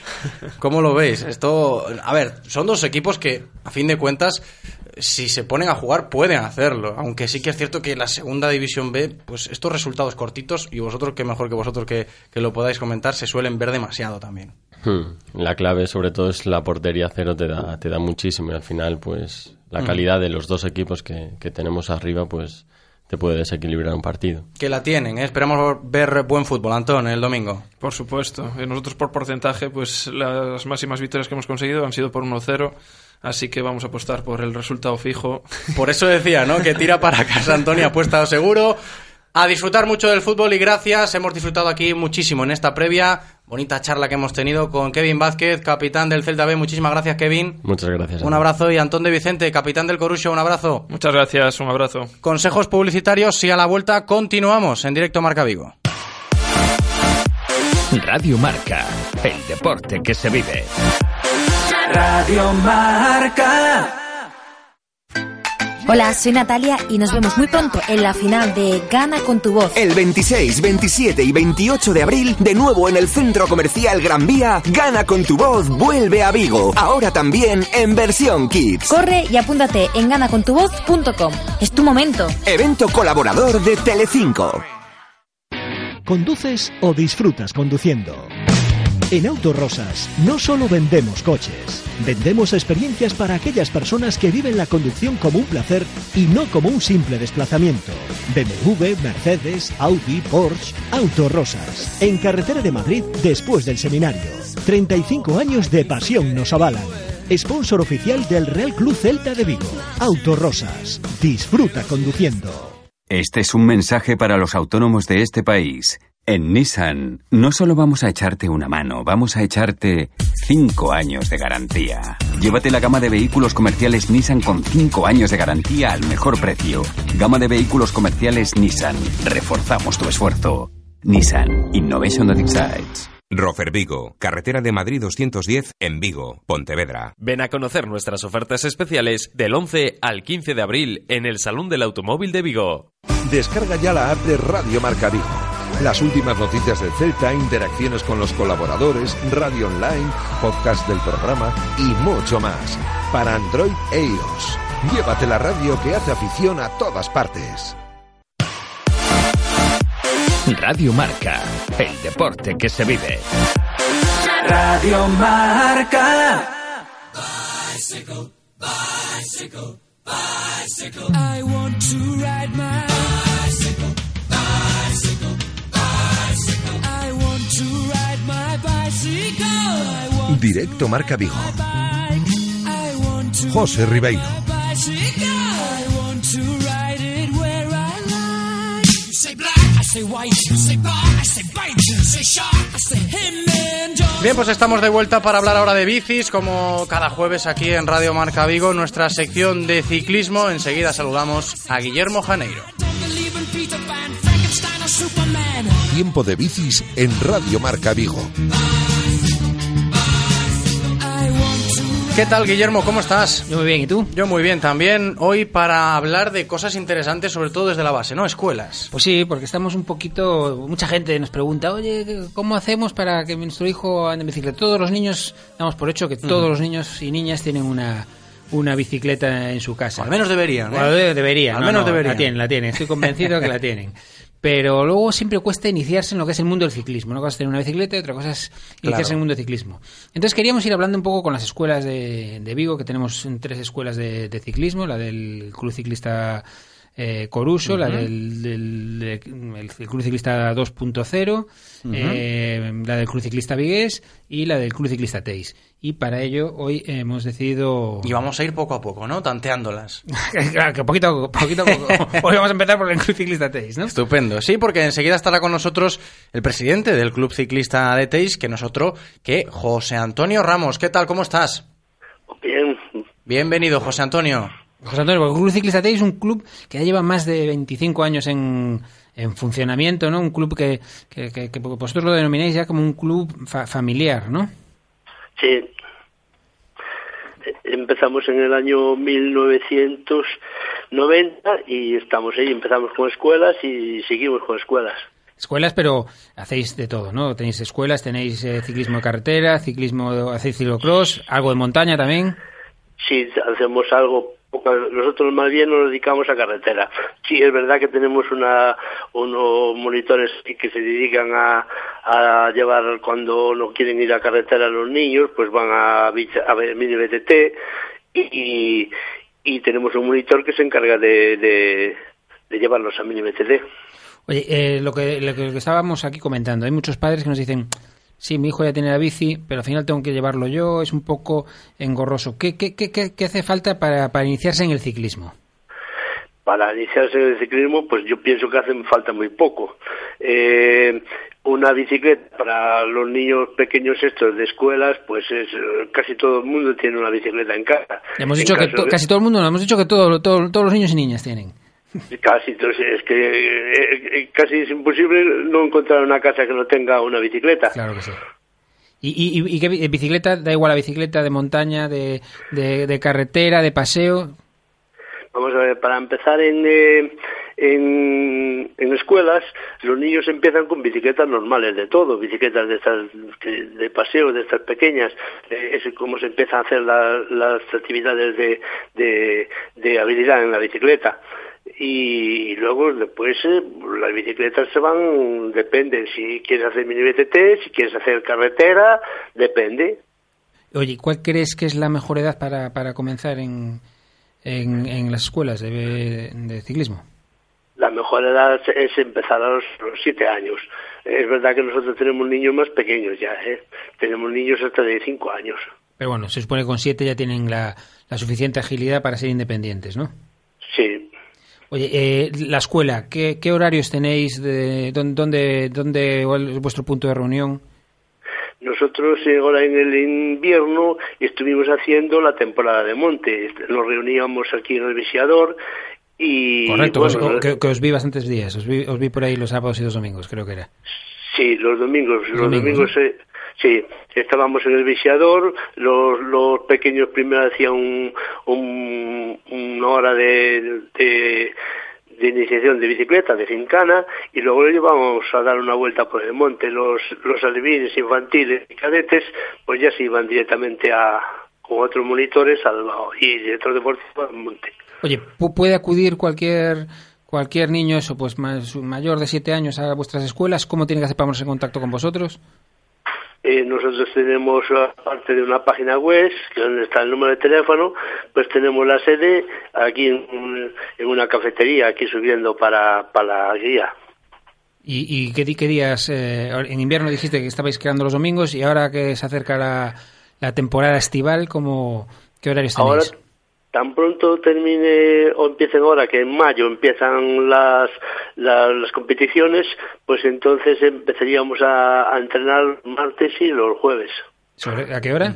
[SPEAKER 2] ¿Cómo lo veis? Esto, a ver, son dos equipos que, a fin de cuentas, si se ponen a jugar pueden hacerlo, aunque sí que es cierto que en la segunda división B, pues estos resultados cortitos, y vosotros que mejor que vosotros que, que lo podáis comentar, se suelen ver demasiado también.
[SPEAKER 30] Hmm. La clave sobre todo es la portería cero, te da, te da muchísimo y al final pues la hmm. calidad de los dos equipos que, que tenemos arriba pues te puede desequilibrar un partido.
[SPEAKER 2] Que la tienen, ¿eh? esperamos ver buen fútbol, Antón, el domingo.
[SPEAKER 29] Por supuesto, nosotros por porcentaje, pues las máximas victorias que hemos conseguido han sido por 1-0 Así que vamos a apostar por el resultado fijo.
[SPEAKER 2] Por eso decía, ¿no? Que tira para casa Antonio, apuesta seguro. A disfrutar mucho del fútbol y gracias. Hemos disfrutado aquí muchísimo en esta previa. Bonita charla que hemos tenido con Kevin Vázquez, capitán del Celta B. Muchísimas gracias, Kevin.
[SPEAKER 30] Muchas gracias.
[SPEAKER 2] Un abrazo. Y Antón de Vicente, capitán del Corucho. Un abrazo.
[SPEAKER 29] Muchas gracias. Un abrazo.
[SPEAKER 2] Consejos publicitarios y a la vuelta continuamos en directo Marca Vigo.
[SPEAKER 3] Radio Marca, el deporte que se vive.
[SPEAKER 4] Radio Marca.
[SPEAKER 31] Hola, soy Natalia y nos vemos muy pronto en la final de Gana con tu voz.
[SPEAKER 32] El 26, 27 y 28 de abril, de nuevo en el Centro Comercial Gran Vía, Gana con tu voz vuelve a Vigo. Ahora también en versión Kids.
[SPEAKER 31] Corre y apúntate en ganacontuvoz.com. Es tu momento.
[SPEAKER 32] Evento colaborador de Telecinco.
[SPEAKER 33] ¿Conduces o disfrutas conduciendo? En Autorosas no solo vendemos coches, vendemos experiencias para aquellas personas que viven la conducción como un placer y no como un simple desplazamiento. BMW, Mercedes, Audi, Porsche, Autorosas. En carretera de Madrid después del seminario. 35 años de pasión nos avalan. Sponsor oficial del Real Club Celta de Vigo. Autorosas. Disfruta conduciendo.
[SPEAKER 34] Este es un mensaje para los autónomos de este país. En Nissan no solo vamos a echarte una mano, vamos a echarte 5 años de garantía. Llévate la gama de vehículos comerciales Nissan con 5 años de garantía al mejor precio. Gama de vehículos comerciales Nissan. Reforzamos tu esfuerzo. Nissan Innovation that excites.
[SPEAKER 35] Rofer Vigo, carretera de Madrid 210 en Vigo, Pontevedra.
[SPEAKER 8] Ven a conocer nuestras ofertas especiales del 11 al 15 de abril en el Salón del Automóvil de Vigo.
[SPEAKER 25] Descarga ya la app de Radio Marca Vigo. Las últimas noticias del Celta, interacciones con los colaboradores, radio online, podcast del programa y mucho más. Para Android e iOS. Llévate la radio que hace afición a todas partes.
[SPEAKER 3] Radio Marca, el deporte que se vive.
[SPEAKER 4] Radio Marca.
[SPEAKER 20] Bicycle, bicycle, bicycle. I want to ride my I say him and John.
[SPEAKER 2] Bien, pues estamos de vuelta para hablar ahora de bicis, como cada jueves aquí en Radio Marca Vigo, nuestra sección de ciclismo. Enseguida saludamos a Guillermo Janeiro.
[SPEAKER 25] Tiempo de bicis en Radio Marca Vigo.
[SPEAKER 2] ¿Qué tal, Guillermo? ¿Cómo estás?
[SPEAKER 36] Yo muy bien, ¿y tú?
[SPEAKER 2] Yo muy bien también. Hoy para hablar de cosas interesantes, sobre todo desde la base, ¿no? Escuelas.
[SPEAKER 36] Pues sí, porque estamos un poquito... Mucha gente nos pregunta, oye, ¿cómo hacemos para que nuestro hijo ande en bicicleta? Todos los niños, damos por hecho que todos los niños y niñas tienen una, una bicicleta en su casa.
[SPEAKER 2] Al menos deberían, ¿eh?
[SPEAKER 36] Deberían.
[SPEAKER 2] Al
[SPEAKER 36] no,
[SPEAKER 2] menos
[SPEAKER 36] no,
[SPEAKER 2] deberían.
[SPEAKER 36] La tienen, la tienen. Estoy convencido que la tienen. Pero luego siempre cuesta iniciarse en lo que es el mundo del ciclismo. Una cosa es tener una bicicleta y otra cosa es iniciarse
[SPEAKER 2] Claro.
[SPEAKER 36] en el mundo del ciclismo. Entonces queríamos ir hablando un poco con las escuelas de, de Vigo, que tenemos en tres escuelas de, de ciclismo, la del Club Ciclista eh, Coruso, la del, del- de- el Club Ciclista 2.0,
[SPEAKER 2] Ujú.
[SPEAKER 36] eh, la del Club Ciclista Vigués y la del Club Ciclista Teis. Y para ello hoy hemos decidido...
[SPEAKER 2] Y vamos a ir poco a poco, ¿no? Tanteándolas.
[SPEAKER 36] Claro, que poquito, a poquito a poco. Hoy vamos a empezar por el Club Ciclista Teis, ¿no?
[SPEAKER 2] Estupendo. Sí, porque enseguida estará con nosotros el presidente del Club Ciclista de Teis, que no es otro que José Antonio Ramos. ¿Qué tal? ¿Cómo estás?
[SPEAKER 27] Bien.
[SPEAKER 2] Bienvenido, José Antonio.
[SPEAKER 36] José Antonio, porque el Club Ciclista es un club que ya lleva más de 25 años en, en funcionamiento, ¿no? Un club que, que, que- que vosotros lo denomináis ya como un club fa- familiar, ¿no?
[SPEAKER 27] Sí. Empezamos en el año 1990 y estamos ahí. Empezamos con escuelas y seguimos con escuelas.
[SPEAKER 36] Escuelas, pero hacéis de todo, ¿no? Tenéis escuelas, tenéis eh, ciclismo de carretera, ciclismo, hacéis ciclocross, algo de montaña también.
[SPEAKER 27] Sí, hacemos algo. Nosotros más bien nos dedicamos a carretera. Sí, es verdad que tenemos una, unos monitores que se dedican a, llevar cuando no quieren ir a carretera los niños, pues van a, a mini BTT y, y tenemos un monitor que se encarga de, de, llevarlos a mini BTT.
[SPEAKER 36] Oye, eh, lo que lo que estábamos aquí comentando, hay muchos padres que nos dicen, sí, mi hijo ya tiene la bici, pero al final tengo que llevarlo yo, es un poco engorroso. ¿Qué, qué, qué, qué, qué hace falta para, para iniciarse en el ciclismo?
[SPEAKER 27] Para iniciarse en el ciclismo, pues yo pienso que hace falta muy poco. Eh, una bicicleta para los niños pequeños estos de escuelas, pues es eh, casi todo el mundo tiene una bicicleta en casa.
[SPEAKER 36] Ya hemos
[SPEAKER 27] En
[SPEAKER 36] dicho que
[SPEAKER 27] caso
[SPEAKER 36] to-
[SPEAKER 27] de-
[SPEAKER 36] casi todo el mundo, no, hemos dicho que todo, todo- todos los niños y niñas tienen.
[SPEAKER 27] Casi, entonces es que eh, eh, casi es imposible no encontrar una casa que no tenga una bicicleta.
[SPEAKER 36] Claro que sí. ¿Y, y, y- qué bi- bicicleta? Da igual la bicicleta de montaña, de, de, de carretera, de paseo.
[SPEAKER 27] Vamos a ver, para empezar en, eh, en, en escuelas, los niños empiezan con bicicletas normales de todo, bicicletas de estas de paseo, de estas pequeñas, eh, es como se empiezan a hacer la- las actividades de, de, de habilidad en la bicicleta. Y luego después eh, las bicicletas se van, depende, si quieres hacer mini BTT, si quieres hacer carretera, depende.
[SPEAKER 36] Oye, ¿cuál crees que es la mejor edad para, para comenzar en, en, en las escuelas de, de ciclismo?
[SPEAKER 27] La mejor edad es empezar a los, los siete años. Es verdad que nosotros tenemos niños más pequeños ya, ¿eh? Tenemos niños hasta de cinco años.
[SPEAKER 36] Pero bueno, se supone que con siete ya tienen la, la suficiente agilidad para ser independientes, ¿no?
[SPEAKER 27] Sí.
[SPEAKER 36] Oye, eh, la escuela, ¿qué, qué horarios tenéis? De, dónde, dónde, es vuestro punto de reunión?
[SPEAKER 27] Nosotros eh, ahora en el invierno estuvimos haciendo la temporada de monte. Nos reuníamos aquí en el Visiador y...
[SPEAKER 36] Correcto,
[SPEAKER 27] bueno,
[SPEAKER 36] os- que, que os vi bastantes días. Os vi, os vi por ahí los sábados y los domingos, creo que era.
[SPEAKER 27] Sí, los domingos. Los,
[SPEAKER 36] domingos,
[SPEAKER 27] domingos, eh, sí. Estábamos en el viciador, los, los pequeños primero hacían un, un- una hora de, iniciación de bicicleta, de fincana, y luego lo llevábamos a dar una vuelta por el monte. Los, los alevines infantiles y cadetes, pues ya se iban directamente a, con otros monitores al, y director deportivo al monte.
[SPEAKER 36] Oye, pu- ¿puede acudir cualquier cualquier niño, eso pues mayor de siete años a vuestras escuelas? ¿Cómo tiene que hacer para ponerse en contacto con vosotros?
[SPEAKER 27] Eh, nosotros tenemos, aparte de una página web, que es donde está el número de teléfono, pues tenemos la sede aquí en, en una cafetería, aquí subiendo para, para la guía.
[SPEAKER 36] ¿Y, y qué, qué días? eh, en invierno dijiste que estabais quedando los domingos y ahora que se acerca la, la temporada estival, ¿cómo, ¿qué horarios tenéis?
[SPEAKER 27] Ahora, tan pronto termine o empiecen ahora, que en mayo empiezan las, las, las competiciones, pues entonces empezaríamos a, a entrenar martes y los jueves.
[SPEAKER 36] ¿Sobre- ¿A qué hora?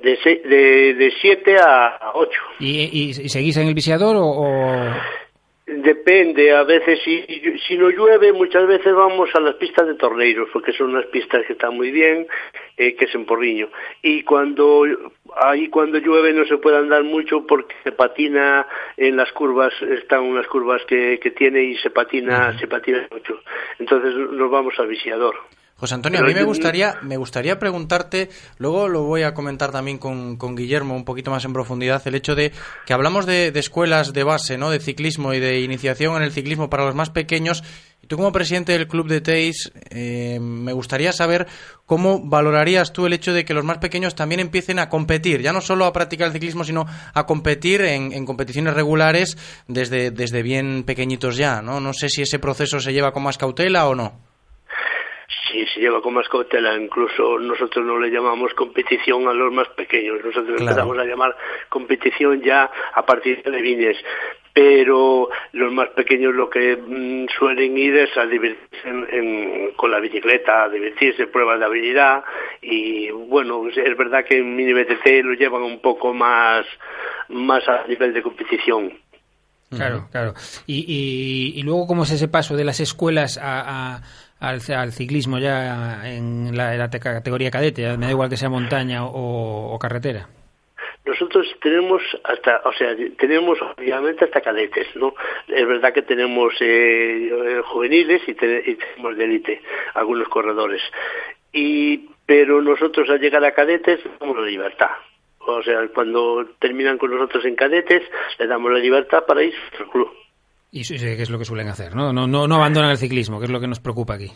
[SPEAKER 27] De 7 de, de siete a 8.
[SPEAKER 36] ¿Y, y- y seguís en el visiador o...? o-
[SPEAKER 27] Depende, a veces si, si no llueve, muchas veces vamos a las pistas de torneiros, porque son unas pistas que están muy bien, eh, que es en Porriño. Y cuando ahí cuando llueve no se puede andar mucho porque se patina en las curvas, están unas curvas que, que tiene y se patina, se patina mucho. Entonces nos vamos al visiador.
[SPEAKER 2] José Antonio, a mí me gustaría, me gustaría preguntarte, luego lo voy a comentar también con, con Guillermo un poquito más en profundidad, el hecho de que hablamos de, de escuelas de base, ¿no? De ciclismo y de iniciación en el ciclismo para los más pequeños. Y tú como presidente del club de TEIS, eh, me gustaría saber cómo valorarías tú el hecho de que los más pequeños también empiecen a competir, ya no solo a practicar el ciclismo, sino a competir en, en competiciones regulares desde, desde bien pequeñitos ya, ¿no? No sé si ese proceso se lleva con más cautela o no.
[SPEAKER 27] Sí, se lleva con más cautela, incluso nosotros no le llamamos competición a los más pequeños, nosotros
[SPEAKER 2] Claro.
[SPEAKER 27] empezamos a llamar competición ya a partir de vines, pero los más pequeños lo que mm, suelen ir es a divertirse en- en- con la bicicleta, a divertirse, pruebas de habilidad y bueno, es es verdad que en mini BTT lo llevan un poco más, más a nivel de competición.
[SPEAKER 36] Claro, claro. Y, y, y luego, ¿cómo es ese paso de las escuelas a, a- al, al ciclismo ya en la, categoría cadete? Me da igual que sea montaña o, carretera.
[SPEAKER 27] Nosotros tenemos hasta, o sea, tenemos obviamente hasta cadetes, ¿no? Es verdad que tenemos eh, juveniles y, te- y tenemos de élite, algunos corredores. Y, pero nosotros al llegar a cadetes damos la libertad. O sea, cuando terminan con nosotros en cadetes, les damos la libertad para ir al club.
[SPEAKER 36] Y eso es lo que suelen hacer, ¿no? No, no, abandonan el ciclismo, que es lo que nos preocupa aquí.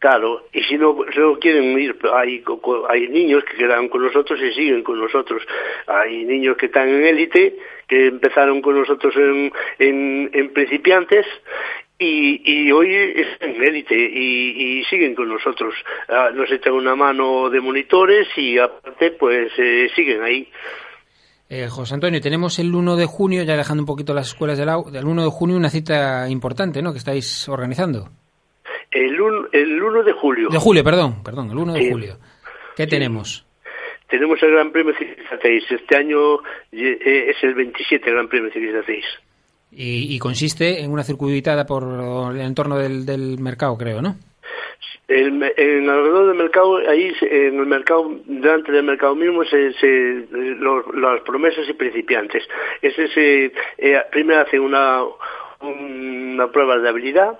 [SPEAKER 27] Claro, y si no, quieren ir, hay, hay niños que quedan con nosotros y siguen con nosotros. Hay niños que están en élite, que empezaron con nosotros en, en, principiantes y, hoy están en élite y, y siguen con nosotros. Ah, nos echan una mano de monitores y aparte pues eh, siguen ahí.
[SPEAKER 36] Eh, José Antonio, tenemos el 1 de junio, ya dejando un poquito las escuelas del au, del 1 de junio una cita importante, ¿no? Que estáis organizando.
[SPEAKER 27] El 1 el 1 de julio
[SPEAKER 36] De julio, perdón, perdón, el 1 de
[SPEAKER 27] Sí.
[SPEAKER 36] julio. ¿Qué tenemos?
[SPEAKER 27] tenemos el Gran Premio Ciclista 6. Este año eh, es el 27 Gran Premio Ciclista 6.
[SPEAKER 36] Y, y consiste en una circuitada por el entorno del, del mercado, creo, ¿no?
[SPEAKER 27] Me- en alrededor del mercado, ahí en el mercado, delante del mercado mismo, se, se- los- las promesas y principiantes. Ese se, eh, primero hacen una, una prueba de habilidad,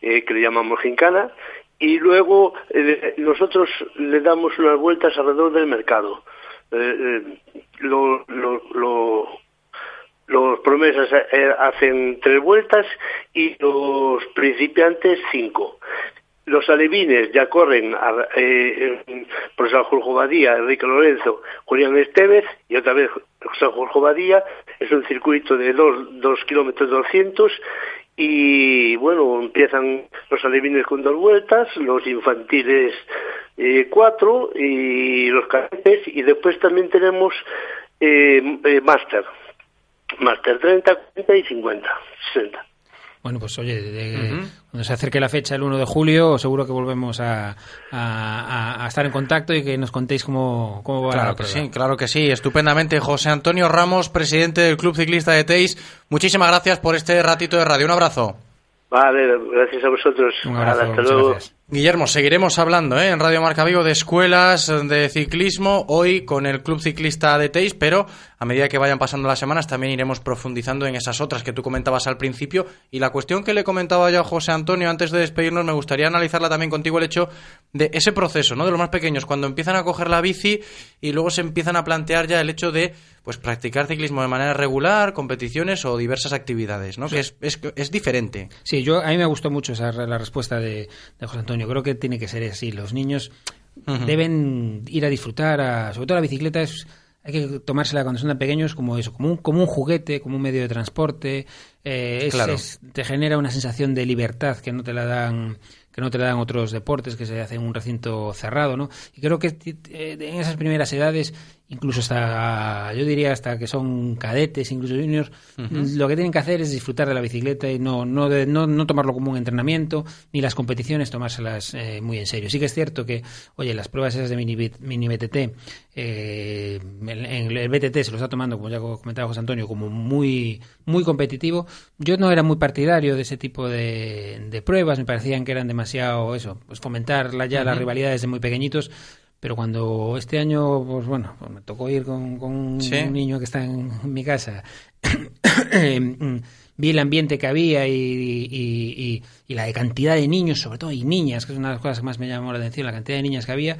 [SPEAKER 27] eh, que le llamamos gincana, y luego eh, nosotros le damos unas vueltas alrededor del mercado. Lo- lo- lo- los promesas hacen tres vueltas y los principiantes cinco. Los alevines ya corren a, eh, por San Jorge Badía, Enrique Lorenzo, Julián Estevez y otra vez San Jorge Badía. Es un circuito de dos, dos kilómetros doscientos y bueno, empiezan los alevines con dos vueltas, los infantiles eh, cuatro y los cadetes y después también tenemos eh, máster, máster 30, 40 y 50, 60.
[SPEAKER 36] Bueno, pues oye, de- cuando se acerque la fecha, el 1 de julio, seguro que volvemos a, a- a- a estar en contacto y que nos contéis cómo, cómo va
[SPEAKER 2] Claro
[SPEAKER 36] la
[SPEAKER 2] que sí, claro que sí, estupendamente. José Antonio Ramos, presidente del Club Ciclista de Teis, muchísimas gracias por este ratito de radio. Un abrazo.
[SPEAKER 27] Vale, gracias a vosotros.
[SPEAKER 2] Un abrazo,
[SPEAKER 27] Hasta luego.
[SPEAKER 2] gracias. Guillermo, seguiremos hablando ¿eh? en Radio Marca Vigo de escuelas de ciclismo, hoy con el Club Ciclista de Teis, pero a medida que vayan pasando las semanas también iremos profundizando en esas otras que tú comentabas al principio. Y la cuestión que le comentaba yo a José Antonio antes de despedirnos, me gustaría analizarla también contigo el hecho de ese proceso, ¿no? De los más pequeños, cuando empiezan a coger la bici y luego se empiezan a plantear ya el hecho de pues practicar ciclismo de manera regular, competiciones o diversas actividades, ¿no? Que es, es, es diferente.
[SPEAKER 36] Sí, yo, a mí me gustó mucho esa, la respuesta de, de José Antonio. Creo que tiene que ser así. Los niños deben ir a disfrutar, a- sobre todo la bicicleta es hay que tomársela cuando son tan pequeños como eso, como un, como un juguete, como un medio de transporte. eh, es-
[SPEAKER 2] Claro.
[SPEAKER 36] es- te genera una sensación de libertad que no te la dan que no te la dan otros deportes que se hacen en un recinto cerrado, ¿no? Y creo que eh, en esas primeras edades, incluso hasta, yo diría hasta que son cadetes, incluso juniors, lo que tienen que hacer es disfrutar de la bicicleta y no, no, de- no, no tomarlo como un entrenamiento, ni las competiciones tomárselas eh, muy en serio. Sí que es cierto que, oye, las pruebas esas de mini, mini BTT, eh, en el BTT se lo está tomando, como ya comentaba José Antonio, como muy, muy competitivo. Yo no era muy partidario de ese tipo de, de pruebas, me parecían que eran demasiado, eso, pues fomentar la- ya las
[SPEAKER 2] Ujú.
[SPEAKER 36] rivalidades de muy pequeñitos. Pero cuando este año, pues bueno, pues me tocó ir con, con un niño que está en mi casa, eh, vi el ambiente que había y, y- y- y la cantidad de niños, sobre todo y niñas, que es una de las cosas que más me llamó la atención, la cantidad de niñas que había.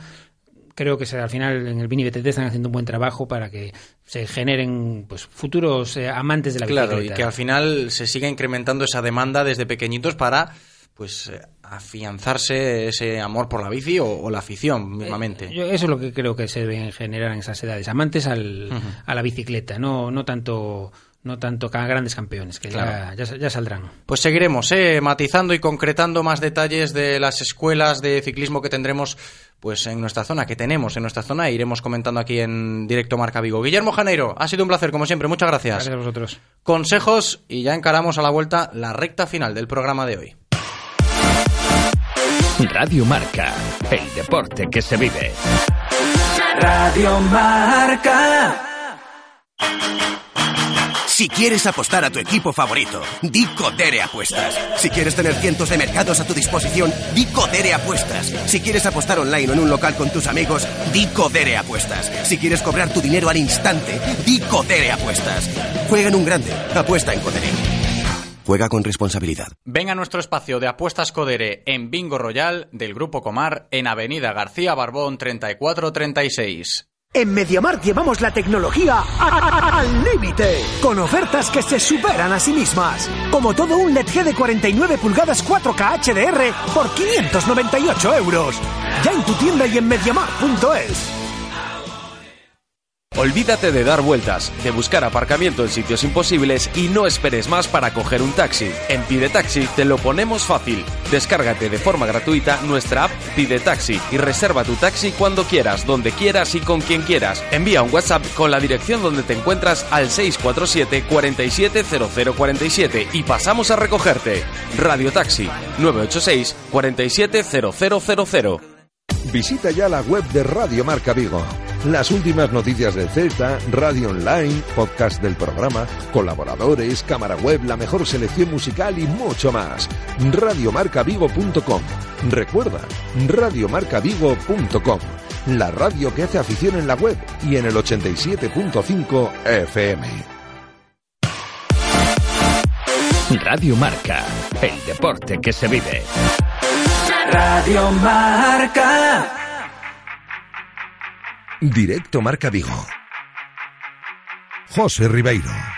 [SPEAKER 36] Creo que se- al final en el Vini BTT están haciendo un buen trabajo para que se generen pues futuros eh, amantes de la
[SPEAKER 2] Claro, y
[SPEAKER 36] bicicleta.
[SPEAKER 2] que al final se siga incrementando esa demanda desde pequeñitos para pues eh, afianzarse ese amor por la bici o, o la afición mismamente.
[SPEAKER 36] Yo eso es lo que creo que se deben generar en esas edades, amantes al, a la bicicleta, no no tanto no tanto grandes campeones que
[SPEAKER 2] Claro.
[SPEAKER 36] ya, ya, ya saldrán.
[SPEAKER 2] Pues seguiremos eh, matizando y concretando más detalles de las escuelas de ciclismo que tendremos pues en nuestra zona, que tenemos en nuestra zona, e iremos comentando aquí en directo Marca Vigo. Guillermo Janeiro, ha sido un placer, como siempre, muchas gracias.
[SPEAKER 36] Gracias a vosotros.
[SPEAKER 2] Consejos y ya encaramos a la vuelta la recta final del programa de hoy.
[SPEAKER 3] Radio Marca, el deporte que se vive.
[SPEAKER 4] Radio Marca.
[SPEAKER 37] Si quieres apostar a tu equipo favorito, di Codere Apuestas. Si quieres tener cientos de mercados a tu disposición, di Codere Apuestas. Si quieres apostar online o en un local con tus amigos, di Codere Apuestas. Si quieres cobrar tu dinero al instante, di Codere Apuestas. Juega en un grande, apuesta en Codere. Juega con responsabilidad.
[SPEAKER 2] Ven a nuestro espacio de apuestas Codere en Bingo Royal del Grupo Comar en Avenida García Barbón 3436.
[SPEAKER 38] En MediaMarkt llevamos la tecnología a- al límite, con ofertas que se superan a sí mismas. Como todo un LED G de 49 pulgadas 4K HDR por 598 euros. Ya en tu tienda y en MediaMarkt.es.
[SPEAKER 8] Olvídate de dar vueltas, de buscar aparcamiento en sitios imposibles y no esperes más para coger un taxi. En Pide Taxi te lo ponemos fácil. Descárgate de forma gratuita nuestra app Pide Taxi y reserva tu taxi cuando quieras, donde quieras y con quien quieras. Envía un WhatsApp con la dirección donde te encuentras al 647 470047 y pasamos a recogerte. Radio Taxi 986 470000.
[SPEAKER 25] Visita ya la web de Radio Marca Vigo. Las últimas noticias del Celta, radio online, podcast del programa, colaboradores, cámara web, la mejor selección musical y mucho más. Radiomarcavigo.com. Recuerda, radiomarcavigo.com. La radio que hace afición en la web y en el 87.5 FM.
[SPEAKER 3] Radio Marca, el deporte que se vive.
[SPEAKER 4] Radio Marca.
[SPEAKER 25] Directo Marca Vigo. José Ribeiro.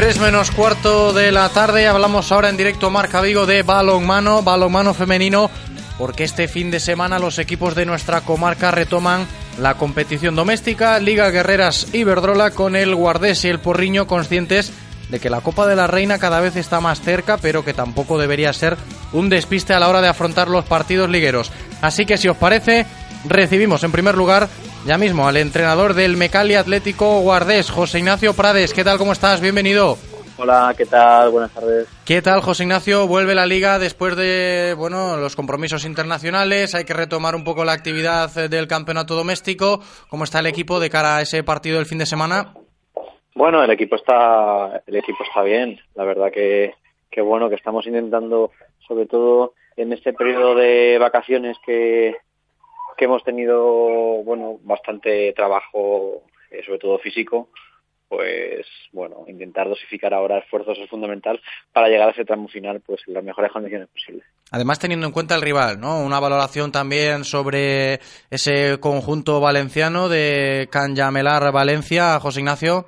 [SPEAKER 2] Tres menos cuarto de la tarde, hablamos ahora en directo Marca Vigo de balonmano, balonmano femenino, porque este fin de semana los equipos de nuestra comarca retoman la competición doméstica, Liga Guerreras Iberdrola con el Guardés y el Porriño conscientes de que la Copa de la Reina cada vez está más cerca, pero que tampoco debería ser un despiste a la hora de afrontar los partidos ligueros. Así que si os parece, recibimos en primer lugar ya mismo al entrenador del Mecali Atlético Guardés, José Ignacio Prades. ¿Qué tal? ¿Cómo estás? Bienvenido.
[SPEAKER 39] Hola, ¿qué tal? Buenas tardes.
[SPEAKER 2] ¿Qué tal, José Ignacio? Vuelve la liga después de, bueno, los compromisos internacionales. Hay que retomar un poco la actividad del campeonato doméstico. ¿Cómo está el equipo de cara a ese partido del fin de semana?
[SPEAKER 39] Bueno, el equipo está, el equipo está bien. La verdad que, que bueno, que estamos intentando, sobre todo en este periodo de vacaciones que, que hemos tenido, bueno, bastante trabajo, eh, sobre todo físico, pues bueno, intentar dosificar ahora esfuerzos es fundamental para llegar a ese tramo final pues en las mejores condiciones posibles.
[SPEAKER 2] Además, teniendo en cuenta el rival, ¿no? Una valoración también sobre ese conjunto valenciano de Canyamelar Valencia, José Ignacio.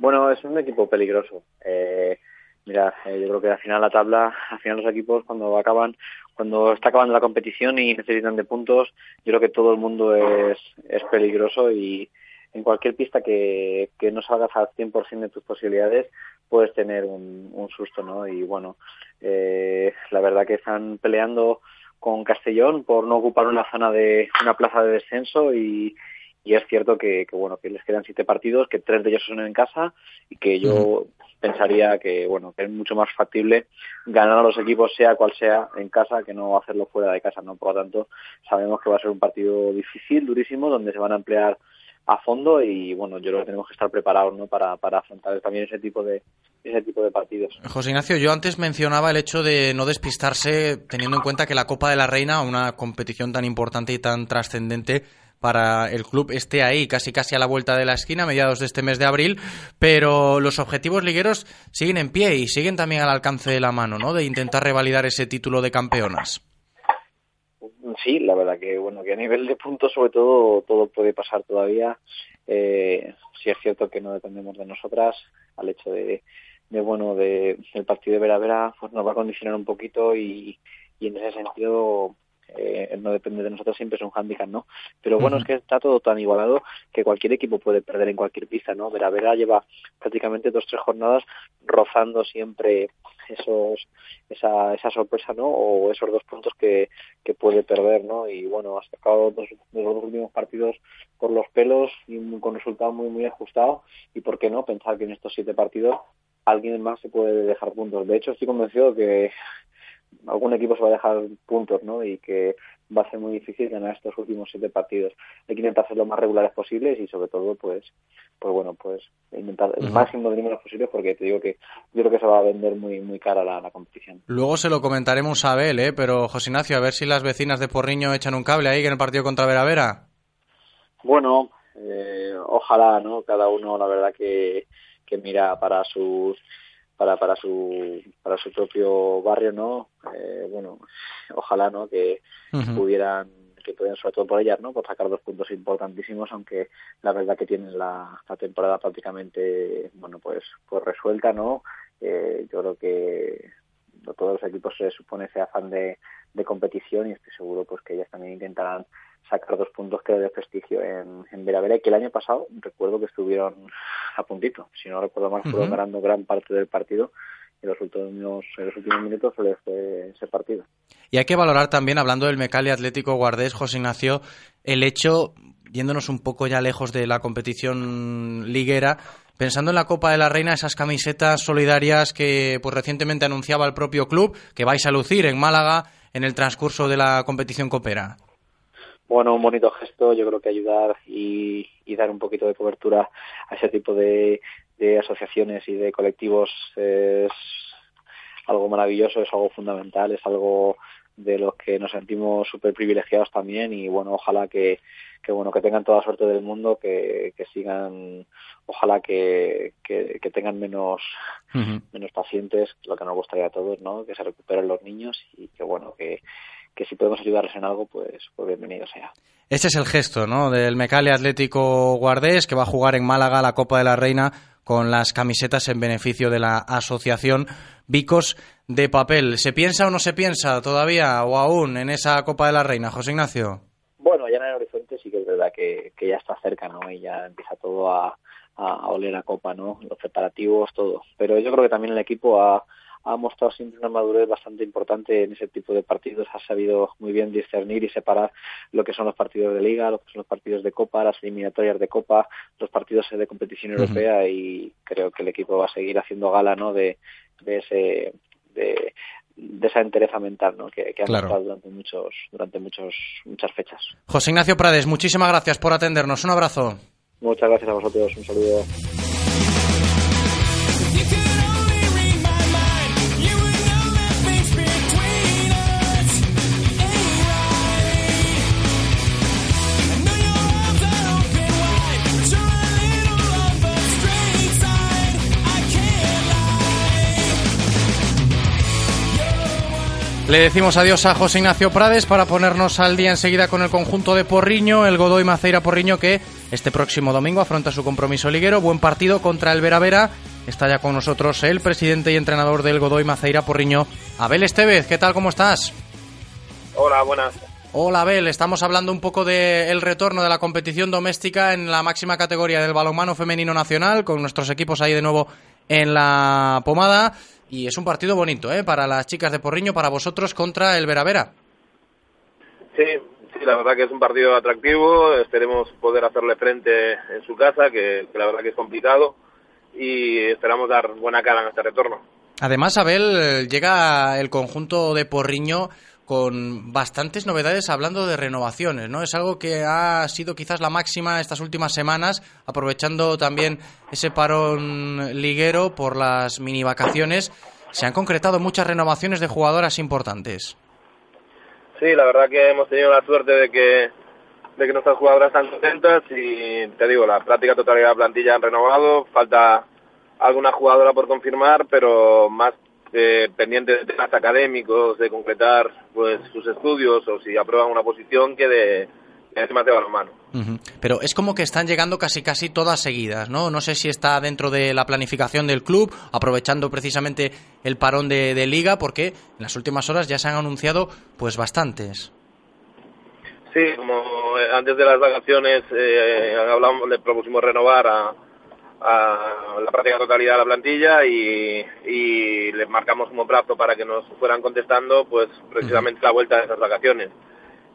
[SPEAKER 39] Bueno, es un equipo peligroso. Eh, mira, eh, yo creo que al final la tabla, al final los equipos cuando acaban, cuando está acabando la competición y necesitan de puntos, yo creo que todo el mundo es, es peligroso y en cualquier pista que, que no salgas al 100% de tus posibilidades puedes tener un, un susto, ¿no? Y bueno, eh, la verdad que están peleando con Castellón por no ocupar una zona de una plaza de descenso y, y es cierto que, que, bueno que les quedan siete partidos que tres de ellos son en casa y que yo pensaría que bueno que es mucho más factible ganar a los equipos sea cual sea en casa que no hacerlo fuera de casa no por lo tanto sabemos que va a ser un partido difícil durísimo donde se van a emplear a fondo y bueno yo creo que tenemos que estar preparados no para, para afrontar también ese tipo de ese tipo de partidos.
[SPEAKER 2] José Ignacio, yo antes mencionaba el hecho de no despistarse teniendo en cuenta que la Copa de la Reina, una competición tan importante y tan trascendente, para el club esté ahí casi casi a la vuelta de la esquina a mediados de este mes de abril, pero los objetivos ligueros siguen en pie y siguen también al alcance de la mano, ¿no? De intentar revalidar ese título de campeonas.
[SPEAKER 39] Sí, la verdad que bueno que a nivel de puntos sobre todo todo puede pasar todavía. Eh, sí es cierto que no dependemos de nosotras al hecho de, de bueno de el partido de Vera Vera pues nos va a condicionar un poquito y, y en ese sentido eh, no depende de nosotros siempre es un hándicap, ¿no? Pero bueno, es que está todo tan igualado que cualquier equipo puede perder en cualquier pista, ¿no? Vera Vera lleva prácticamente dos tres jornadas rozando siempre esos esa esa sorpresa, ¿no? O esos dos puntos que, que puede perder, ¿no? Y bueno, ha sacado dos, de los dos últimos partidos por los pelos y con resultado muy muy ajustado y por qué no pensar que en estos siete partidos alguien más se puede dejar puntos. De hecho, estoy convencido que algún equipo se va a dejar puntos, ¿no? Y que va a ser muy difícil ganar estos últimos siete partidos. Hay que intentar ser lo más regulares posibles y sobre todo, pues, pues bueno, pues intentar el máximo de números posibles porque te digo que yo creo que se va a vender muy muy cara la, la competición.
[SPEAKER 2] Luego se lo comentaremos a Abel, ¿eh? Pero José Ignacio, a ver si las vecinas de Porriño echan un cable ahí en el partido contra Vera Vera.
[SPEAKER 39] Bueno, eh, ojalá, ¿no? Cada uno, la verdad que, que mira para sus para para su para su propio barrio, ¿no? Eh, bueno, ojalá, ¿no? Que pudieran que pudieran sobre todo por ellas, ¿no? Por sacar dos puntos importantísimos, aunque la verdad que tienen la, la temporada prácticamente, bueno, pues pues resuelta, ¿no? Eh, yo creo que todos los equipos se supone ese afán de, de competición y estoy seguro pues que ellas también intentarán sacar dos puntos que de prestigio en, en Vera Vera y que el año pasado recuerdo que estuvieron a puntito si no recuerdo mal fueron ganando gran parte del partido en los últimos, en los últimos minutos se les fue ese partido.
[SPEAKER 2] Y hay que valorar también, hablando del Mecali Atlético Guardés, José Ignacio, el hecho, yéndonos un poco ya lejos de la competición liguera, pensando en la Copa de la Reina, esas camisetas solidarias que pues recientemente anunciaba el propio club, que vais a lucir en Málaga en el transcurso de la competición copera.
[SPEAKER 39] Bueno, un bonito gesto, yo creo que ayudar y, y dar un poquito de cobertura a ese tipo de, de asociaciones y de colectivos es algo maravilloso, es algo fundamental, es algo de los que nos sentimos súper privilegiados también y bueno, ojalá que, que bueno que tengan toda la suerte del mundo, que, que sigan, ojalá que, que, que tengan menos menos pacientes, lo que nos gustaría a todos, ¿no? Que se recuperen los niños y que bueno que, que si podemos ayudarles en algo, pues, pues bienvenido sea.
[SPEAKER 2] Este es el gesto, ¿no? Del Mecale Atlético Guardés que va a jugar en Málaga la Copa de la Reina con las camisetas en beneficio de la asociación Vicos de Papel. ¿Se piensa o no se piensa todavía o aún en esa Copa de la Reina, José Ignacio?
[SPEAKER 39] Bueno, ya en el horizonte sí que es verdad que, que ya está cerca, ¿no? Y ya empieza todo a, a, a oler a Copa, ¿no? Los preparativos, todo. Pero yo creo que también el equipo ha, ha mostrado siempre una madurez bastante importante en ese tipo de partidos, ha sabido muy bien discernir y separar lo que son los partidos de liga, lo que son los partidos de copa, las eliminatorias de copa, los partidos de competición europea y creo que el equipo va a seguir haciendo gala, ¿no? De, de ese de, de esa entereza mental, ¿no? Que, que ha
[SPEAKER 2] Claro.
[SPEAKER 39] mostrado durante muchos durante muchos muchas fechas.
[SPEAKER 2] José Ignacio Prades, muchísimas gracias por atendernos. Un abrazo.
[SPEAKER 39] Muchas gracias a vosotros, un saludo.
[SPEAKER 2] Le decimos adiós a José Ignacio Prades para ponernos al día enseguida con el conjunto de Porriño, el Godoy Maceira Porriño, que este próximo domingo afronta su compromiso liguero. Buen partido contra el Vera Vera. Está ya con nosotros el presidente y entrenador del Godoy Maceira Porriño, Abel Estevez. ¿Qué tal? ¿Cómo estás?
[SPEAKER 40] Hola, buenas.
[SPEAKER 2] Hola Abel, estamos hablando un poco del retorno de la competición doméstica en la máxima categoría del balonmano femenino nacional, con nuestros equipos ahí de nuevo en la pomada. Y es un partido bonito, ¿eh? Para las chicas de Porriño, para vosotros contra el Vera Vera.
[SPEAKER 40] Sí, sí, la verdad que es un partido atractivo. Esperemos poder hacerle frente en su casa, que, que la verdad que es complicado. Y esperamos dar buena cara en este retorno.
[SPEAKER 2] Además, Abel, llega el conjunto de Porriño con bastantes novedades hablando de renovaciones, ¿no? Es algo que ha sido quizás la máxima estas últimas semanas, aprovechando también ese parón liguero por las mini vacaciones. Se han concretado muchas renovaciones de jugadoras importantes.
[SPEAKER 40] Sí, la verdad que hemos tenido la suerte de que, de que nuestras jugadoras están contentas y te digo, la práctica totalidad de la plantilla han renovado. Falta alguna jugadora por confirmar, pero más eh, pendiente de temas académicos, de concretar pues sus estudios o si aprueban una posición que de, temas de balonmano.
[SPEAKER 2] Ujú. Pero es como que están llegando casi casi todas seguidas, ¿no? No sé si está dentro de la planificación del club, aprovechando precisamente el parón de, de liga, porque en las últimas horas ya se han anunciado pues bastantes.
[SPEAKER 40] Sí, como eh, antes de las vacaciones eh, hablamos, le propusimos renovar a, a la práctica totalidad de la plantilla y, y les marcamos como plazo para que nos fueran contestando pues precisamente la vuelta de esas vacaciones.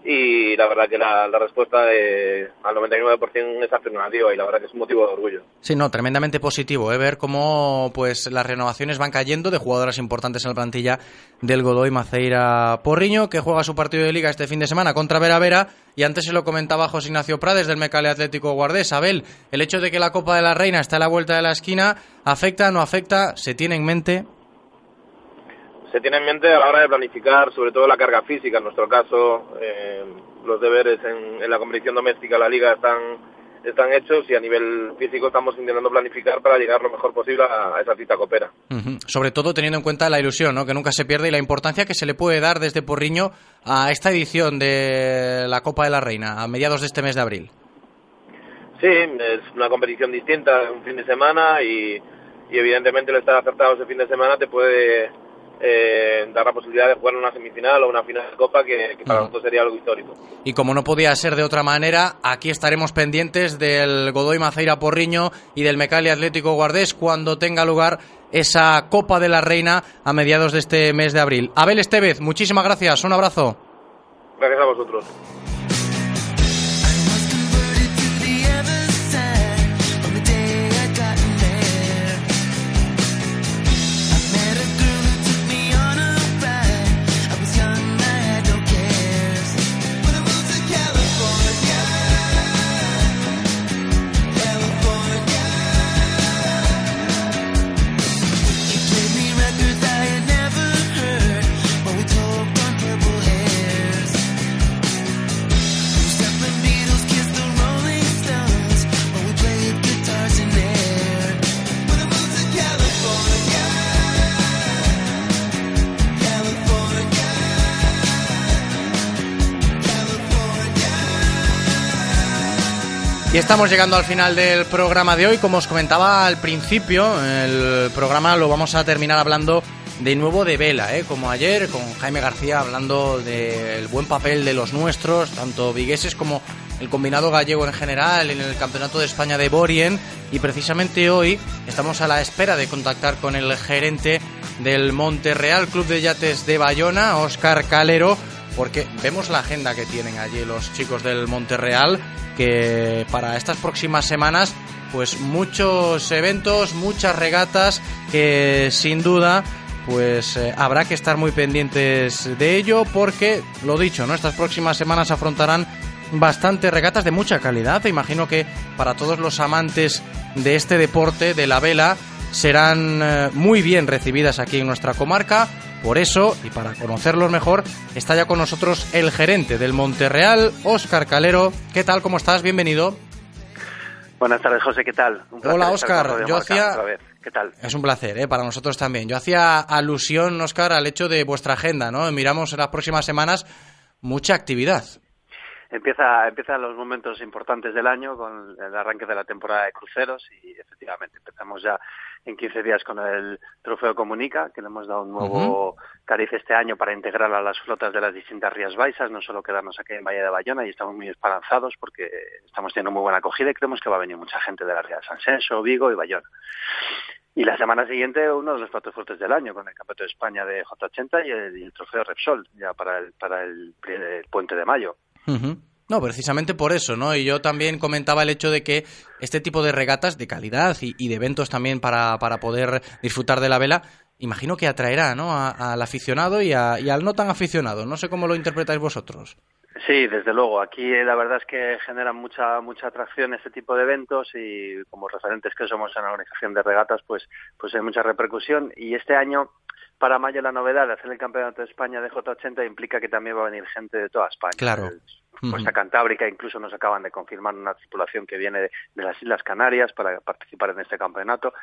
[SPEAKER 40] Y la verdad que la, la respuesta de, al 99% es afirmativa y la verdad que es un motivo de orgullo.
[SPEAKER 2] Sí, no, tremendamente positivo, ¿eh? ver cómo pues las renovaciones van cayendo de jugadoras importantes en la plantilla del Godoy Maceira Porriño, que juega su partido de liga este fin de semana contra Vera Vera. Y antes se lo comentaba José Ignacio Prades del Mecale Atlético Guardés. Abel, el hecho de que la Copa de la Reina está a la vuelta de la esquina, ¿afecta, no afecta? ¿Se tiene en mente?
[SPEAKER 40] Se tiene en mente a la hora de planificar sobre todo la carga física. En nuestro caso, eh, los deberes en, en la competición doméstica, la liga, están, están hechos y a nivel físico estamos intentando planificar para llegar lo mejor posible a, a esa cita copera.
[SPEAKER 2] Sobre todo teniendo en cuenta la ilusión, ¿no? que nunca se pierde y la importancia que se le puede dar desde Porriño a esta edición de la Copa de la Reina a mediados de este mes de abril.
[SPEAKER 40] Sí, es una competición distinta, un fin de semana y, y evidentemente el estar acertado ese fin de semana te puede eh, dar la posibilidad de jugar una semifinal o una final de Copa que, que para
[SPEAKER 2] Ujú.
[SPEAKER 40] nosotros sería algo histórico.
[SPEAKER 2] Y como no podía ser de otra manera, aquí estaremos pendientes del Godoy Maceira Porriño y del Mecali Atlético Guardés cuando tenga lugar esa Copa de la Reina a mediados de este mes de abril. Abel Estevez, muchísimas gracias, un abrazo.
[SPEAKER 40] Gracias a vosotros.
[SPEAKER 2] Y estamos llegando al final del programa de hoy. Como os comentaba al principio, el programa lo vamos a terminar hablando de nuevo de vela, ¿eh? como ayer con Jaime García hablando del buen papel de los nuestros, tanto vigueses como el combinado gallego en general en el Campeonato de España de Borien. Y precisamente hoy estamos a la espera de contactar con el gerente del Monterreal Club de Yates de Bayona, Óscar Calero, porque vemos la agenda que tienen allí los chicos del Monterreal, que para estas próximas semanas, pues muchos eventos, muchas regatas, que sin duda pues eh, habrá que estar muy pendientes de ello porque, lo dicho, ¿no? estas próximas semanas afrontarán bastantes regatas de mucha calidad. Imagino que para todos los amantes de este deporte, de la vela, serán eh, muy bien recibidas aquí en nuestra comarca. Por eso, y para conocerlos mejor, está ya con nosotros el gerente del Monterreal, Óscar Calero. ¿Qué tal? ¿Cómo estás? Bienvenido.
[SPEAKER 41] Buenas tardes, José, ¿qué tal? Un
[SPEAKER 2] Hola, Óscar. Yo hacía...
[SPEAKER 41] otra vez. ¿Qué tal?
[SPEAKER 2] Es un placer, ¿eh? para nosotros también. Yo hacía alusión, Óscar, al hecho de vuestra agenda, ¿no? Miramos en las próximas semanas mucha actividad.
[SPEAKER 41] Empieza, empiezan los momentos importantes del año con el arranque de la temporada de cruceros y efectivamente empezamos ya en 15 días con el Trofeo Comunica, que le hemos dado un nuevo cariz este año para integrar a las flotas de las distintas Rías Baixas, no solo quedarnos aquí en Valle de Bayona y estamos muy esperanzados porque estamos teniendo muy buena acogida y creemos que va a venir mucha gente de la Ría de San Senso, Vigo y Bayona. Y la semana siguiente uno de los platos fuertes del año con el Campeonato de España de J80 y el, y el Trofeo Repsol ya para el, para el, el puente de mayo.
[SPEAKER 2] Ujú. No, precisamente por eso, ¿no? Y yo también comentaba el hecho de que este tipo de regatas de calidad y, de eventos también para, para poder disfrutar de la vela, imagino que atraerá, ¿no? A- al aficionado y, a- y al no tan aficionado. No sé cómo lo interpretáis vosotros.
[SPEAKER 41] Sí, desde luego. Aquí eh, la verdad es que generan mucha mucha atracción este tipo de eventos y como referentes que somos en la organización de regatas, pues pues hay mucha repercusión. Y este año, para mayo, la novedad de hacer el Campeonato de España de J80 implica que también va a venir gente de toda España.
[SPEAKER 2] Claro.
[SPEAKER 41] Costa Cantábrica, incluso nos acaban de confirmar una tripulación que viene de, de las Islas Canarias para participar en este campeonato.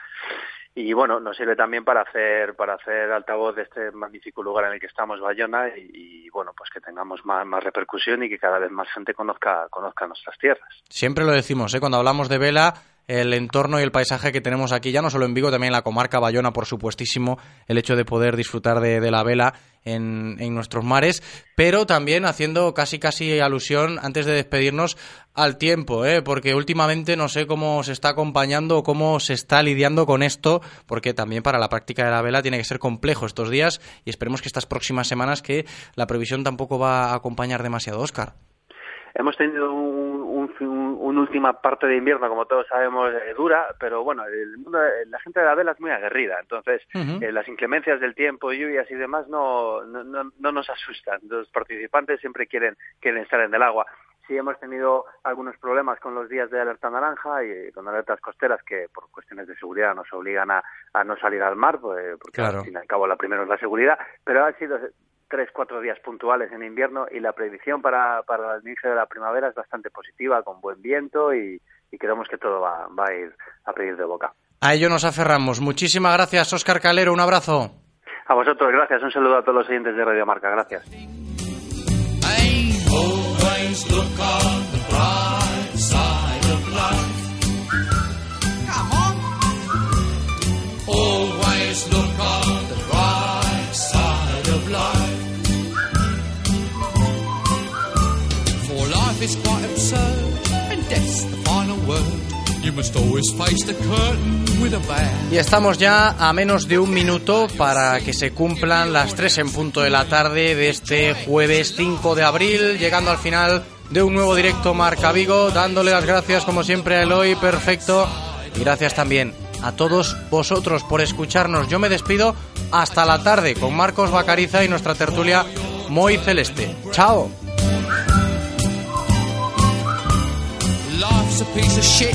[SPEAKER 41] Y bueno, nos sirve también para hacer para hacer altavoz de este magnífico lugar en el que estamos, Bayona, y, y, bueno, pues que tengamos más, más repercusión y que cada vez más gente conozca conozca nuestras tierras.
[SPEAKER 2] Siempre lo decimos, ¿eh? Cuando hablamos de vela, el entorno y el paisaje que tenemos aquí, ya no solo en Vigo, también en la comarca Bayona, por supuestísimo, el hecho de poder disfrutar de, la vela en, nuestros mares, pero también haciendo casi casi alusión, antes de despedirnos, al tiempo, ¿eh? porque últimamente no sé cómo se está acompañando o cómo se está lidiando con esto, porque también para la práctica de la vela tiene que ser complejo estos días y esperemos que estas próximas semanas que la previsión tampoco va a acompañar demasiado, Oscar.
[SPEAKER 41] Hemos tenido un- una última parte de invierno, como todos sabemos, eh, dura, pero bueno, el mundo, la gente de la vela es muy aguerrida, entonces eh, las inclemencias del tiempo, lluvias y demás no, no, no, no nos asustan. Los participantes siempre quieren, quieren estar en el agua. Sí hemos tenido algunos problemas con los días de alerta naranja y con alertas costeras que por cuestiones de seguridad nos obligan a, a no salir al mar, pues, porque
[SPEAKER 2] Claro.
[SPEAKER 41] al fin y al cabo la primera es la seguridad, pero han sido tres, cuatro días puntuales en invierno y la predicción para, para el inicio de la primavera es bastante positiva, con buen viento y, y creemos que todo va, va a ir a pedir de boca.
[SPEAKER 2] A ello nos aferramos. Muchísimas gracias, Oscar Calero. Un abrazo.
[SPEAKER 41] A vosotros, gracias. Un saludo a todos los oyentes de Radio Marca. Gracias.
[SPEAKER 2] Y estamos ya a menos de un minuto para que se cumplan las 3 en punto de la tarde de este jueves 5 de abril, llegando al final de un nuevo directo Marca Vigo, dándole las gracias como siempre a Eloy, perfecto, y gracias también a todos vosotros por escucharnos. Yo me despido hasta la tarde con Marcos Bacariza y nuestra tertulia muy celeste. Chao.
[SPEAKER 20] Life's a piece of shit